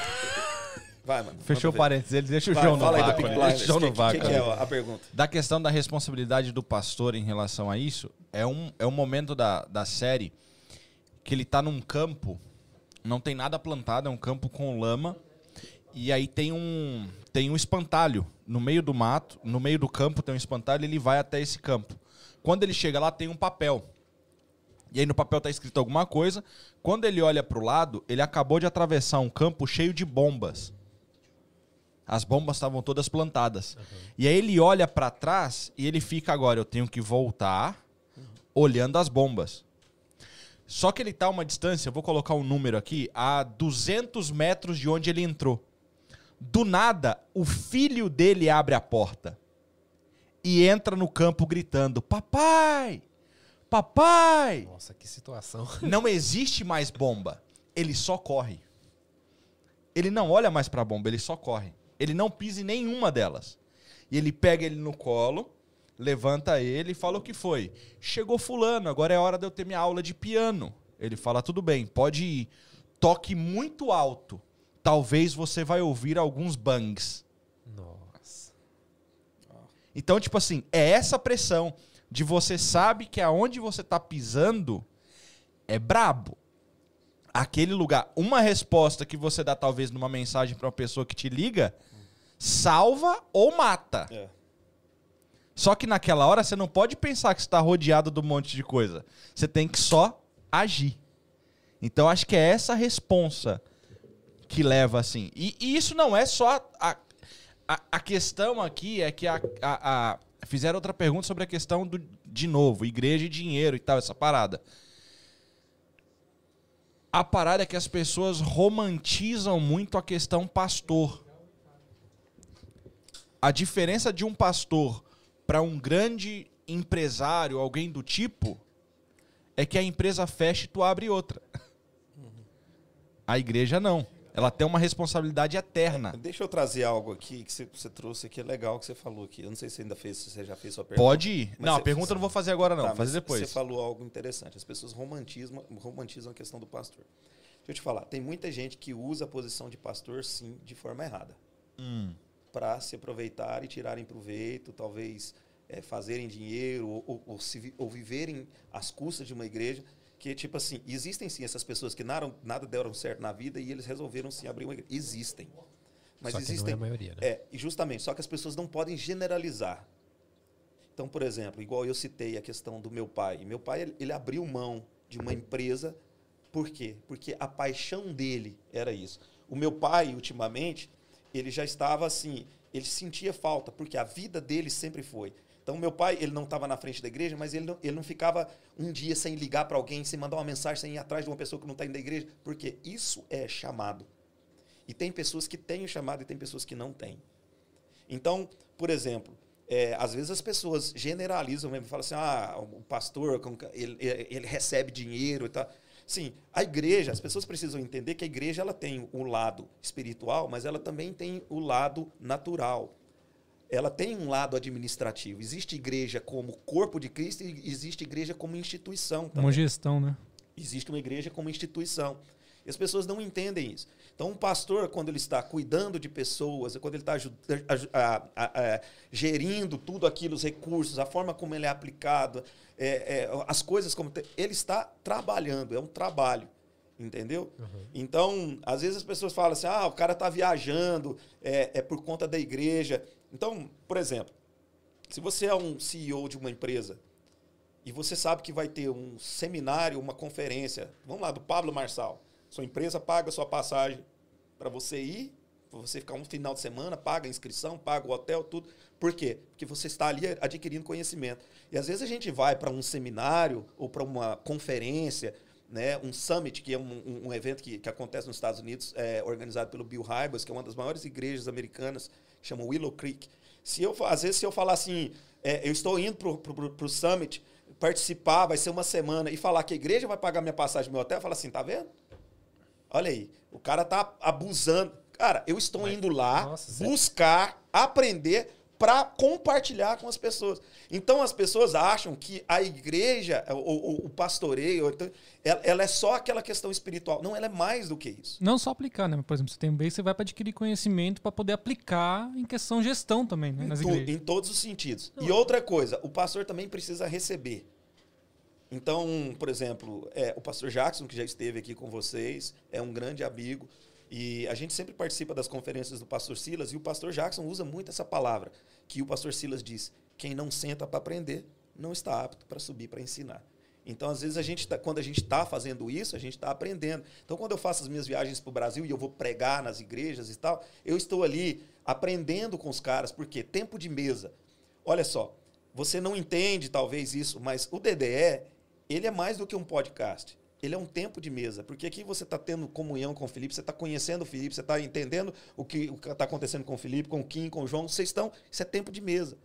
Vai, mano. Fechou o parênteses, ele deixa o Vai, João no vácuo. Né? Deixa o Blinders. João no Que- que, vácuo. que, é a pergunta? Da questão da responsabilidade do pastor em relação a isso, é um, é um momento da, da série que ele tá num campo, não tem nada plantado, é um campo com lama, e aí tem um, tem um espantalho no meio do mato, no meio do campo tem um espantalho, ele vai até esse campo. Quando ele chega lá, tem um papel. E aí no papel tá escrito alguma coisa. Quando ele olha pro lado, ele acabou de atravessar um campo cheio de bombas. As bombas estavam todas plantadas. E aí ele olha pra trás e ele fica agora, eu tenho que voltar olhando as bombas. Só que ele tá a uma distância, eu vou colocar um número aqui, a 200 metros de onde ele entrou. Do nada, o filho dele abre a porta e entra no campo gritando: Papai! Papai! Nossa, que situação. [LAUGHS] Não existe mais bomba. Ele só corre. Ele não olha mais pra bomba, ele só corre. Ele não pisa em nenhuma delas. E ele pega ele no colo, levanta ele e fala o que foi. Chegou fulano, agora é hora de eu ter minha aula de piano. Ele fala tudo bem, pode ir. Toque muito alto. Talvez você vai ouvir alguns bangs. Nossa. Então, tipo assim, é essa pressão de você sabe que aonde você tá pisando é brabo. Aquele lugar, uma resposta que você dá talvez numa mensagem pra uma pessoa que te liga, salva ou mata. É. Só que naquela hora você não pode pensar que você tá rodeado de um monte de coisa. Você tem que só agir. Então acho que é essa responsa que leva assim. E, e isso não é só a, a, a questão aqui é que a, a- a- fizeram outra pergunta sobre a questão do de novo, igreja e dinheiro e tal, essa parada. A parada é que as pessoas romantizam muito a questão pastor. A diferença de um pastor para um grande empresário, alguém do tipo, é que a empresa fecha e tu abre outra. A igreja não. Ela tem uma responsabilidade eterna. Deixa eu trazer algo aqui que você, trouxe que é legal que você falou aqui. Eu não sei se você ainda fez, se você já fez sua pergunta. Pode ir. Mas não, você- a pergunta eu não vou fazer agora, não. Tá, vou fazer depois. Você falou algo interessante. As pessoas romantizam, romantizam a questão do pastor. Deixa eu te falar. Tem muita gente que usa a posição de pastor, sim, de forma errada. Hum. para se aproveitar e tirarem proveito, talvez é, fazerem dinheiro ou, ou, ou, se ou viverem às custas de uma igreja. Que, tipo assim, existem sim essas pessoas que nada, nada deram certo na vida e eles resolveram sim abrir uma igreja. Existem. Mas existem. não é a maioria, né? É, e justamente, só que as pessoas não podem generalizar. Então, por exemplo, igual eu citei a questão do meu pai. Meu pai, ele, ele abriu mão de uma empresa, por quê? Porque a paixão dele era isso. O meu pai, ultimamente, ele já estava assim, ele sentia falta, porque a vida dele sempre foi. Então, meu pai, ele não estava na frente da igreja, mas ele não, ele não ficava um dia sem ligar para alguém, sem mandar uma mensagem, sem ir atrás de uma pessoa que não está indo da igreja, porque isso é chamado. E tem pessoas que têm o chamado e tem pessoas que não têm. Então, por exemplo, é, às vezes as pessoas generalizam mesmo, falam assim, ah, o pastor, ele- ele recebe dinheiro e tal. Sim, a igreja, as pessoas precisam entender que a igreja ela tem o lado espiritual, mas ela também tem o lado natural. Ela tem um lado administrativo. Existe igreja como corpo de Cristo e existe igreja como instituição também Uma gestão, né? existe uma igreja como instituição. E as pessoas não entendem isso. Então, um pastor, quando ele está cuidando de pessoas, quando ele está a- a- a- gerindo tudo aquilo, os recursos, a forma como ele é aplicado, é, é, as coisas como. Ele está trabalhando, é um trabalho. Entendeu? Então, às vezes as pessoas falam assim: ah, o cara está viajando, é, é por conta da igreja. Então, por exemplo, se você é um CEO de uma empresa e você sabe que vai ter um seminário, uma conferência, vamos lá, do Pablo Marçal. Sua empresa paga sua passagem para você ir, para você ficar um final de semana, paga a inscrição, paga o hotel, tudo. Por quê? Porque você está ali adquirindo conhecimento. E às vezes a gente vai para um seminário ou para uma conferência, né, um summit, que é um, um- evento que, que acontece nos Estados Unidos, é, organizado pelo Bill Hybels, que é uma das maiores igrejas americanas, chama Willow Creek. Se eu, às vezes, se eu falar assim, é, eu estou indo para o summit, participar, vai ser uma semana, e falar que a igreja vai pagar minha passagem no meu hotel, fala assim, tá vendo? Olha aí, o cara tá abusando. Cara, eu estou indo lá Nossa, sério? buscar, aprender para compartilhar com as pessoas. Então as pessoas acham que a igreja, o, o- o pastoreio, então, ela, ela é só aquela questão espiritual. Não, ela é mais do que isso. Não só aplicar, né? Por exemplo, você tem um base, você vai para adquirir conhecimento para poder aplicar em questão de gestão também, né? Nas Tu- igrejas. em todos os sentidos. E outra coisa, o pastor também precisa receber. Então, por exemplo, é, o pastor Jackson, que já esteve aqui com vocês, é um grande amigo. E a gente sempre participa das conferências do pastor Silas, e o pastor Jackson usa muito essa palavra, que o pastor Silas diz: quem não senta para aprender, não está apto para subir para ensinar. Então, às vezes, a gente tá, quando a gente está fazendo isso, a gente está aprendendo. Então, quando eu faço as minhas viagens para o Brasil e eu vou pregar nas igrejas e tal, eu estou ali aprendendo com os caras, porque tempo de mesa. Olha só, você não entende talvez isso, mas o DDE, ele é mais do que um podcast. Ele é um tempo de mesa, porque aqui você está tendo comunhão com o Felipe, você está conhecendo o Felipe, você está entendendo o que está acontecendo com o Felipe, com o Kim, com o João. Vocês estão. Isso é tempo de mesa.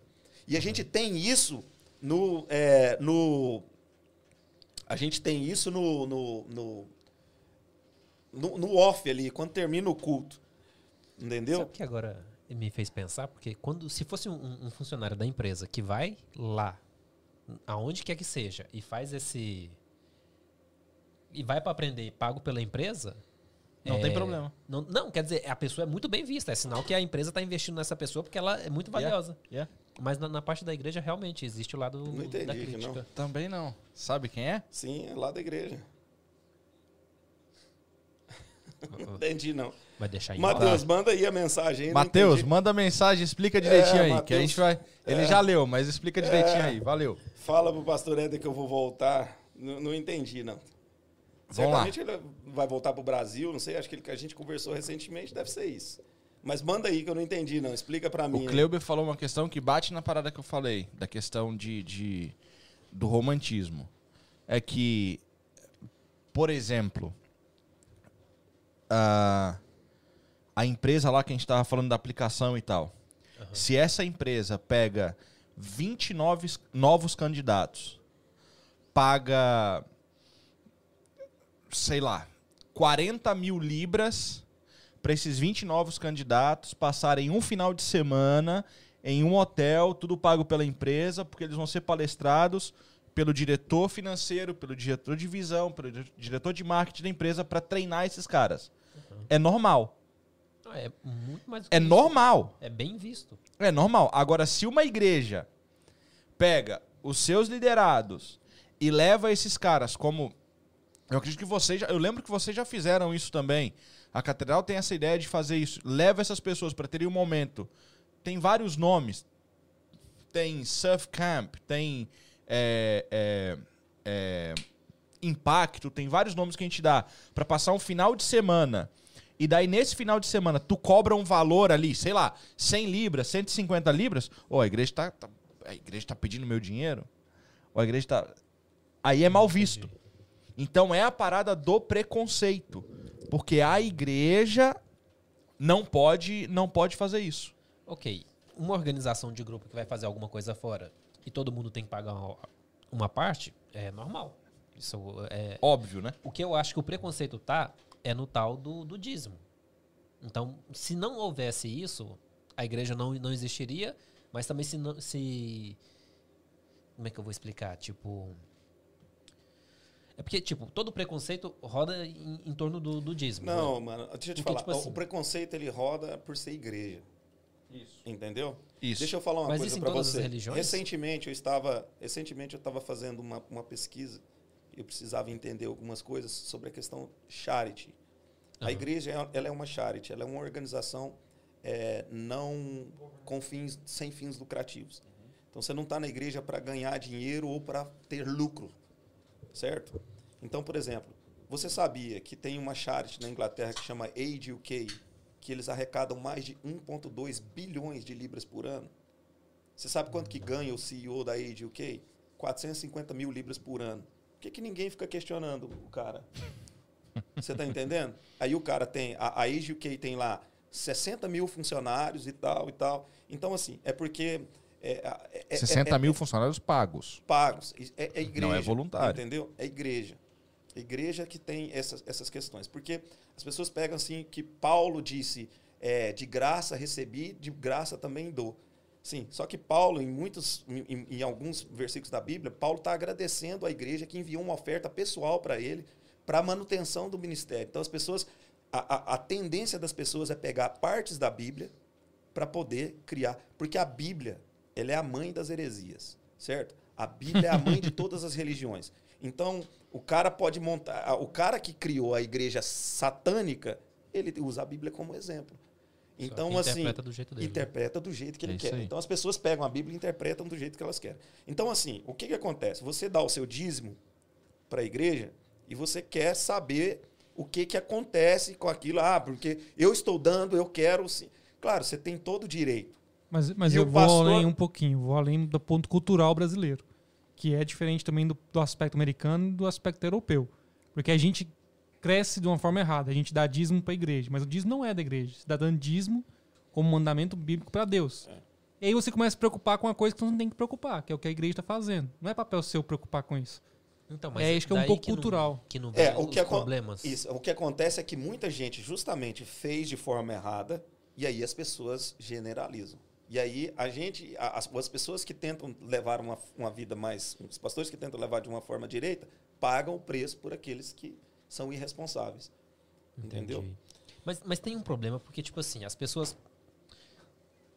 E a gente tem isso no. é, no a gente tem isso no, no, no, no, no off ali, quando termina o culto. Entendeu? Sabe o que agora me fez pensar? Porque quando se fosse um, um funcionário da empresa que vai lá, aonde quer que seja, e faz esse. E vai para aprender pago pela empresa. Não é, tem problema. Não, não, quer dizer, a pessoa é muito bem vista. É sinal que a empresa está investindo nessa pessoa porque ela é muito Yeah, valiosa. yeah. Mas na, na parte da igreja, realmente, existe o lado Não entendi da crítica. não. Também não. Sabe quem é? Sim, é lá da igreja. Não [LAUGHS] entendi, não. Vai deixar em Matheus, manda aí a mensagem. Matheus, manda mensagem, explica direitinho É, aí, que a Mateus. gente vai. Ele É. já leu, mas explica direitinho aí. Valeu. Fala pro pastor Éder que eu vou voltar. Não, não entendi, não. Certamente ele vai voltar pro Brasil, não sei, acho que ele, que a gente conversou recentemente, deve ser isso. Mas manda aí que eu não entendi, não. Explica pra mim. O. Kleuber falou uma questão que bate na parada que eu falei, da questão de, de- do romantismo. É que, por exemplo, a, a empresa lá que a gente estava falando da aplicação e tal, se essa empresa pega 29 novos candidatos, paga, sei lá, 40 mil libras para esses 20 novos candidatos passarem um final de semana em um hotel, tudo pago pela empresa, porque eles vão ser palestrados pelo diretor financeiro, pelo diretor de visão, pelo di- diretor de marketing da empresa para treinar esses caras. É normal. É muito mais. É isso. normal. É bem visto. É normal. Agora, se uma igreja pega os seus liderados e leva esses caras como. Eu acredito que vocês já. Eu lembro que vocês já fizeram isso também. A catedral tem essa ideia de fazer isso. Leva essas pessoas para terem um momento. Tem vários nomes. Tem Surf Camp, tem. é, é, é, Impacto, tem vários nomes que a gente dá para passar um final de semana. E daí, nesse final de semana, tu cobra um valor ali, sei lá, 100 libras, 150 libras. Ô, a igreja tá, tá- a igreja tá pedindo meu dinheiro? Ou a igreja tá... Aí é mal visto. Então é a parada do preconceito. Porque a igreja não pode, não pode fazer isso. Ok. Uma organização de grupo que vai fazer alguma coisa fora e todo mundo tem que pagar uma- parte, é normal. Isso é. Óbvio, né? O que eu acho que o preconceito tá é no tal do, do dízimo. Então, se não houvesse isso, a igreja não, não existiria, mas também se, não, se. Como é que eu vou explicar? Tipo. É porque, tipo, todo preconceito roda em, em torno do, do dízimo. Não, né? mano, deixa eu te Porque, falar. tipo assim- O preconceito ele roda por ser igreja. Isso. Entendeu? Isso. Deixa eu falar uma Mas coisa para você. religiões? Recentemente eu estava, recentemente eu estava fazendo uma, uma pesquisa. Eu precisava entender algumas coisas sobre a questão charity. A Aham. igreja é- ela é uma charity, ela é uma organização é, não com fins, sem fins lucrativos. Então você não está na igreja para ganhar dinheiro ou para ter lucro, certo? Então, por exemplo, você sabia que tem uma charity na Inglaterra que chama Aid UK, que eles arrecadam mais de 1,2 bilhões de libras por ano? Você sabe quanto que ganha o CEO da Aid UK? 450 mil libras por ano. Por que, que ninguém fica questionando o cara? Você tá entendendo? Aí o cara tem, a, a Age UK tem lá 60 mil funcionários e tal e tal. Então, assim, é porque. É, é- é- 60 é- mil funcionários pagos. pagos. É, é igreja. Não é voluntário. Entendeu? É igreja. É igreja que tem essas, essas questões. Porque as pessoas pegam assim que Paulo disse: é, de graça recebi, de graça também dou. Sim, só que Paulo, em muitos, em, em alguns versículos da Bíblia, Paulo está agradecendo à igreja que enviou uma oferta pessoal para ele, para a manutenção do ministério. Então, as pessoas, a, a, a tendência das pessoas é pegar partes da Bíblia para poder criar. Porque a Bíblia, ela é a mãe das heresias, certo? A Bíblia é a mãe de [LAUGHS] todas as religiões. Então, o cara pode montar. O cara que criou a igreja satânica, ele usa a Bíblia como exemplo. Então, assim. interpreta do jeito dele. né? Interpreta do jeito que É ele isso quer. aí. Então, as pessoas pegam a Bíblia e interpretam do jeito que elas querem. Então, assim, o que, que acontece? Você dá o seu dízimo para a igreja e você quer saber o que, que acontece com aquilo. Ah, porque eu estou dando, eu quero. Sim. Claro, você tem todo o direito. Mas, mas E eu vou pastor- além um pouquinho, vou além do ponto cultural brasileiro, que é diferente também do, do aspecto americano e do aspecto europeu. Porque a gente cresce de uma forma errada, a gente dá dízimo para a igreja, mas o dízimo não é da igreja, você está dando dízimo como mandamento bíblico para Deus. É. E aí você começa a se preocupar com uma coisa que você não tem que preocupar, que é o que a igreja está fazendo. Não é papel seu preocupar com isso. Então, É, acho que é um pouco não- cultural. que não É, o que, problemas. Isso, o que acontece é que muita gente justamente fez de forma errada e aí as pessoas generalizam. E aí a gente, a- as, as pessoas que tentam levar uma, uma vida mais, os pastores que tentam levar de uma forma direita, pagam o preço por aqueles que são irresponsáveis. Entendeu? Entendi. Mas, mas tem um problema, porque, tipo assim, as pessoas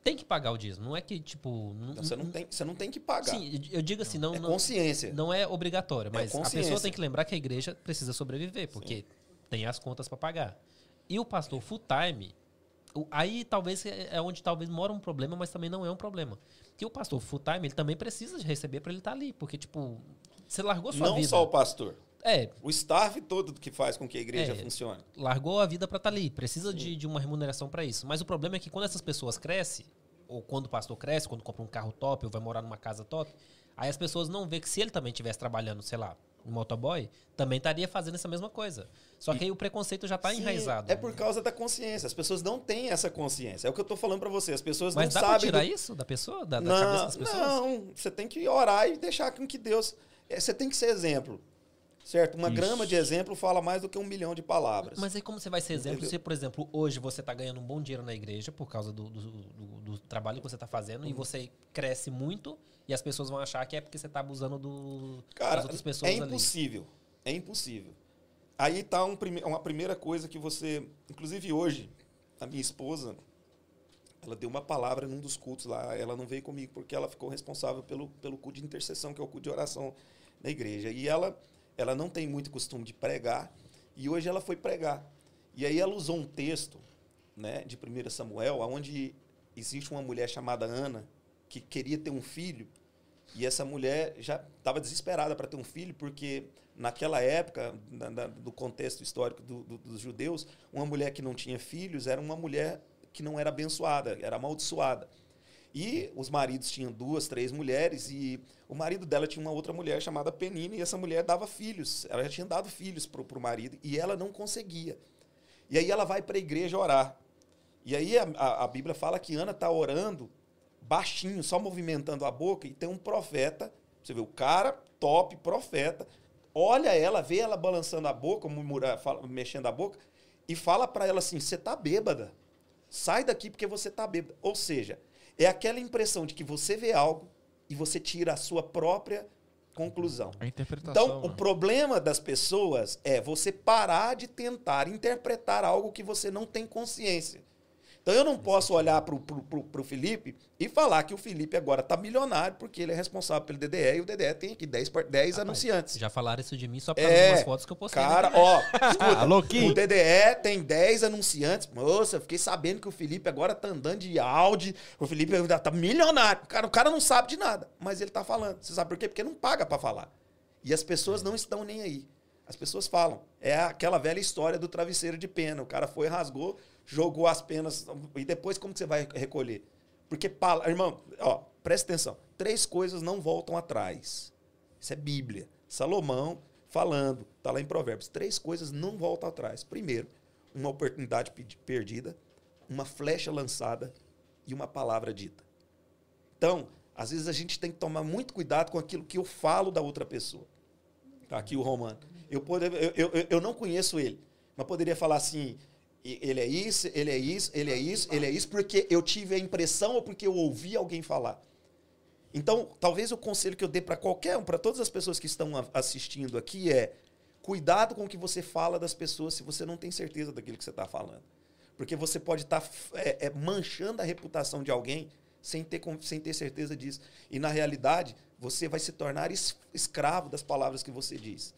têm que pagar o dízimo. Não é que, tipo. Não, Então, você, não tem, você não tem que pagar. Sim, eu digo assim, não, é não, consciência. não é obrigatório, mas a consciência. pessoa tem que lembrar que a igreja precisa sobreviver, porque tem as contas para pagar. E o pastor full time, o- aí talvez é é onde talvez mora um problema, mas também não é um problema. Que o pastor full time, ele também precisa de receber para ele estar ali, porque tipo, você largou sua não vida. só o pastor. É, O staff todo que faz com que a igreja É. funcione. largou a vida para estar ali, precisa de, de uma remuneração para isso. Mas o problema é que quando essas pessoas crescem, ou quando o pastor cresce, quando compra um carro top, ou vai morar numa casa top, aí as pessoas não vê que se ele também estivesse trabalhando, sei lá, um motoboy, também estaria fazendo essa mesma coisa. Só que aí o preconceito já está enraizado. É por causa da consciência. As pessoas não têm essa consciência. É o que eu tô falando para você. As pessoas Mas não dá pra sabem. tirar do- isso da pessoa, da, da não, cabeça das pessoas? não, você tem que orar e deixar com que Deus. é, Você tem que ser exemplo. Certo? Uma Isso. grama de exemplo fala mais do que um milhão de palavras. Mas aí como você vai ser exemplo Entendeu? se, por exemplo, hoje você está ganhando um bom dinheiro na igreja por causa do, do, do- do trabalho que você está fazendo Uhum. e você cresce muito e as pessoas vão achar que é porque você está abusando do, Cara, das outras pessoas é ali. impossível. É impossível. Aí tá um prime- uma primeira coisa que você. Inclusive hoje, a minha esposa, ela deu uma palavra num dos cultos lá. Ela não veio comigo porque ela ficou responsável pelo, pelo culto de intercessão, que é o culto de oração na igreja. E ela, ela não tem muito costume de pregar. E hoje ela foi pregar. E aí ela usou um texto né, de 1 Samuel, onde existe uma mulher chamada Ana que queria ter um filho. E essa mulher já estava desesperada para ter um filho, porque naquela época, na, na, do contexto histórico do, do, dos judeus, uma mulher que não tinha filhos era uma mulher que não era abençoada, era amaldiçoada. E os maridos tinham duas, três mulheres, e o marido dela tinha uma outra mulher chamada Penina, e essa mulher dava filhos. Ela já tinha dado filhos para o marido, e ela não conseguia. E aí ela vai para a igreja orar. E aí a, a, a Bíblia fala que Ana está orando baixinho, só movimentando a boca, e tem um profeta, você vê, o cara, top, profeta, olha ela, vê ela balançando a boca, murmura, fala, mexendo a boca, e fala para ela assim: você tá bêbada. Sai daqui porque você tá bêbada. Ou seja, é aquela impressão de que você vê algo e você tira a sua própria conclusão. A interpretação. Então, o né? problema das pessoas é você parar de tentar interpretar algo que você não tem consciência. Então eu não posso olhar para o Felipe e falar que o Felipe agora está milionário porque ele é responsável pelo DDE e o DDE tem aqui 10, par- 10 anunciantes. Já falaram isso de mim só por É, umas fotos que eu postei. Cara, ó, [LAUGHS] escuta, o DDE tem 10 anunciantes. Moça, eu fiquei sabendo que o Felipe agora tá andando de Audi. O Felipe tá milionário. Cara, o cara não sabe de nada, mas ele tá falando. Você sabe por quê? Porque não paga para falar. E as pessoas não estão nem aí. As pessoas falam. É aquela velha história do travesseiro de pena. O cara foi, rasgou, jogou as penas. E depois como que você vai recolher? Porque, pala- irmão, ó, presta atenção. Três coisas não voltam atrás. Isso é Bíblia. Salomão falando, tá lá em Provérbios. Três coisas não voltam atrás. Primeiro, uma oportunidade pe- perdida, uma flecha lançada e uma palavra dita. Então, às vezes a gente tem que tomar muito cuidado com aquilo que eu falo da outra pessoa. Tá aqui o Romano. Eu, poder, eu, eu, eu não conheço ele, mas poderia falar assim: "E- ele é isso, ele é isso, ele é isso, ele é isso, porque eu tive a impressão ou porque eu ouvi alguém falar. Então, talvez o conselho que eu dê para qualquer um, para todas as pessoas que estão assistindo aqui é: cuidado com o que você fala das pessoas se você não tem certeza daquilo que você está falando. Porque você pode estar manchando a reputação de alguém sem ter, sem ter certeza disso. E, na realidade, você vai se tornar es- escravo das palavras que você diz.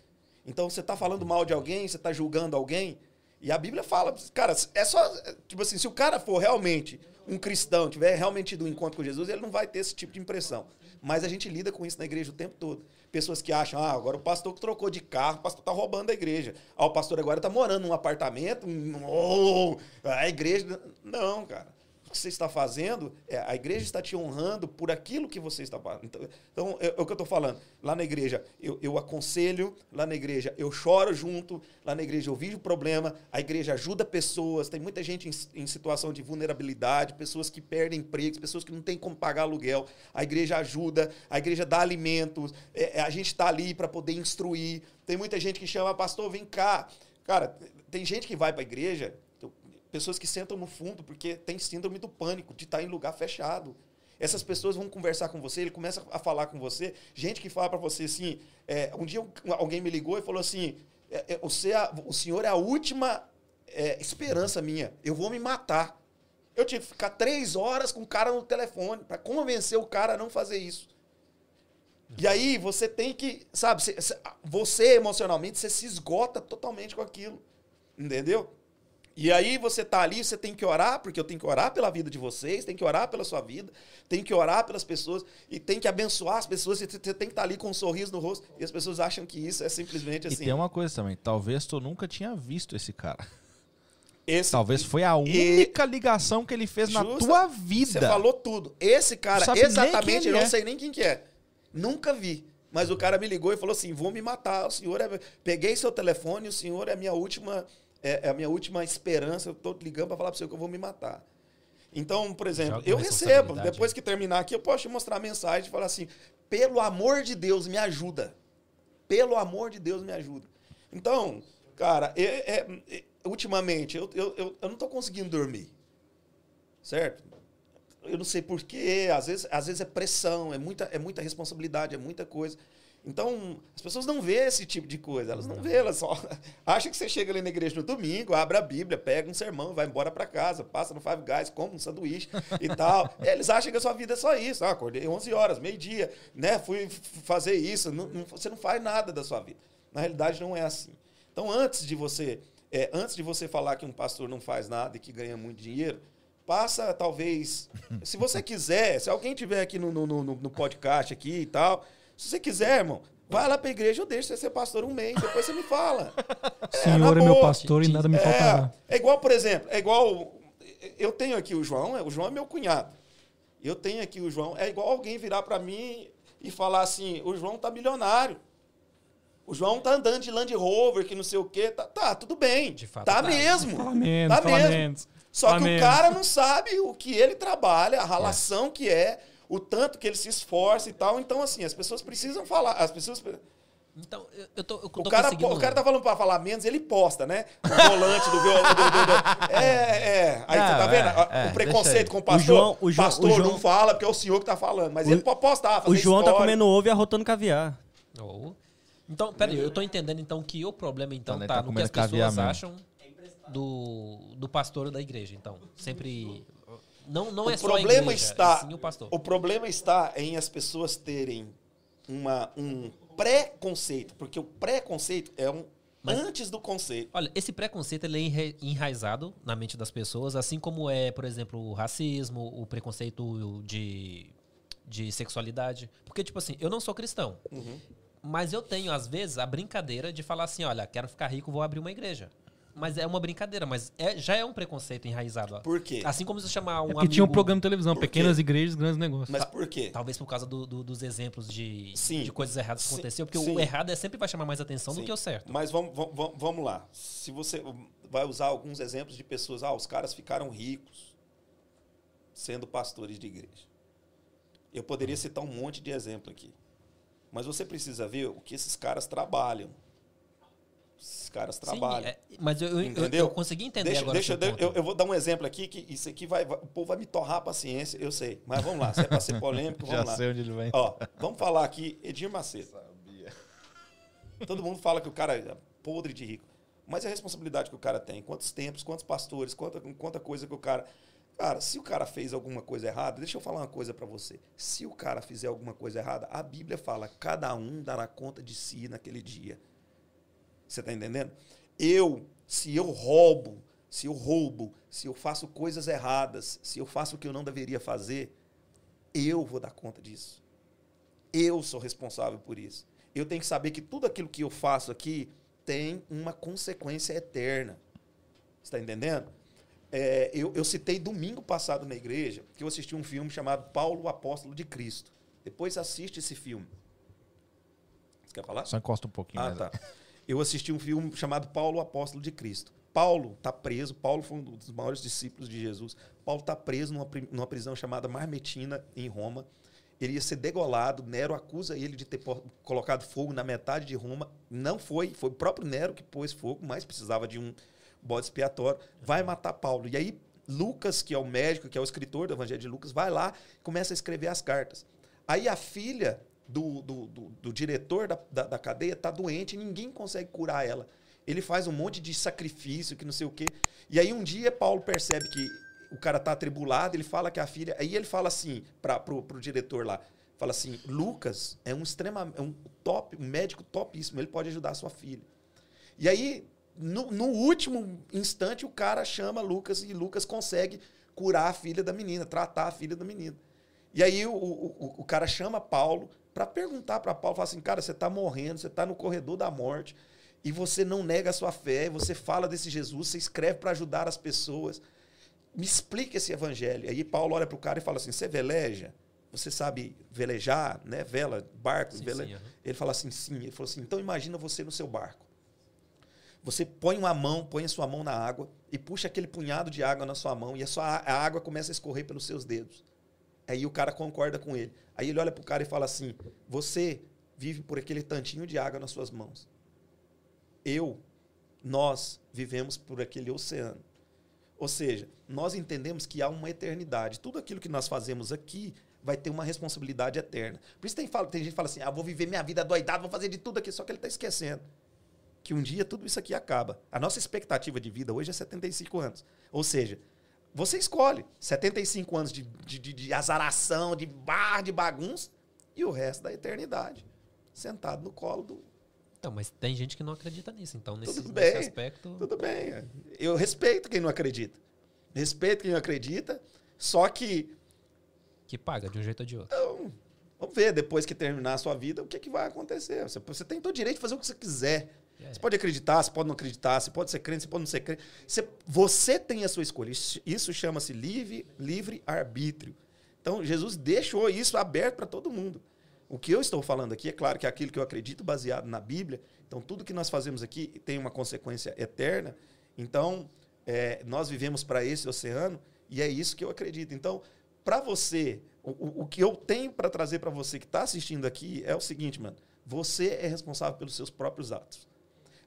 Então, você está falando mal de alguém, você está julgando alguém, e a Bíblia fala, cara, é só. Tipo assim, se o cara for realmente um cristão, tiver realmente tido um encontro com Jesus, ele não vai ter esse tipo de impressão. Mas a gente lida com isso na igreja o tempo todo. Pessoas que acham, ah, agora o pastor que trocou de carro, o pastor tá roubando a igreja. Ah, o pastor agora tá morando num apartamento, oh, a igreja. Não, cara. Que você está fazendo, é, a igreja está te honrando por aquilo que você está fazendo. Então, então é, é o que eu estou falando. Lá na igreja, eu, eu aconselho, lá na igreja, eu choro junto, lá na igreja, eu vejo problema, a igreja ajuda pessoas, tem muita gente em, em situação de vulnerabilidade, pessoas que perdem empregos, pessoas que não têm como pagar aluguel. A igreja ajuda, a igreja dá alimentos, é, é, a gente está ali para poder instruir. Tem muita gente que chama, pastor, vem cá. Cara, tem gente que vai para a igreja, pessoas que sentam no fundo porque tem síndrome do pânico, de estar em lugar fechado. Essas pessoas vão conversar com você, ele começa a falar com você. Gente que fala para você assim. é, um dia alguém me ligou e falou assim: é, é, você é o senhor é a última é, esperança minha. Eu vou me matar. Eu tive que ficar três horas com o cara no telefone para convencer o cara a não fazer isso. E aí você tem que, sabe, você, você emocionalmente você se esgota totalmente com aquilo. Entendeu? E aí você tá ali, você tem que orar, porque eu tenho que orar pela vida de vocês, tem que orar pela sua vida, tem que orar pelas pessoas e tem que abençoar as pessoas, você tem que estar ali com um sorriso no rosto. E as pessoas acham que isso é simplesmente E assim. tem uma coisa também, talvez tu nunca tinha visto esse cara. Esse, Talvez foi a única ligação que ele fez na Justa- tua vida. Você falou tudo. Esse cara, exatamente, eu não é. sei nem quem que é. Nunca vi. Mas o cara me ligou e falou assim: vou me matar. O senhor é. Peguei seu telefone, o senhor é a minha última, é, é a minha última esperança. Eu tô ligando para falar para você que eu vou me matar. Então, por exemplo, eu recebo. Depois que terminar aqui, eu posso te mostrar a mensagem e falar assim: pelo amor de Deus, me ajuda. Pelo amor de Deus, me ajuda. Então, cara, é- é- é- ultimamente, eu, eu, eu, eu não tô conseguindo dormir. Certo? Eu não sei porquê, às vezes, às vezes é pressão, é muita, é muita responsabilidade, é muita coisa. Então, as pessoas não vê esse tipo de coisa, elas não vê, elas só [LAUGHS] acham que você chega ali na igreja no domingo, abre a Bíblia, pega um sermão, vai embora para casa, passa no Five Guys, come um sanduíche e [LAUGHS] tal. Eles acham que a sua vida é só isso. Ah, acordei 11 horas, meio-dia, né? Fui fazer isso. Não- não- você não faz nada da sua vida. Na realidade, não é assim. Então, antes de você, é, antes de você falar que um pastor não faz nada e que ganha muito dinheiro, passa talvez, [LAUGHS] se você quiser, se alguém tiver aqui no, no, no, no podcast aqui e tal, se você quiser, irmão, vai lá pra igreja, eu deixo você ser pastor um mês, depois você me fala. [LAUGHS] Senhor na é meu pastor e nada me faltará. É, é igual, por exemplo, é igual. Eu tenho aqui o João, o João é meu cunhado. Eu tenho aqui o João, é igual alguém virar pra mim e falar assim: o João tá milionário. O João tá andando de Land Rover, que não sei o quê. Tá, tá, tudo bem. De fato tá, tá. mesmo. Fala menos, tá fala mesmo. Só Fala que menos. o cara não sabe o que ele trabalha, a relação que é, o tanto que ele se esforça e tal. Então, assim, as pessoas precisam falar. As pessoas. Então, eu, eu tô, eu tô O cara, conseguindo... o cara tá falando pra falar menos, ele posta, né? O volante do violão. Do, do, do- é, é. Aí você Não, tá vendo? é, é, o preconceito com o pastor. João- o João- pastor o João- não fala porque é o senhor que tá falando. Mas O- ele pode postar, fazer O João tá story. comendo ovo e arrotando caviar. Oh. Então, peraí, eu tô entendendo então que o problema então tá, tá no que as pessoas acham do, do pastor da igreja, então. Sempre não não O é só a problema igreja, está- é sim o pastor. O problema está em as pessoas terem uma, um preconceito. Porque o preconceito é um Mas- antes do conceito. Olha, esse preconceito ele é enra- enraizado na mente das pessoas, assim como é, por exemplo, o racismo, o preconceito de, de sexualidade. Porque, tipo assim, eu não sou cristão, Uhum. mas eu tenho, às vezes, a brincadeira de falar assim: olha, quero ficar rico, vou abrir uma igreja. Mas é uma brincadeira, mas é- já é um preconceito enraizado. ó. Por quê? Assim como se chamar um É porque amigo... tinha um programa de televisão, Por pequenas quê? igrejas, grandes negócios. Mas por quê? Talvez por causa do- do- dos exemplos de, Sim. de coisas erradas que Sim. aconteceu, porque Sim. o errado é sempre vai chamar mais atenção do Sim. que o certo. Mas vamos, vamos, vamos lá. Se você vai usar alguns exemplos de pessoas, ah, os caras ficaram ricos sendo pastores de igreja. Eu poderia citar um monte de exemplo aqui. Mas você precisa ver o que esses caras trabalham. Esses caras trabalham. Sim, é- mas eu, eu, eu, Entendeu? eu consegui entender Deixa, agora. deixa eu, eu, eu vou dar um exemplo aqui que isso aqui vai, vai- o povo vai me torrar a paciência, eu sei. Mas vamos lá, se é para ser polêmico, [LAUGHS] Já vamos lá. sei onde ele vem. Ó, vamos falar aqui, Edir Macedo. Todo mundo fala que o cara é podre de rico. Mas é a responsabilidade que o cara tem. Quantos tempos, quantos pastores, quanta, quanta coisa que o cara. Cara, se o cara fez alguma coisa errada, deixa eu falar uma coisa pra você. Se o cara fizer alguma coisa errada, a Bíblia fala: cada um dará conta de si naquele dia. Você tá entendendo? Eu, se eu roubo, se eu roubo, se eu faço coisas erradas, se eu faço o que eu não deveria fazer, eu vou dar conta disso. Eu sou responsável por isso. Eu tenho que saber que tudo aquilo que eu faço aqui tem uma consequência eterna. Está entendendo? É, eu, eu citei domingo passado na igreja que eu assisti um filme chamado Paulo, o Apóstolo de Cristo. Depois assiste esse filme. Você quer falar? Só encosta um pouquinho. Ah, mais. tá. [LAUGHS] Eu assisti um filme chamado Paulo, Apóstolo de Cristo. Paulo está preso. Paulo foi um dos maiores discípulos de Jesus. Paulo está preso numa, numa prisão chamada Marmetina, em Roma. Ele ia ser degolado. Nero acusa ele de ter colocado fogo na metade de Roma. Não foi. Foi o próprio Nero que pôs fogo, mas precisava de um bode expiatório. Vai matar Paulo. E aí, Lucas, que é o médico, que é o escritor do Evangelho de Lucas, vai lá e começa a escrever as cartas. Aí a filha do, do, do, do diretor da, da, da cadeia está doente e ninguém consegue curar ela. Ele faz um monte de sacrifício, que não sei o quê. E aí um dia Paulo percebe que o cara tá atribulado, ele fala que a filha. Aí ele fala assim para pro, pro diretor lá: fala assim, Lucas é um extrema, é um top, um médico topíssimo, ele pode ajudar a sua filha. E aí, no, no último instante, o cara chama Lucas e Lucas consegue curar a filha da menina, tratar a filha da menina. E aí o, o, o- o cara chama Paulo para perguntar para Paulo, fala assim, cara, você está morrendo, você está no corredor da morte e você não nega a sua fé, você fala desse Jesus, você escreve para ajudar as pessoas. Me explica esse evangelho. Aí Paulo olha para o cara e fala assim, você veleja? Você sabe velejar, né? Vela, barco, Sim, vele... sim, aham. Ele fala assim, sim. Ele falou assim, então imagina você no seu barco. Você põe uma mão, põe a sua mão na água e puxa aquele punhado de água na sua mão e a, sua, a água começa a escorrer pelos seus dedos. Aí o cara concorda com ele. Aí ele olha pro cara e fala assim: Você vive por aquele tantinho de água nas suas mãos. Eu, nós vivemos por aquele oceano. Ou seja, nós entendemos que há uma eternidade. Tudo aquilo que nós fazemos aqui vai ter uma responsabilidade eterna. Por isso tem, tem gente que fala assim: ah, vou viver minha vida doidado, vou fazer de tudo aqui. Só que ele está esquecendo que um dia tudo isso aqui acaba. A nossa expectativa de vida hoje é 75 anos. Ou seja, você escolhe 75 anos de, de, de, de azaração, de bar, de bagunça, e o resto da eternidade. Sentado no colo do. Então, mas tem gente que não acredita nisso. Então, nesse, Tudo nesse bem, aspecto. Tudo bem. Eu respeito quem não acredita. Respeito quem não acredita. Só que Que paga de um jeito ou de outro. Então, vamos ver depois que terminar a sua vida o que, que vai acontecer. Você, você tem todo o direito de fazer o que você quiser. É. Você pode acreditar, você pode não acreditar, você pode ser crente, você pode não ser crente. Você, você tem a sua escolha. Isso, chama-se livre, livre arbítrio. Então, Jesus deixou isso aberto para todo mundo. O que eu estou falando aqui é claro que é aquilo que eu acredito baseado na Bíblia. Então, tudo que nós fazemos aqui tem uma consequência eterna. Então, é, nós vivemos para esse oceano e é isso que eu acredito. Então, para você, o- o que eu tenho para trazer para você que está assistindo aqui é o seguinte, mano. Você é responsável pelos seus próprios atos.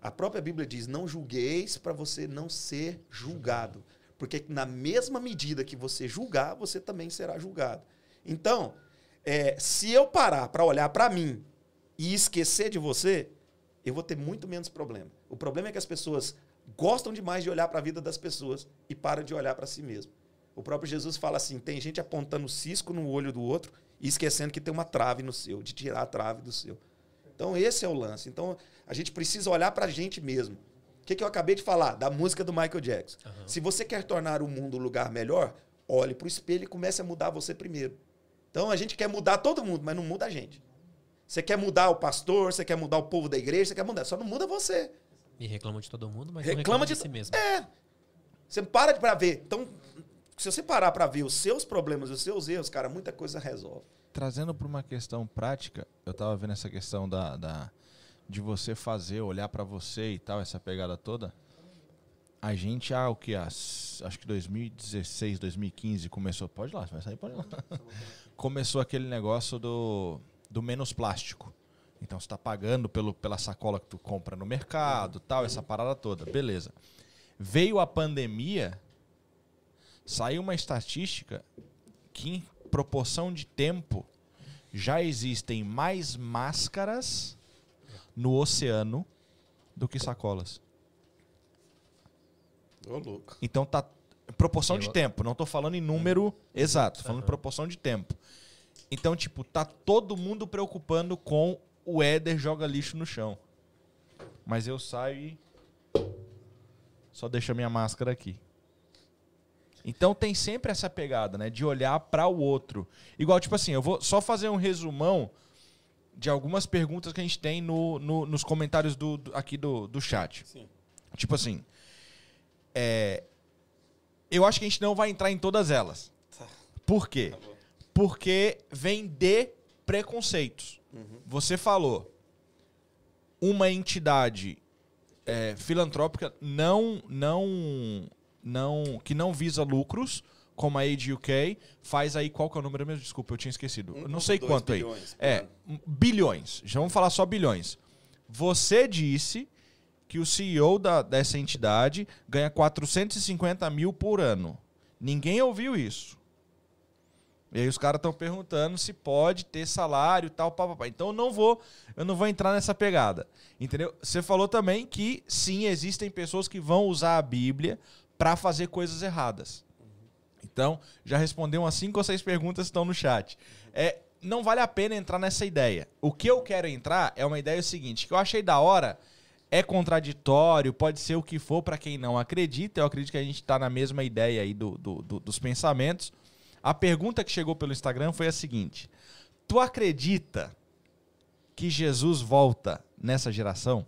A própria Bíblia diz: não julgueis para você não ser julgado. Porque na mesma medida que você julgar, você também será julgado. Então, é, se eu parar para olhar para mim e esquecer de você, eu vou ter muito menos problema. O problema é que as pessoas gostam demais de olhar para a vida das pessoas e param de olhar para si mesmo. O próprio Jesus fala assim: tem gente apontando cisco no olho do outro e esquecendo que tem uma trave no seu, de tirar a trave do seu. Então, esse é o lance. Então, a gente precisa olhar para a gente mesmo. O que, que eu acabei de falar? Da música do Michael Jackson. Se você quer tornar o mundo um lugar melhor, olhe para o espelho e comece a mudar você primeiro. Então, a gente quer mudar todo mundo, mas não muda a gente. Você quer mudar o pastor, você quer mudar o povo da igreja, você quer mudar. Só não muda você. E reclama de todo mundo, mas Reclama reclama de, de si mesmo. É. Você para para ver. Então, se você parar para ver os seus problemas, os seus erros, cara, muita coisa resolve. Trazendo para uma questão prática, eu tava vendo essa questão da, da de você fazer, olhar para você e tal, essa pegada toda. A gente, ah, o que? As, acho que 2016, 2015 começou. Pode ir lá, vai sair, pode ir lá. [LAUGHS] começou aquele negócio do, do menos plástico. Então você está pagando pelo, pela sacola que tu compra no mercado, tal, essa parada toda. Beleza. Veio a pandemia, saiu uma estatística que proporção de tempo já existem mais máscaras no oceano do que sacolas. Ô, louco. Então tá proporção de Eu- tempo, não tô falando em número exato, tô falando em proporção de tempo. Então, tipo, tá todo mundo preocupando com o Éder joga lixo no chão. Mas eu saio e só deixo a minha máscara aqui. Então tem sempre essa pegada, né, de olhar para o outro. Igual tipo assim, eu vou só fazer um resumão de algumas perguntas que a gente tem no, no- nos comentários do, do- aqui do, do chat. Sim. Tipo assim, é, eu acho que a gente não vai entrar em todas elas. Por quê? Tá. Porque vem de preconceitos. Uhum. Você falou uma entidade é, filantrópica não, não, não, que não visa lucros, como a Age UK, faz aí qual que é o número mesmo? Desculpa, eu tinha esquecido. Não sei 1,2 quanto aí. bilhões por É, ano. m- bilhões. Já vamos falar só bilhões. Você disse que o CEO da, dessa entidade ganha 450 mil por ano. Ninguém ouviu isso. E aí os caras estão perguntando se pode ter salário e tal, papapá. Então eu não vou, eu não vou entrar nessa pegada. Entendeu? Você falou também que sim, existem pessoas que vão usar a Bíblia para fazer coisas erradas. Então, já respondeu umas cinco ou seis perguntas que estão no chat. É, não vale a pena entrar nessa ideia. O que eu quero entrar é uma ideia seguinte, que eu achei da hora, é contraditório, pode ser o que for para quem não acredita. Eu acredito que a gente está na mesma ideia aí do, do- do- dos pensamentos. A pergunta que chegou pelo Instagram foi a seguinte: Tu acredita que Jesus volta nessa geração?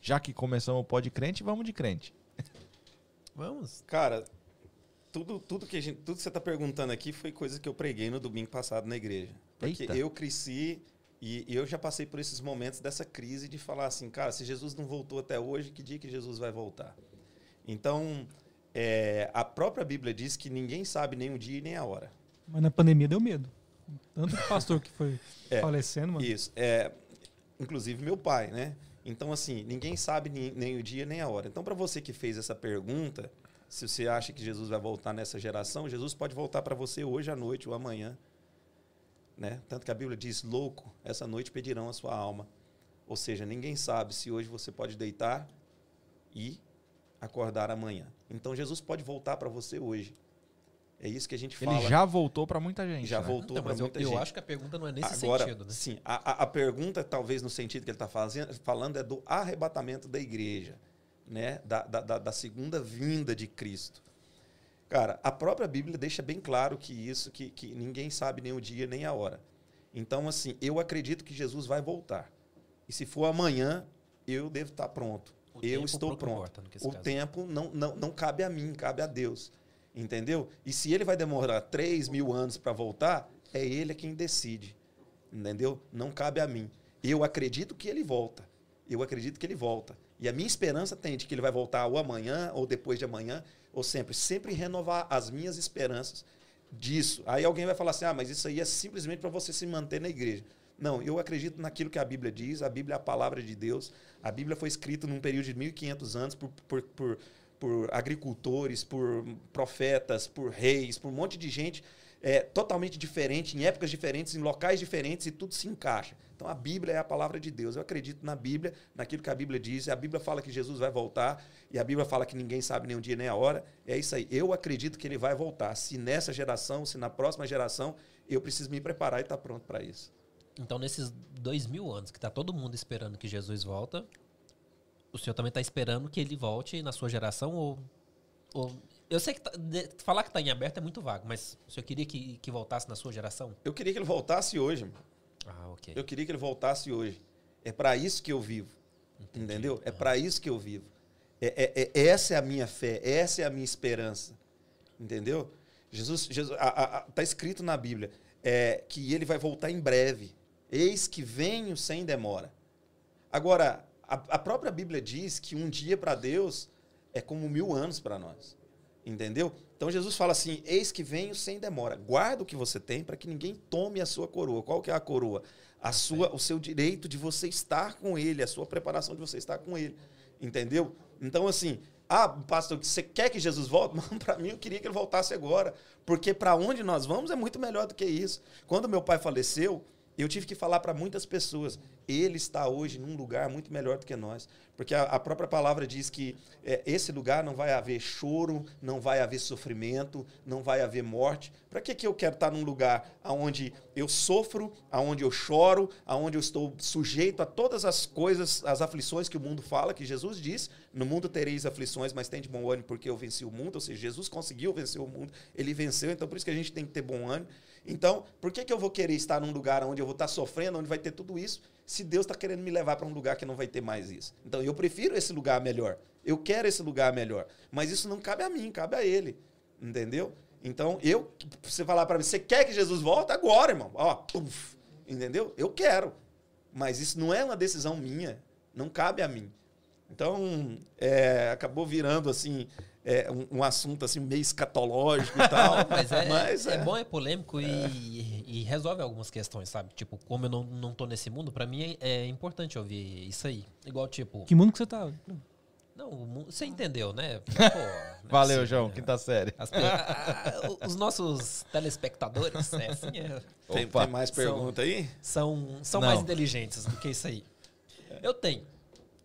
Já que começamos o pó de crente, vamos de crente. Vamos. Cara, tudo, tudo, que a gente, tudo que você está perguntando aqui foi coisa que eu preguei no domingo passado na igreja. Porque Eita. eu cresci e eu já passei por esses momentos dessa crise de falar assim, cara, se Jesus não voltou até hoje, que dia que Jesus vai voltar? Então, é, a própria Bíblia diz que ninguém sabe nem o dia e nem a hora. Mas na pandemia deu medo. Tanto que o pastor que foi É, falecendo, mano. Isso. É, inclusive meu pai, né? Então, assim, ninguém sabe nem, nem o dia nem a hora. Então, para você que fez essa pergunta, Se você acha que Jesus vai voltar nessa geração, Jesus pode voltar para você hoje à noite ou amanhã. Né? Tanto que a Bíblia diz: louco, essa noite pedirão a sua alma. Ou seja, ninguém sabe se hoje você pode deitar e acordar amanhã. Então Jesus pode voltar para você hoje. É isso que a gente fala. Ele já voltou pra muita gente. Já né? voltou para eu, muita eu gente. acho que a pergunta não é nesse Agora, sentido, né? sim, a, a- pergunta, talvez no sentido que ele está falando, é do arrebatamento da igreja, né? Da, da, da- da segunda vinda de Cristo. Cara, a própria Bíblia deixa bem claro que isso, que, que ninguém sabe nem o dia nem a hora. Então, assim, eu acredito que Jesus vai voltar. E se for amanhã, eu devo estar pronto. O eu estou pronto. importa o caso. tempo não, não, não cabe a mim, cabe a Deus. Entendeu? E se ele vai demorar 3 mil anos para voltar, é ele quem decide. Entendeu? Não cabe a mim. Eu acredito que ele volta. Eu acredito que ele volta. E a minha esperança tem de que ele vai voltar ou amanhã, ou depois de amanhã, ou sempre. Sempre renovar as minhas esperanças disso. Aí alguém vai falar assim: ah, mas isso aí é simplesmente para você se manter na igreja. Não, eu acredito naquilo que a Bíblia diz. A Bíblia é a palavra de Deus. A Bíblia foi escrita num período de 1500 anos por, por, por, por agricultores, por profetas, por reis, por um monte de gente é, totalmente diferente, em épocas diferentes, em locais diferentes, e tudo se encaixa. Então a Bíblia é a palavra de Deus. Eu acredito na Bíblia, naquilo que a Bíblia diz. A Bíblia fala que Jesus vai voltar, e a Bíblia fala que ninguém sabe nem o dia nem a hora. É isso aí. Eu acredito que ele vai voltar. Se nessa geração, se na próxima geração, eu preciso me preparar e estar pronto para isso. Então, nesses dois mil anos que tá todo mundo esperando que Jesus volta, o senhor também tá esperando que ele volte na sua geração ou... ou- eu sei que tá- de- falar que tá em aberto é muito vago, mas o senhor queria que, que voltasse na sua geração? Eu queria que ele voltasse hoje. mano. Ah, ok. Eu queria que ele voltasse hoje. É para isso que eu vivo. Entendeu? É para isso que eu vivo. É, é- é- essa é a minha fé, essa é a minha esperança. Entendeu? Jesus, Jesus está escrito na Bíblia é, que ele vai voltar em breve. Eis que venho sem demora. Agora, a, a própria Bíblia diz que um dia para Deus é como mil anos para nós. Entendeu? Então Jesus fala assim: Eis que venho sem demora. Guarda o que você tem para que ninguém tome a sua coroa. Qual que é a coroa? A sua, o seu direito de você estar com ele, a sua preparação de você estar com ele. Entendeu? Então, assim, ah, pastor, você quer que Jesus volte? [LAUGHS] Para mim, eu queria que ele voltasse agora. Porque para onde nós vamos é muito melhor do que isso. Quando meu pai faleceu, eu tive que falar para muitas pessoas. Ele está hoje num lugar muito melhor do que nós. Porque a, a própria palavra diz que é, esse lugar não vai haver choro, não vai haver sofrimento, não vai haver morte. Para que, que eu quero estar num lugar onde eu sofro, onde eu choro, onde eu estou sujeito a todas as coisas, as aflições que o mundo fala, que Jesus diz: No mundo tereis aflições, mas tem de bom ânimo porque eu venci o mundo. Ou seja, Jesus conseguiu vencer o mundo, ele venceu, então por isso que a gente tem que ter bom ânimo. Então, por que, que eu vou querer estar num lugar onde eu vou estar sofrendo, onde vai ter tudo isso, se Deus está querendo me levar para um lugar que não vai ter mais isso? Então, eu prefiro esse lugar melhor. Eu quero esse lugar melhor. Mas isso não cabe a mim, cabe a Ele. Entendeu? Então, eu, você falar para mim, você quer que Jesus volte? Agora, irmão. Ó, puf, entendeu? Eu quero. Mas isso não é uma decisão minha. Não cabe a mim. Então, é, acabou virando, assim, é, um, um assunto assim meio escatológico e [LAUGHS] tal. Mas é, Mas é bom, é polêmico e, e resolve algumas questões, sabe? Tipo, como eu não, não tô nesse mundo, pra mim é, é importante ouvir isso aí. Igual, tipo... Que mundo que você tá? Não, você entendeu, né? [LAUGHS] Pô, não é Valeu, possível, João. né? Quinta série. As a- os nossos telespectadores, é, assim, é, Tem, tem mais pergunta aí? são, são Não. mais inteligentes do que isso aí. Eu tenho.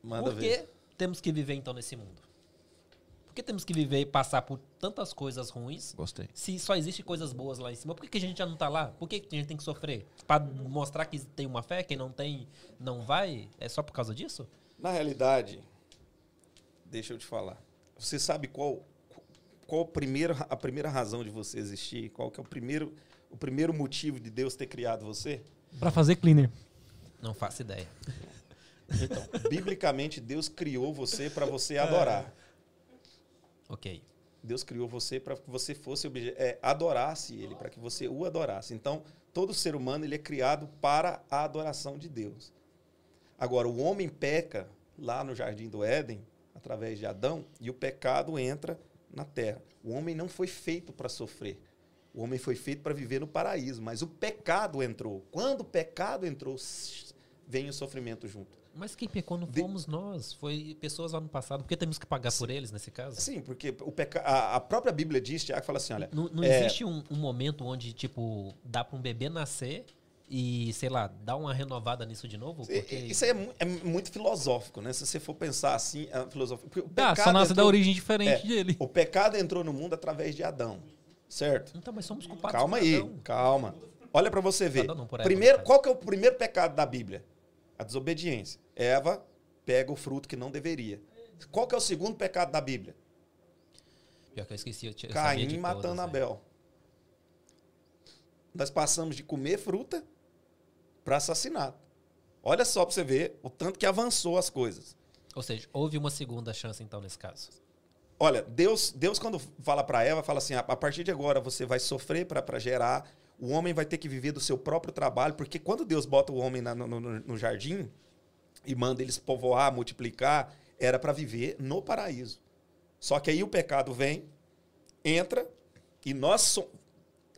Manda Por ver. que temos que viver, então, nesse mundo? Por que temos que viver e passar por tantas coisas ruins Gostei. se só existe coisas boas lá em cima? Por que, que a gente já não tá lá? Por que, que a gente tem que sofrer? Pra mostrar que tem uma fé, quem não tem, não vai? É só por causa disso? Na realidade, deixa eu te falar. Você sabe qual qual a primeira, a primeira razão de você existir? Qual que é o primeiro o primeiro motivo de Deus ter criado você? Pra fazer cleaner. Não faço ideia. Então, biblicamente Deus criou você para você adorar. Ok. Deus criou você para que você fosse é, adorasse Ele, para que você o adorasse. Então, todo ser humano ele é criado para a adoração de Deus. Agora, o homem peca lá no jardim do Éden, através de Adão, e o pecado entra na terra. O homem não foi feito para sofrer. O homem foi feito para viver no paraíso, mas o pecado entrou. Quando o pecado entrou, vem o sofrimento junto. Mas quem pecou não De- fomos nós, foi pessoas lá no passado. Por que temos que pagar por eles nesse caso? Sim, porque o peca... a, própria Bíblia diz, Tiago fala assim, olha, Não, não É. existe um, um momento onde, tipo, dá pra um bebê nascer e, sei lá, dar uma renovada nisso de novo? Porque... Isso aí é, mu- é muito filosófico, né? Se você for pensar assim, é filosófico. Porque o Dá, só pecado nasce da entrou- origem diferente é, dele. O pecado entrou no mundo através de Adão, certo? Então, mas somos culpados Calma aí, Adão. calma. Olha pra você ver. Eva, Primeiro, qual que é o primeiro pecado da Bíblia? A desobediência. Eva pega o fruto que não deveria. Qual que é o segundo pecado da Bíblia? Pior que eu esqueci. Eu, sabia Caim matando todas, né? Abel. Nós passamos de comer fruta para assassinato. Olha só para você ver o tanto que avançou as coisas. Ou seja, houve uma segunda chance, então, nesse caso. Olha, Deus, Deus quando fala para Eva, fala assim: a a partir de agora você vai sofrer para gerar, o homem vai ter que viver do seu próprio trabalho, porque quando Deus bota o homem na- no, no- no jardim e manda eles povoar, multiplicar, era para viver no paraíso. Só que aí o pecado vem, entra e nós somos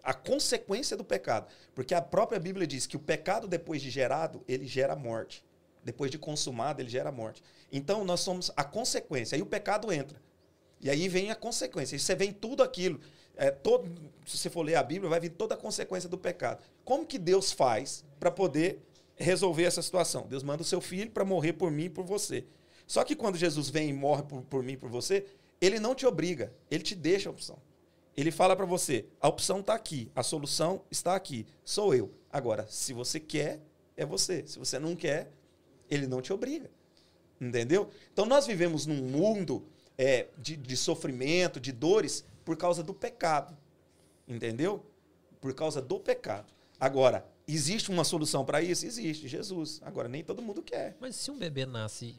a consequência do pecado, porque a própria Bíblia diz que o pecado depois de gerado, ele gera morte. Depois de consumado, ele gera morte. Então nós somos a consequência. Aí o pecado entra. E aí vem a consequência. E você vem tudo aquilo. É, todo, se você for ler a Bíblia, vai vir toda a consequência do pecado. Como que Deus faz para poder resolver essa situação? Deus manda o seu filho para morrer por mim e por você. Só que quando Jesus vem e morre por, por mim e por você, ele não te obriga, ele te deixa a opção. Ele fala para você: a opção está aqui, a solução está aqui, sou eu. Agora, se você quer, é você. Se você não quer, ele não te obriga. Entendeu? Então nós vivemos num mundo é, de, de sofrimento, de dores, por causa do pecado. Entendeu? Por causa do pecado. Agora, existe uma solução para isso? Existe, Jesus. Agora, nem todo mundo quer. Mas se um bebê nasce.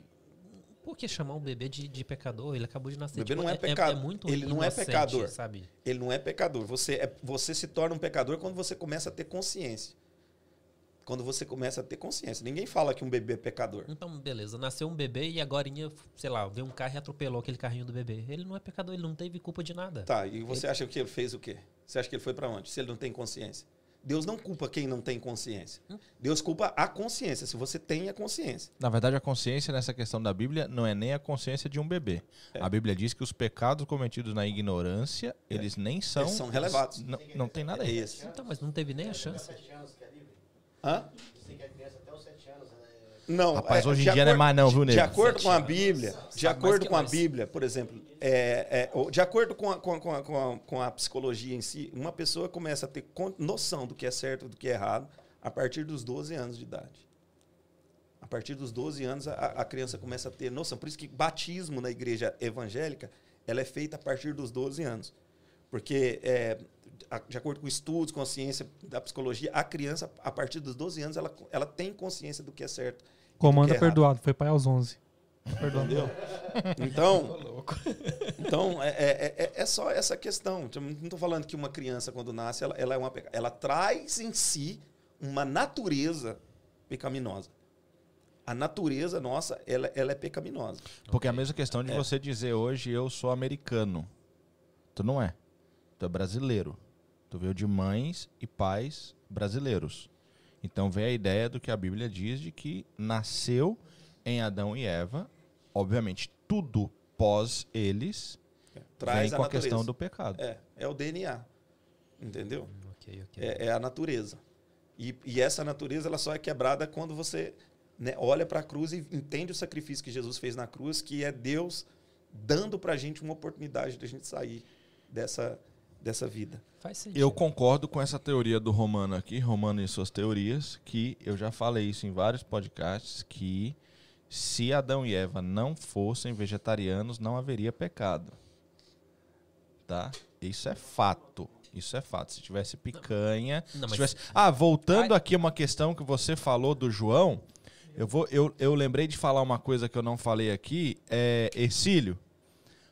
Por que chamar um bebê de, de pecador? Ele acabou de nascer. O bebê tipo, não é pecado. muito Ele não é pecador. Sabe? Ele não é pecador. Você, é, você se torna um pecador quando você começa a ter consciência. Quando você começa a ter consciência. Ninguém fala que um bebê é pecador. Então, beleza. Nasceu um bebê e agora, sei lá, veio um carro e atropelou aquele carrinho do bebê. Ele não é pecador, ele não teve culpa de nada. Tá, e você acha que ele fez o quê? Você acha que ele foi para onde? Se ele não tem consciência. Deus não culpa quem não tem consciência. Deus culpa a consciência, se você tem a consciência. Na verdade, a consciência nessa questão da Bíblia não é nem a consciência de um bebê. A Bíblia diz que os pecados cometidos na ignorância, eles nem são. Eles são relevados. Não, não tem nada É aí. esse. Então, mas não teve nem a chance. Hã? Você que é criança até os 7 anos, ela é... Não, Rapaz, hoje em de dia não é mais não, viu, De nego? acordo com a Bíblia, de acordo com a. Bíblia, por exemplo, é, é, de acordo com a, com, a, com, a, com, a, com a psicologia em si, uma pessoa começa a ter noção do que é certo e do que é errado a partir dos 12 anos de idade. A partir dos 12 anos, a, a criança começa a ter noção. Por isso que batismo na igreja evangélica ela é feita a partir dos 12 anos. Porque, é, de acordo com estudos, com a ciência da psicologia, a criança, a partir dos 12 anos, ela, ela tem consciência do que é certo. Comanda é errado. perdoado, foi pai aos 11. Perdoado. Entendeu? [LAUGHS] Então, então é, é, é- é só essa questão. Eu Não estou falando que uma criança, quando nasce, ela, ela, é uma, ela traz em si uma natureza pecaminosa. A natureza nossa, ela, ela é pecaminosa. Porque é a mesma questão de É. você dizer hoje eu sou americano. Tu não é. Tu é brasileiro. Tu veio de mães e pais brasileiros. Então vem a ideia do que a Bíblia diz de que nasceu em Adão e Eva. Obviamente, tudo pós eles Traz vem a com a natureza. questão do pecado. É, é o DNA. Entendeu? Ok, ok. É, é a natureza. E, e essa natureza ela só é quebrada quando você né, olha para a cruz e entende o sacrifício que Jesus fez na cruz, que é Deus dando para a gente uma oportunidade de a gente sair dessa, dessa vida. Faz sentido. Eu concordo com essa teoria do Romano aqui, Romano e suas teorias, que eu já falei isso em vários podcasts, que se Adão e Eva não fossem vegetarianos, não haveria pecado. Tá? Isso é fato. Isso é fato. Se tivesse picanha. Não, se tivesse... Ah, voltando aqui a uma questão que você falou do João, eu, vou, eu, eu lembrei de falar uma coisa que eu não falei aqui. É, Ercílio,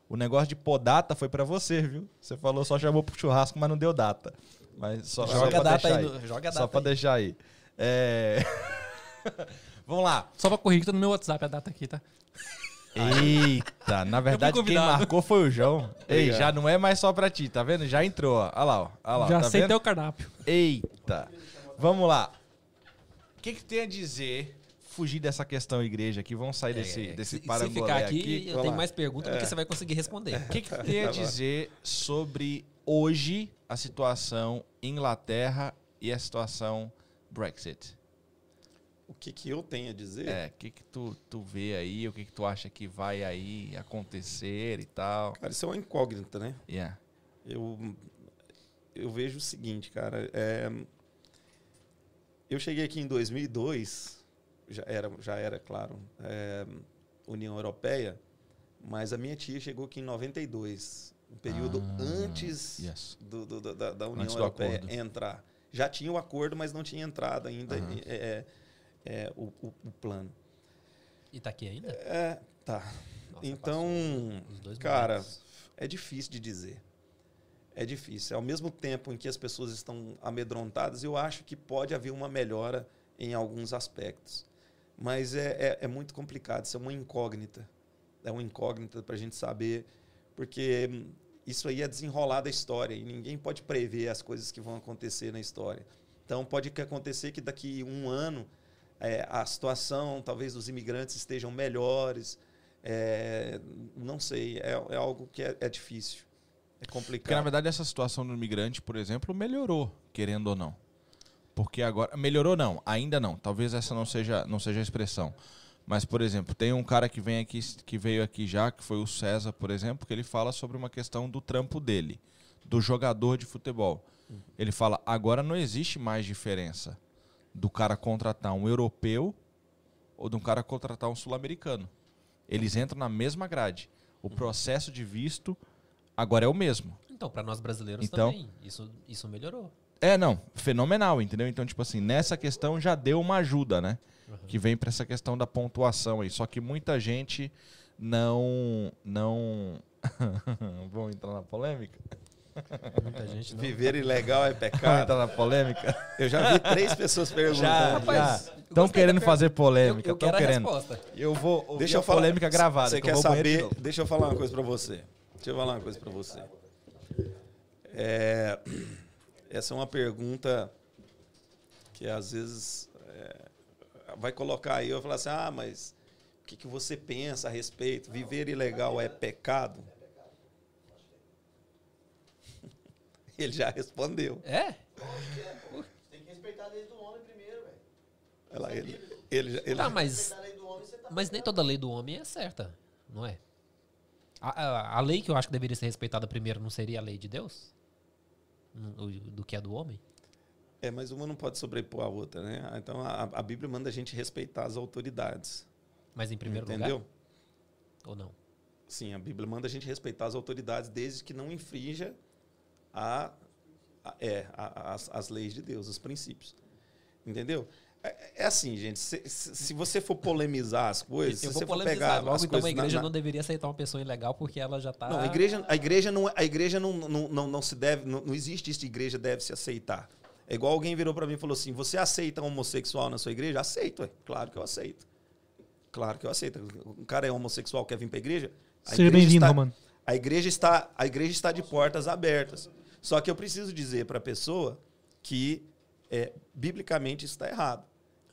o negócio de pôr data foi pra você, viu? Você falou só chamou pro churrasco, mas não deu data. Mas só, só Joga pra a data deixar aí. no- Joga a Só data pra aí. deixar aí. É... [LAUGHS] Vamos lá. Só pra corrigir, tá no meu WhatsApp a data aqui, tá? Eita, na verdade quem marcou foi o João. Ei, já não é mais só pra ti, tá vendo? Já entrou, ó. Olha lá, ó. Olha lá, Já tá aceitei vendo? o cardápio. Eita. Vamos lá. O que, que tem a dizer fugir dessa questão igreja aqui, vamos sair desse, É, desse se, ficar aqui, aqui. eu tenho lá. mais perguntas do que você vai conseguir responder. O que, que [LAUGHS] tu tem a dizer sobre hoje a situação Inglaterra e a situação Brexit? O que, que eu tenho a dizer? É, o que, que tu, tu vê aí, o que, que tu acha que vai aí acontecer e tal? Cara, isso é uma incógnita, né? Yeah. Eu, eu vejo o seguinte, cara. é, eu cheguei aqui em 2002, já era, já era claro, é, União Europeia, mas a minha tia chegou aqui em 92, um período Ah, antes yes. do, do- do- da, da União Antes Europeia entrar. Já tinha o acordo, mas não tinha entrado ainda Aham. é, é, é, o, o- o plano. E tá aqui ainda? É, tá. Nossa, então, cara, momentos. é difícil de dizer. É difícil. Ao mesmo tempo em que as pessoas estão amedrontadas, eu acho que pode haver uma melhora em alguns aspectos. Mas é, é, é muito complicado. Isso é uma incógnita. É uma incógnita para a gente saber, porque isso aí é desenrolar da história e ninguém pode prever as coisas que vão acontecer na história. Então, pode acontecer que daqui um ano é, a situação, talvez, dos imigrantes estejam melhores. É, não sei. É, é algo que é, é difícil. É Porque, na complicado. verdade, essa situação do imigrante, por exemplo, melhorou, querendo ou não. Porque agora. Melhorou não, ainda não. Talvez essa não seja, não seja a expressão. Mas, por exemplo, tem um cara que vem aqui, que veio aqui já, que foi o César, por exemplo, que ele fala sobre uma questão do trampo dele, do jogador de futebol. Ele fala, agora não existe mais diferença do cara contratar um europeu ou de um cara contratar um sul-americano. Eles entram na mesma grade. O processo de visto agora é o mesmo. Então, para nós brasileiros Então- também, isso, isso melhorou. É, não, fenomenal, entendeu? Então, tipo assim, nessa questão já deu uma ajuda, né? Que vem pra essa questão da pontuação aí. Só que muita gente não. não. [LAUGHS] Vamos entrar na polêmica? Muita gente não. Viver ilegal é Vamos pecado. entrar na polêmica? Eu já vi três pessoas perguntando. Rapaz, eu Estão querendo fazer polêmica, Eu, eu estão quero a querendo. resposta. Eu vou ouvir Deixa eu a falar. polêmica gravada. Você que eu quer saber? Deixa eu falar uma coisa pra você. Deixa eu falar uma coisa pra você. É, essa é uma pergunta que às vezes é, vai colocar aí, eu vou falar assim, ah, mas o que, que você pensa a respeito? Viver ilegal é pecado? [LAUGHS] Ele já respondeu. É? Tem que respeitar a lei do homem primeiro, velho. Olha lá, ele, ele, já- ele, Tá, mas, Respeitar a lei do homem, você tá. mas nem toda lei do homem é certa, não é? A, a- a lei que eu acho que deveria ser respeitada primeiro não seria a lei de Deus? Do que a do homem? É, mas uma não pode sobrepor a outra, né? Então a, a Bíblia manda a gente respeitar as autoridades. Mas em primeiro entendeu? lugar? Ou não? Sim, a Bíblia manda a gente respeitar as autoridades desde que não infrinja a, a- é, a- as, as leis de Deus, os princípios. Entendeu? É, é assim, gente. Se, se- você for polemizar as coisas, eu se vou você for pegar Logo, as então a coisas na- igreja na- não deveria aceitar uma pessoa ilegal porque ela já tá... Não, a igreja, a igreja não, a igreja não, não, não, não se deve, não, não existe isso de igreja deve se aceitar. É igual alguém virou para mim e falou assim: "Você aceita um homossexual na sua igreja?" Aceito, ué. claro que eu aceito. Claro que eu aceito. Um cara é homossexual quer vir para a igreja? A Seja igreja bem-vindo, está- Romano. A igreja está, a igreja está de portas abertas. Só que eu preciso dizer para a pessoa que é, biblicamente isso está errado.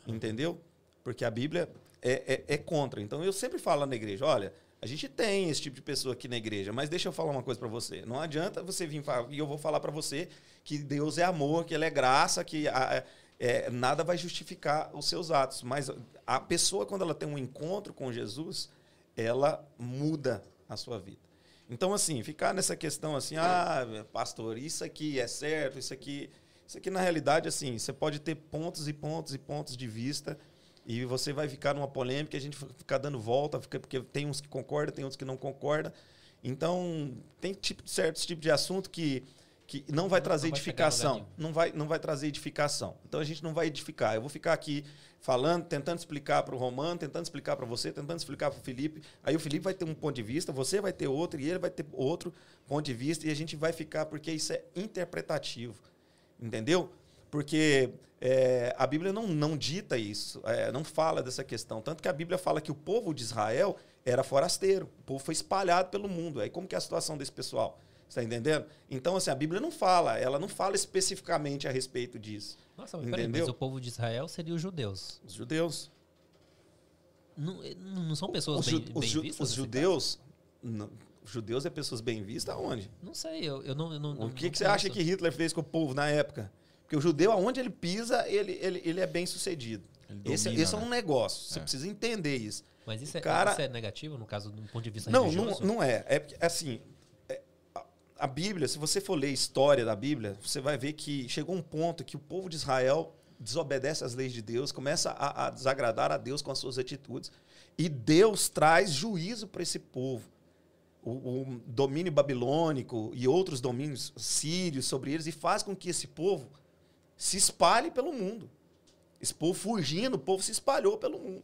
Entendeu? Porque a Bíblia é, é- é contra. Então eu sempre falo na igreja: olha, a gente tem esse tipo de pessoa aqui na igreja, mas deixa eu falar uma coisa para você. Não adianta você vir e eu vou falar para você que Deus é amor, que Ele é graça, que a- é, nada vai justificar os seus atos. Mas a pessoa, quando ela tem um encontro com Jesus, ela muda a sua vida. Então, assim, ficar nessa questão assim, ah, pastor, isso aqui é certo, isso aqui. Isso aqui, na realidade, assim, você pode ter pontos e pontos e pontos de vista. E você vai ficar numa polêmica, a gente ficar dando volta, fica- porque tem uns que concordam, tem outros que não concordam. Então, tem tipo, certos tipos de assunto que, que não vai trazer não vai edificação. Não vai, não vai trazer edificação. Então, a gente não vai edificar. Eu vou ficar aqui falando, tentando explicar para o Romano, tentando explicar para você, tentando explicar para o Felipe. Aí o Felipe vai ter um ponto de vista, você vai ter outro, e ele vai ter outro ponto de vista, e a gente vai ficar, porque isso é interpretativo. Entendeu? Porque é, a Bíblia não, não dita isso, é, não fala dessa questão. Tanto que a Bíblia fala que o povo de Israel era forasteiro, o povo foi espalhado pelo mundo. Aí como que é a situação desse pessoal? Você está entendendo? Então, assim, a Bíblia não fala, ela não fala especificamente a respeito disso. Nossa, mas peraí, Entendeu? mas o povo de Israel seria os judeus. Os judeus. Não, não são pessoas Os, bem, os bem ju- vistas? os judeus. não, os judeus é pessoas bem vistas aonde? Não sei, eu, eu não, eu não. O não- que, não que você acha que Hitler fez com o povo na época? Porque o judeu, aonde ele pisa, ele, ele, ele é bem sucedido. Ele Esse, domina, esse é né? um negócio. Você precisa entender isso. Mas isso é, Cara- isso é negativo, no caso, do ponto de vista Não, não, religioso? não é. É porque, assim, é, a- a Bíblia, se você for ler a história da Bíblia, você vai ver que chegou um ponto que o povo de Israel desobedece às leis de Deus, começa a, a desagradar a Deus com as suas atitudes, e Deus traz juízo para esse povo. O, o domínio babilônico e outros domínios sírios sobre eles, e faz com que esse povo se espalhe pelo mundo. Esse povo fugindo, o povo se espalhou pelo mundo.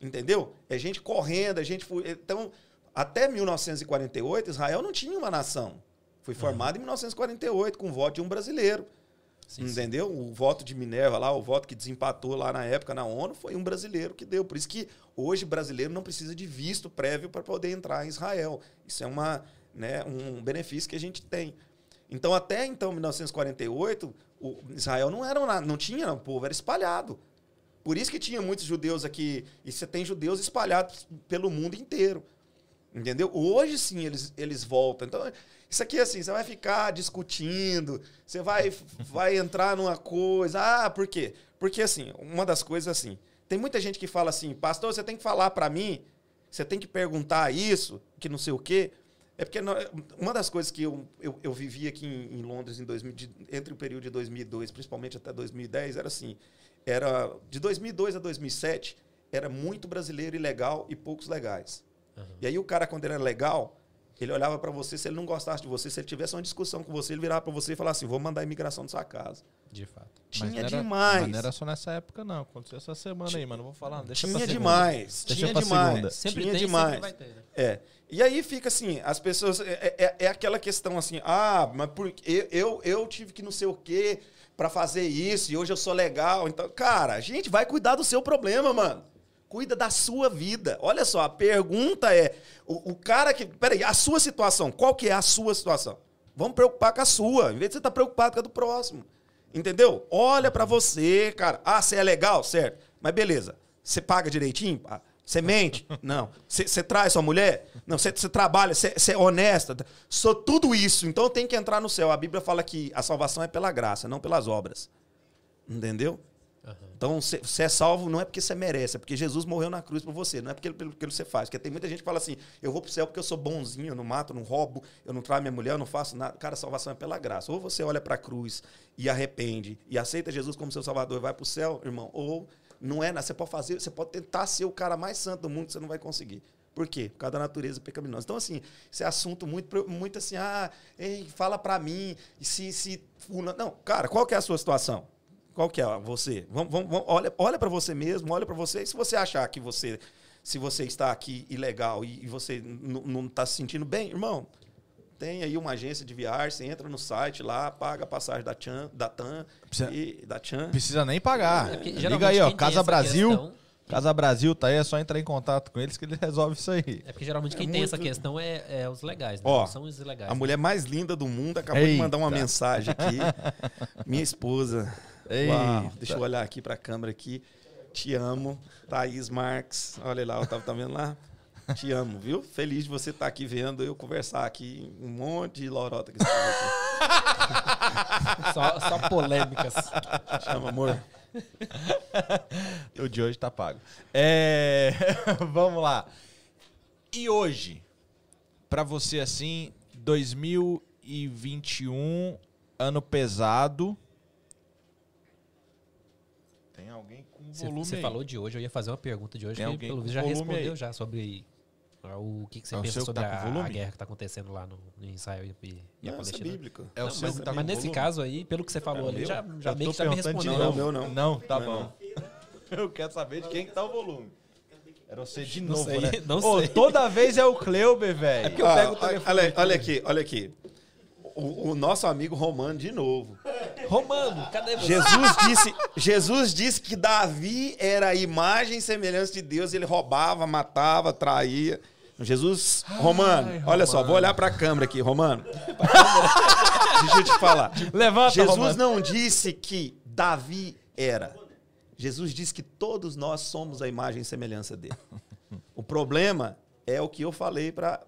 Entendeu? É gente correndo, é gente. fu- Então, até 1948, Israel não tinha uma nação. Foi formada em 1948, com o voto de um brasileiro. Sim, sim. entendeu? O voto de Minerva lá, o voto que desempatou lá na época na ONU, foi um brasileiro que deu. Por isso que hoje brasileiro não precisa de visto prévio para poder entrar em Israel. Isso é uma, né, um benefício que a gente tem. Então, até então, 1948, o Israel não era não tinha, o povo era espalhado. Por isso que tinha muitos judeus aqui. E você tem judeus espalhados pelo mundo inteiro. Entendeu? Hoje sim eles, eles voltam. Então, isso aqui assim, você vai ficar discutindo, você vai, [LAUGHS] vai entrar numa coisa. Ah, por quê? Porque assim, uma das coisas assim, tem muita gente que fala assim, pastor, você tem que falar para mim, você tem que perguntar isso, que não sei o quê. É porque uma das coisas que eu, eu, eu vivi aqui em, em Londres em 2000, de- entre o período de 2002, principalmente até 2010, era assim, era de 2002 a 2007, era muito brasileiro ilegal e poucos legais. E aí o cara, quando ele era legal, ele olhava para você, se ele não gostasse de você, se ele tivesse uma discussão com você, ele virava para você e falava assim, vou mandar a imigração da sua casa. De fato. Mas Tinha não era- demais. Mas não era só nessa época, não. Aconteceu essa semana aí, mano. Não vou falar. Deixa Tinha demais. Deixa tinha pra demais. segunda. Sempre tinha tem, demais. sempre vai ter. né? É. E aí fica assim, as pessoas. É, é- é aquela questão assim, ah, mas por, eu, eu, eu tive que não sei o quê pra fazer isso e hoje eu sou legal. Então, cara, gente, vai cuidar do seu problema, mano. Cuida da sua vida. Olha só, a pergunta é: o, o cara que. Peraí, a sua situação, qual que é a sua situação? Vamos preocupar com a sua, em vez de você estar preocupado com a do próximo. Entendeu? Olha pra você, cara. Ah, você é legal? Certo. Mas beleza. Você paga direitinho? Ah, Você mente? [LAUGHS] Não. Você traz sua mulher? Não. Você trabalha? Você é honesta? Sou tudo isso. Então tem que entrar no céu. A Bíblia fala que a salvação é pela graça, não pelas obras. Entendeu? Então, você é salvo não é porque você merece, é porque Jesus morreu na cruz por você, não é porque, pelo que você faz. Porque tem muita gente que fala assim: eu vou pro céu porque eu sou bonzinho, eu não mato, eu não roubo, eu não traio minha mulher, eu não faço nada. Cara, a salvação é pela graça. Ou você olha pra cruz e arrepende e aceita Jesus como seu salvador e vai pro céu, irmão, ou não é nada. Você pode fazer, você pode tentar ser o cara mais santo do mundo, você não vai conseguir. Por quê? Por causa da natureza pecaminosa. Então, assim, esse assunto muito, muito assim, ah, ei, fala pra mim, se, se. Não, cara, qual que é a sua situação? Qual que é você? Vamos, vamos, vamos- olha olha para você mesmo, olha para você. E se você achar que você, se você está aqui ilegal e, e você não está se sentindo bem, irmão, tem aí uma agência de viagem, você entra no site lá, paga a passagem da Chan, da TAM Precisa- e da Chan. Precisa nem pagar. É porque, Liga aí, ó. Casa Brasil. questão- Casa Brasil tá aí, é só entrar em contato com eles que ele [LAUGHS] resolve isso aí. É porque geralmente quem É tem muito- essa questão é, é os legais, né? Ó, Não são os ilegais. A mulher mais linda do mundo acabou de mandar uma Eita. mensagem aqui. [LAUGHS] Minha esposa. Uau, deixa eu olhar aqui para a câmera aqui. Te amo, Thaís Marques. Olha lá, tá, tá vendo lá? Te amo, viu? Feliz de você estar aqui vendo eu conversar aqui um monte de lorota que você aqui. [LAUGHS] Só, só polêmicas. Chama, amor. O de hoje tá pago. É... [LAUGHS] Vamos lá. E hoje, pra você assim, 2021, ano pesado. Tem com Você, volume você aí. falou de hoje, eu ia fazer uma pergunta de hoje Tem que pelo visto já respondeu aí? já sobre ah, o que, que você É o pensa sobre tá a, a guerra que está acontecendo lá no, no Israel e, e a Não, isso é Palestina. bíblico. É o Não, seu mas, que tá mas nesse volume? caso aí, pelo que você falou É o ali, meu? já, já meio tô que já me perguntando de respondeu. Não, meu não. Não, tá Não é bom. [LAUGHS] Eu quero saber de quem que tá o volume. Era você de Não novo, sei, né? não sei. toda vez é o Cleuber, velho. porque eu Ah, pego o telefone olha, olha aqui, olha aqui. O, o nosso amigo Romano de novo. Romano, cadê você? Jesus disse, Jesus disse que Davi era a imagem e semelhança de Deus, ele roubava, matava, traía. Jesus, Romano, olha só, vou olhar para a câmera aqui, Romano. Deixa eu te falar. Levanta, Jesus Romano. não disse que Davi era. Jesus disse que todos nós somos a imagem e semelhança dele. O problema é o que eu falei para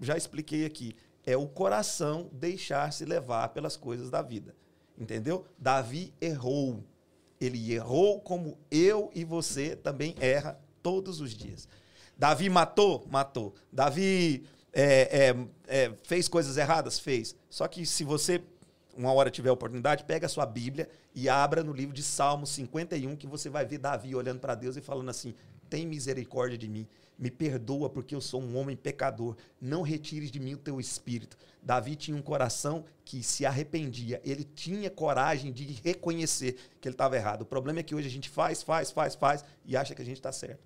já expliquei aqui, é o coração deixar-se levar pelas coisas da vida. Entendeu? Davi errou. Ele errou como eu e você também erra todos os dias. Davi matou? Matou. Davi é, é, é, fez coisas erradas? Fez. Só que se você, uma hora tiver a oportunidade, pega a sua Bíblia e abra no livro de Salmos 51, que você vai ver Davi olhando para Deus e falando assim: tem misericórdia de mim. Me perdoa porque eu sou um homem pecador. Não retires de mim o teu espírito. Davi tinha um coração que se arrependia. Ele tinha coragem de reconhecer que ele estava errado. O problema é que hoje a gente faz, faz, faz, faz e acha que a gente está certo.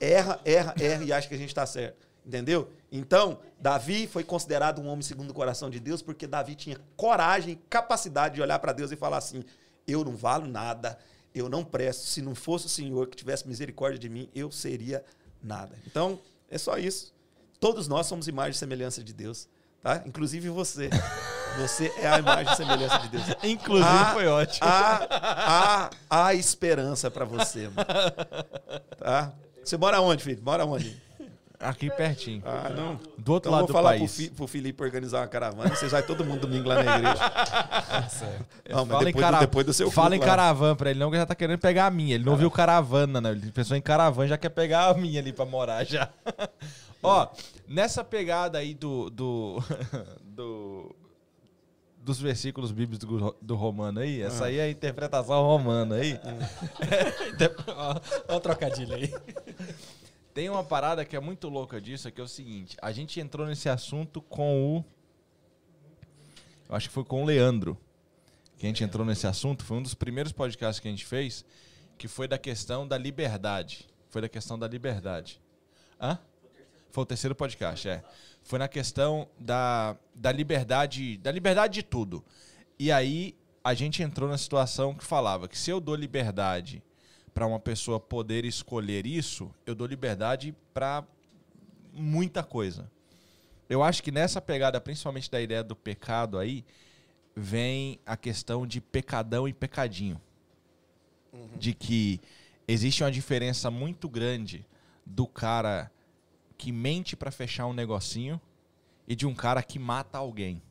Erra, erra, erra e acha que a gente está certo. Entendeu? Então, Davi foi considerado um homem segundo o coração de Deus porque Davi tinha coragem, capacidade de olhar para Deus e falar assim: eu não valo nada, eu não presto. Se não fosse o Senhor que tivesse misericórdia de mim, eu seria nada. Então, é só isso. Todos nós somos imagem e semelhança de Deus, tá? Inclusive você. Você é a imagem e semelhança de Deus. [LAUGHS] Inclusive Há- foi ótimo. Há, há, há esperança para você, mano. Tá? Você mora onde, filho? Mora onde? Aqui pertinho. Ah, não. Do outro Então lado vou do falar pro, país. Fi, pro Felipe organizar uma caravana. Vocês vai todo mundo domingo lá na igreja. [LAUGHS] Não, mas Fala, em, depois, do, depois do seu Fala em lá. caravana pra ele, não, que já tá querendo pegar a minha. Ele não viu caravana, né? Ele pensou em caravana, já quer pegar a minha ali pra morar já. [LAUGHS] Ó, nessa pegada aí do. do, [LAUGHS] do- dos versículos bíblicos do, do Romano aí, essa aí é a interpretação romana aí. Ó, ó o trocadilho aí. Tem uma parada que é muito louca disso, que é o seguinte: a gente entrou nesse assunto com o. Eu acho que foi com o Leandro. Que a gente entrou nesse assunto. Foi um dos primeiros podcasts que a gente fez, que foi da questão da liberdade. Foi da questão da liberdade. Hã? Foi o terceiro podcast, é. Foi na questão da, da liberdade, da liberdade de tudo. E aí a gente entrou na situação que falava que se eu dou liberdade para uma pessoa poder escolher isso, eu dou liberdade para muita coisa. Eu acho que nessa pegada, principalmente da ideia do pecado aí, vem a questão de pecadão e pecadinho. De que existe uma diferença muito grande do cara que mente para fechar um negocinho e de um cara que mata alguém.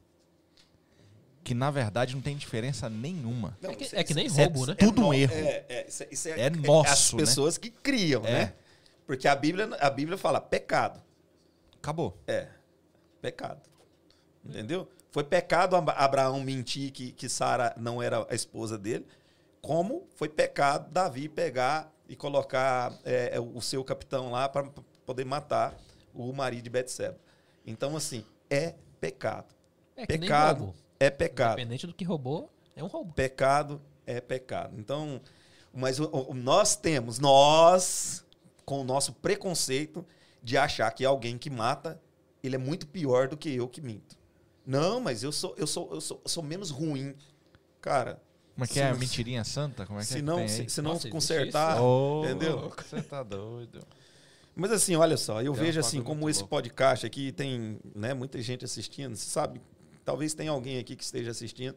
Que na verdade não tem diferença nenhuma. Não, É que- isso- é que nem isso é- roubo, né? Tudo um no- erro. É, é, isso, isso É As nosso, né? pessoas que criam, É. né? Porque a Bíblia, a Bíblia fala pecado. Acabou. É, pecado. Entendeu? Foi pecado Ab- Abraão mentir que, que Sara não era a esposa dele, como foi pecado Davi pegar e colocar é, o seu capitão lá para poder matar o marido de Betseba. Então, assim, é pecado. É pecado. É pecado. Independente do que roubou, é um roubo. Pecado é pecado. Então, mas o- o- nós temos, nós, com o nosso preconceito de achar que alguém que mata, ele é muito pior do que eu que minto. Não, mas eu sou, eu sou, eu sou, eu sou menos ruim. Cara, Como é que Se é? não- Mentirinha santa? Como é que se é que não, tem se, se não Nossa, consertar. Ô, entendeu? Você tá doido. Mas assim, olha só, eu Tem vejo assim, como esse louco. podcast aqui tem né, muita gente assistindo, você sabe, talvez tenha alguém aqui que esteja assistindo,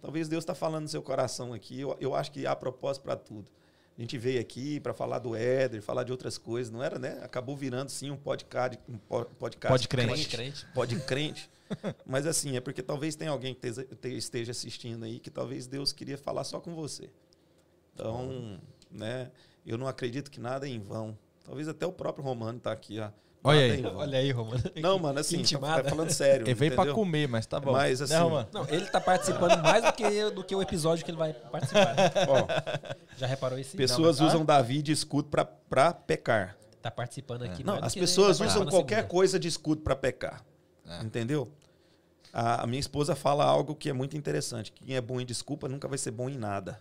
talvez Deus está falando no seu coração aqui, eu, eu acho que há propósito para tudo. A gente veio aqui para falar do Éder, falar de outras coisas, não era, né? Acabou virando sim um podcast, um po- podcast Pode crente. Pode crente. pode crente. [LAUGHS] Mas assim, é porque talvez tenha alguém que esteja- te- esteja assistindo aí que talvez Deus queria falar só com você. Então, né, eu não acredito que nada é em vão. Talvez até o próprio Romano tá aqui, ó. Olha aí. é. Olha aí, Romano. [LAUGHS] Não, mano, assim, tá, tá falando sério. Ele veio pra comer, mas tá bom. Mas, assim, Né, Romano? Não, ele tá participando mais do que, do que o episódio que ele vai participar. né? [LAUGHS] Ó, Já reparou isso? pessoas Não, mas usam Davi de escudo pra, pra pecar. Tá participando aqui. Não, mais do as pessoas tá usam qualquer segunda. coisa de escudo para pecar. É. Entendeu? A, a minha esposa fala algo que é muito interessante. Quem é bom em desculpa nunca vai ser bom em nada.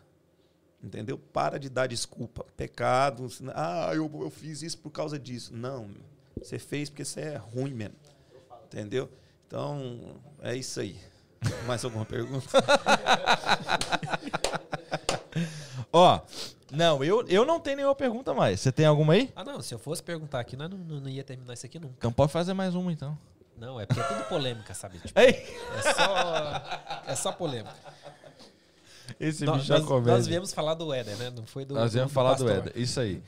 Entendeu? Para de dar desculpa. Pecado. Ah, eu, eu fiz isso por causa disso. Não. meu. Você fez porque você é ruim mesmo. Entendeu? Então, é isso aí. Mais alguma pergunta? [LAUGHS] Ó, não, eu, eu não tenho nenhuma pergunta mais. Você tem alguma aí? Ah, não. Se eu fosse perguntar aqui, nós não, não, não ia terminar isso aqui nunca. Então pode fazer mais uma, então. Não, é porque é tudo polêmica, sabe? Tipo, é só, é só polêmica. Esse Nós, bicho é nós, viemos falar do Éder, né? Não foi do. Nós viemos falar do pastor. Éder. Isso aí.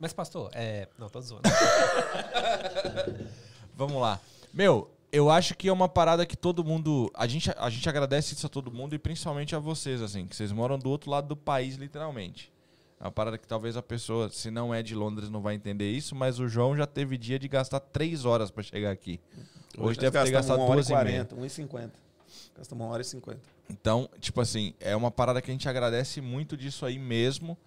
Mas, pastor, é. Não, tô zoando. [LAUGHS] Vamos lá. Meu, eu acho que é uma parada que todo mundo. A gente, a gente agradece isso a todo mundo e principalmente a vocês, assim, que vocês moram do outro lado do país, literalmente. É uma parada que talvez a pessoa, se não é de Londres, não vai entender isso, mas o João já teve dia de gastar três horas pra chegar aqui. Hoje, deve ter gastado duas e e meia. 40, 1,50. Gastamos uma hora e 50. Então, tipo assim, é uma parada que a gente agradece muito disso aí mesmo.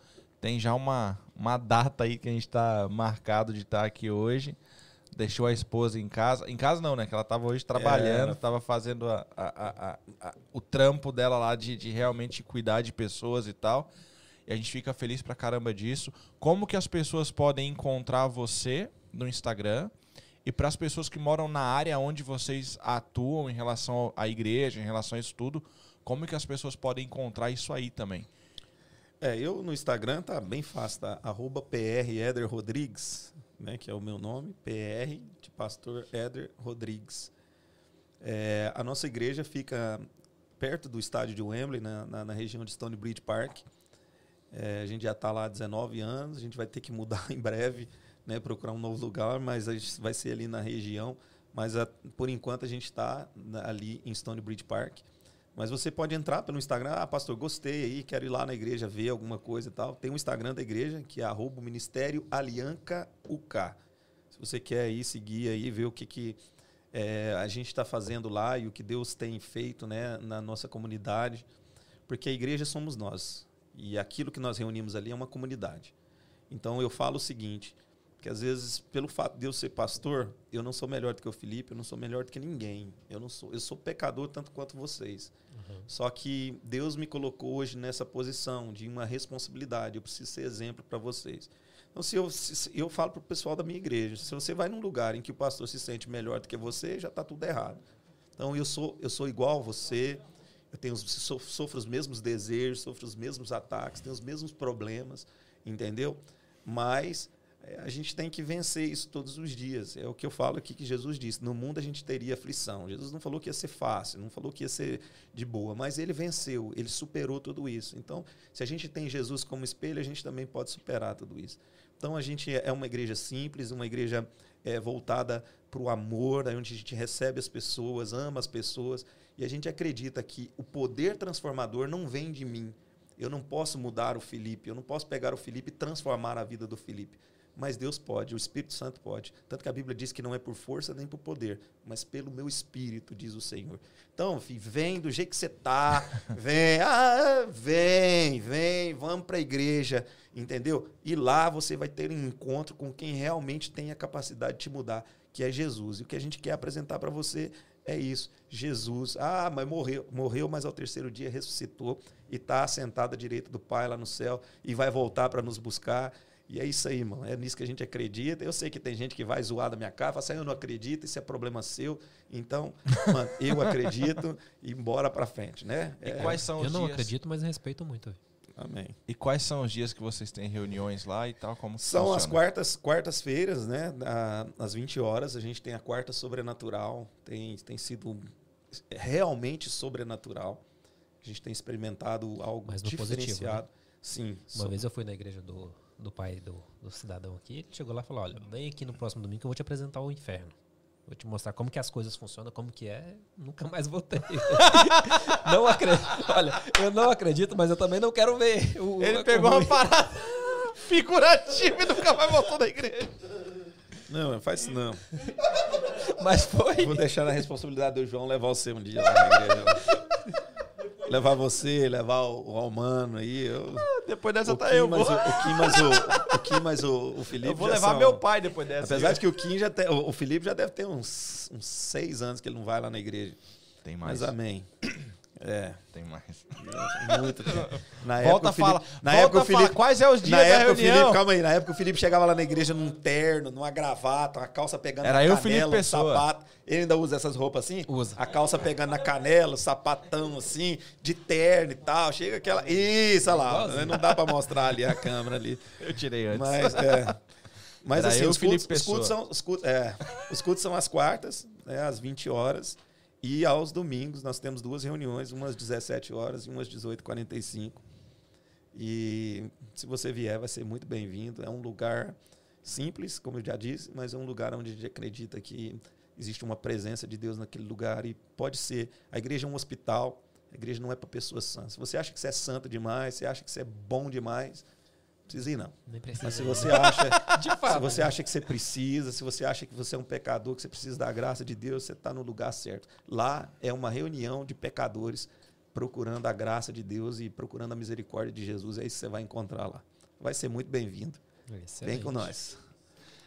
Tem já uma, uma data aí que a gente tá marcado de estar aqui hoje. Deixou a esposa em casa. Em casa não, né? Que ela tava hoje trabalhando, ela- tava fazendo a- a- a- o trampo dela lá de, de realmente cuidar de pessoas e tal. E a gente fica feliz pra caramba disso. Como que as pessoas podem encontrar você no Instagram? E para as pessoas que moram na área onde vocês atuam em relação à igreja, em relação a isso tudo, como que as pessoas podem encontrar isso aí também? É, eu no Instagram tá bem fácil, tá? Arroba PR Éder Rodrigues, né? Que é o meu nome, PR de Pastor Éder Rodrigues. É, a nossa igreja fica perto do estádio de Wembley, na, na, na região de Stonebridge Park. É, a gente já está lá há 19 anos, a gente vai ter que mudar [LAUGHS] em breve, né, procurar um novo lugar, mas a gente vai ser ali na região. Mas a- por enquanto a gente está ali em Stonebridge Park. Mas você pode entrar pelo Instagram, ah, pastor, gostei aí, quero ir lá na igreja ver alguma coisa e tal. Tem um Instagram da igreja, que é Ministério Alianca UK. Se você quer ir seguir aí, ver o que, que é, a gente está fazendo lá e o que Deus tem feito né, na nossa comunidade. Porque a igreja somos nós. E aquilo que nós reunimos ali é uma comunidade. Então eu falo o seguinte, que às vezes, pelo fato de eu ser pastor, eu não sou melhor do que o Felipe, eu não sou melhor do que ninguém. Eu não sou, eu sou pecador tanto quanto vocês. Só que Deus me colocou hoje nessa posição de uma responsabilidade. Eu preciso ser exemplo para vocês. Então, se eu, se- eu falo para o pessoal da minha igreja, se você vai num lugar em que o pastor se sente melhor do que você, já está tudo errado. Então, eu sou, eu sou igual a você, eu tenho, sofro os mesmos desejos, sofro os mesmos ataques, tenho os mesmos problemas, entendeu? Mas a gente tem que vencer isso todos os dias. É o que eu falo aqui que Jesus disse. No mundo a gente teria aflição. Jesus não falou que ia ser fácil, não falou que ia ser de boa, mas ele venceu, ele superou tudo isso. Então, se a gente tem Jesus como espelho, a gente também pode superar tudo isso. Então, a gente é uma igreja simples, uma igreja é, voltada para o amor, aí onde a gente recebe as pessoas, ama as pessoas, e a gente acredita que o poder transformador não vem de mim. Eu não posso mudar o Felipe, eu não posso pegar o Felipe e transformar a vida do Felipe. Mas Deus pode, o Espírito Santo pode. Tanto que a Bíblia diz que não é por força nem por poder, mas pelo meu espírito, diz o Senhor. Então, filho, vem do jeito que você tá, [LAUGHS] vem, ah, vem, vem, vamos para a igreja, entendeu? E lá você vai ter um encontro com quem realmente tem a capacidade de te mudar, que é Jesus. E o que a gente quer apresentar para você é isso. Jesus, ah, mas morreu, morreu, mas ao terceiro dia ressuscitou e está sentado à direita do Pai lá no céu e vai voltar para nos buscar. E é isso aí, irmão. É nisso que a gente acredita. Eu sei que tem gente que vai zoar da minha cara, fala assim, "Ah, eu não acredito, isso é problema seu. Então, mano, [LAUGHS] eu acredito e bora para frente, né? E É, quais são Eu os não dias? acredito, mas respeito muito. Amém. E quais são os dias que vocês têm reuniões lá e tal? Como São as funciona? quartas, quartas-feiras, né? Às 20 horas, a gente tem a quarta sobrenatural. Tem, tem sido realmente sobrenatural. A gente tem experimentado algo Mas no positivo, diferenciado. Sim. Uma so- vez eu fui na igreja do, do pai do, do cidadão aqui, ele chegou lá e falou, olha, vem aqui no próximo domingo que eu vou te apresentar o inferno. Vou te mostrar como que as coisas funcionam, como que é. Nunca mais voltei. [LAUGHS] não acredito. Olha, eu não acredito, mas eu também não quero ver. O, Ele pegou ruim. uma parada [LAUGHS] figurativa e nunca mais voltou da igreja. Não, não faz isso não. Mas foi. Vou deixar na responsabilidade do João levar você um dia lá na igreja. levar você, levar o, o Almano aí. Eu, Depois dessa o tá Kim, eu. mas o, o Kim, mas o, o Kim, mas o, o Felipe eu vou já levar são- meu pai depois dessa. Apesar de que o Kim já tem, o, o Felipe já deve ter uns, uns seis anos que ele não vai lá na igreja. Tem mais. Mas amém. É, Tem mais. muito tempo. Na Volta época, a o na volta época o Felipe, falar. Quais é os dias na da época o reunião? Felipe, calma aí, na época o Felipe chegava lá na igreja num terno, numa gravata, uma calça pegando Era na eu, canela, Felipe um Pessoa. sapato. Ele ainda usa essas roupas assim? Usa. A calça pegando na canela, sapatão assim, de terno e tal. Chega aquela. Isso, olha lá. Igualzinho. Não dá pra mostrar ali a câmera ali. Eu tirei antes. Mas, é. Mas Era assim, eu, os Felipe cultos, os, cultos são, os, cultos, é, os cultos são às quartas, né, às 20 horas. E aos domingos nós temos duas reuniões, umas 17 horas e umas 18h45. E se você vier, vai ser muito bem-vindo. É um lugar simples, como eu já disse, mas é um lugar onde a gente acredita que existe uma presença de Deus naquele lugar e pode ser. A igreja é um hospital, a igreja não é para pessoas sãs. Se você acha que você é santo demais, você acha que você é bom demais, precisa ir não. Nem precisa. Mas se você acha, [LAUGHS] De fato, se você né? acha que você precisa, se você acha que você é um pecador, que você precisa da graça de Deus, você está no lugar certo. Lá é uma reunião de pecadores procurando a graça de Deus e procurando a misericórdia de Jesus. É isso que você vai encontrar lá. Vai ser muito bem-vindo. Vem com nós.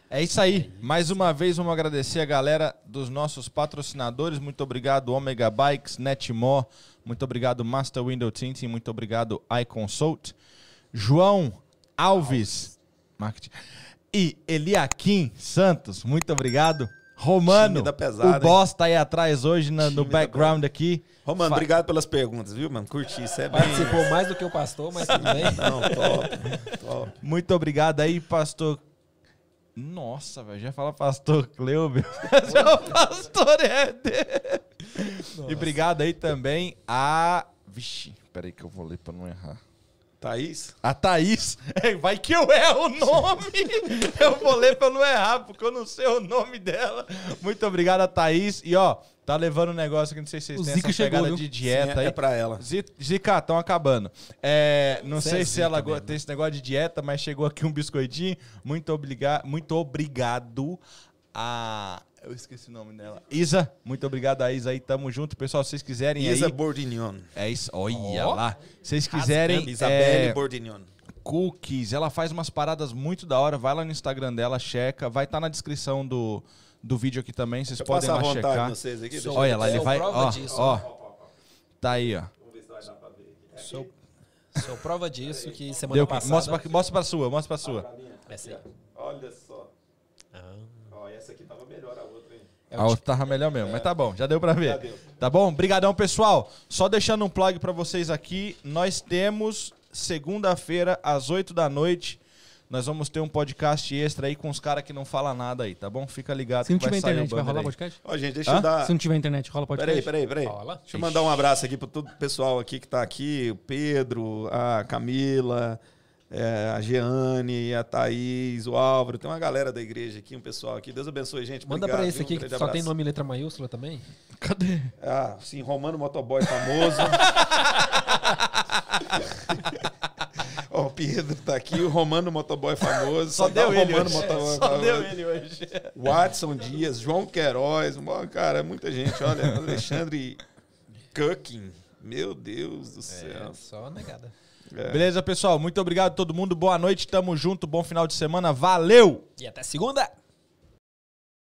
É isso aí. Mais uma vez, vamos agradecer a galera dos nossos patrocinadores. Muito obrigado, Omega Bikes, Netmore. Muito obrigado, Master Window Tinting. Muito obrigado, iConsult. João Alves, marketing. E Eliakim Santos, muito obrigado. Romano, pesada, o boss tá aí atrás hoje na- no background aqui. Romano, Fa- obrigado pelas perguntas, viu, mano? Curti, isso é bem... Participou mais do que o pastor, mas tudo bem. [LAUGHS] Não, top, top. Muito obrigado aí, pastor. Nossa, velho, já fala pastor Cleuber. [LAUGHS] Mas é o pastor Éder. E obrigado aí também a. Vixe, peraí que eu vou ler pra não errar. Thaís? A Thaís. É, Vai que eu erro o nome. [LAUGHS] Eu vou ler pra não errar, porque eu não sei o nome dela. Muito obrigado a Thaís. E ó, tá levando um negócio que não sei se vocês O têm Zica essa chegou, pegada viu? de dieta Sim, aí. é pra ela. Zi- Zica, estão acabando. É, não Você sei é se ela mesmo. tem esse negócio de dieta, mas chegou aqui um biscoitinho. Muito, obriga muito obrigado a. Eu esqueci o nome dela. Isa, muito obrigado a Isa aí. Tamo junto, pessoal. Se vocês quiserem Isa aí. Bordignon. É isso. Olha Ó. lá. Se vocês quiserem. Isabelle é, Bordignon. cookies. Ela faz umas paradas muito da hora. Vai lá no Instagram dela, checa. Vai estar na descrição do, do vídeo aqui também. Vocês podem lá checar. vocês aqui. Olha lá, ele vai. prova Ó, disso. ó. Tá aí, ó. Sou, sou prova disso que semana Deu, passada... mostra, pra, mostra pra sua, mostra pra sua. Essa aí. Olha só. Ah. Ó, essa aqui tava melhor a outra, hein? É A o outra tava melhor mesmo, mas tá bom, já deu pra ver. Já deu. Tá bom? Obrigadão, pessoal. Só deixando um plug pra vocês aqui, nós temos segunda-feira às 8 da noite, nós vamos ter um podcast extra aí com os caras que não falam nada aí, tá bom? Fica ligado Se não que vai tiver internet, vai rolar aí. podcast? Ó, gente, deixa Hã? eu dar... Se não tiver internet, rola podcast? Peraí, peraí, peraí. Rola. Deixa eu mandar um abraço aqui para todo o pessoal aqui que tá aqui, o Pedro, a Camila, é, a Jeane, a Thaís, o Álvaro. Tem uma galera da igreja aqui, um pessoal aqui. Deus abençoe, gente. Manda pra esse aqui Um que só tem abraço. nome e letra maiúscula também. Cadê? Ah, sim, Romano Motoboy famoso. [LAUGHS] Ó, o Pedro tá aqui, o Romano Motoboy famoso. Só dá deu o ele Romano hoje. Motoboy Só famoso. deu ele hoje. Watson Dias, João Queiroz, mó- cara, é muita gente. Olha, Alexandre Cooking. Meu Deus do céu. É, só negada. É. Beleza, pessoal? Muito obrigado a todo mundo. Boa noite, tamo junto. Bom final de semana. Valeu! E até segunda!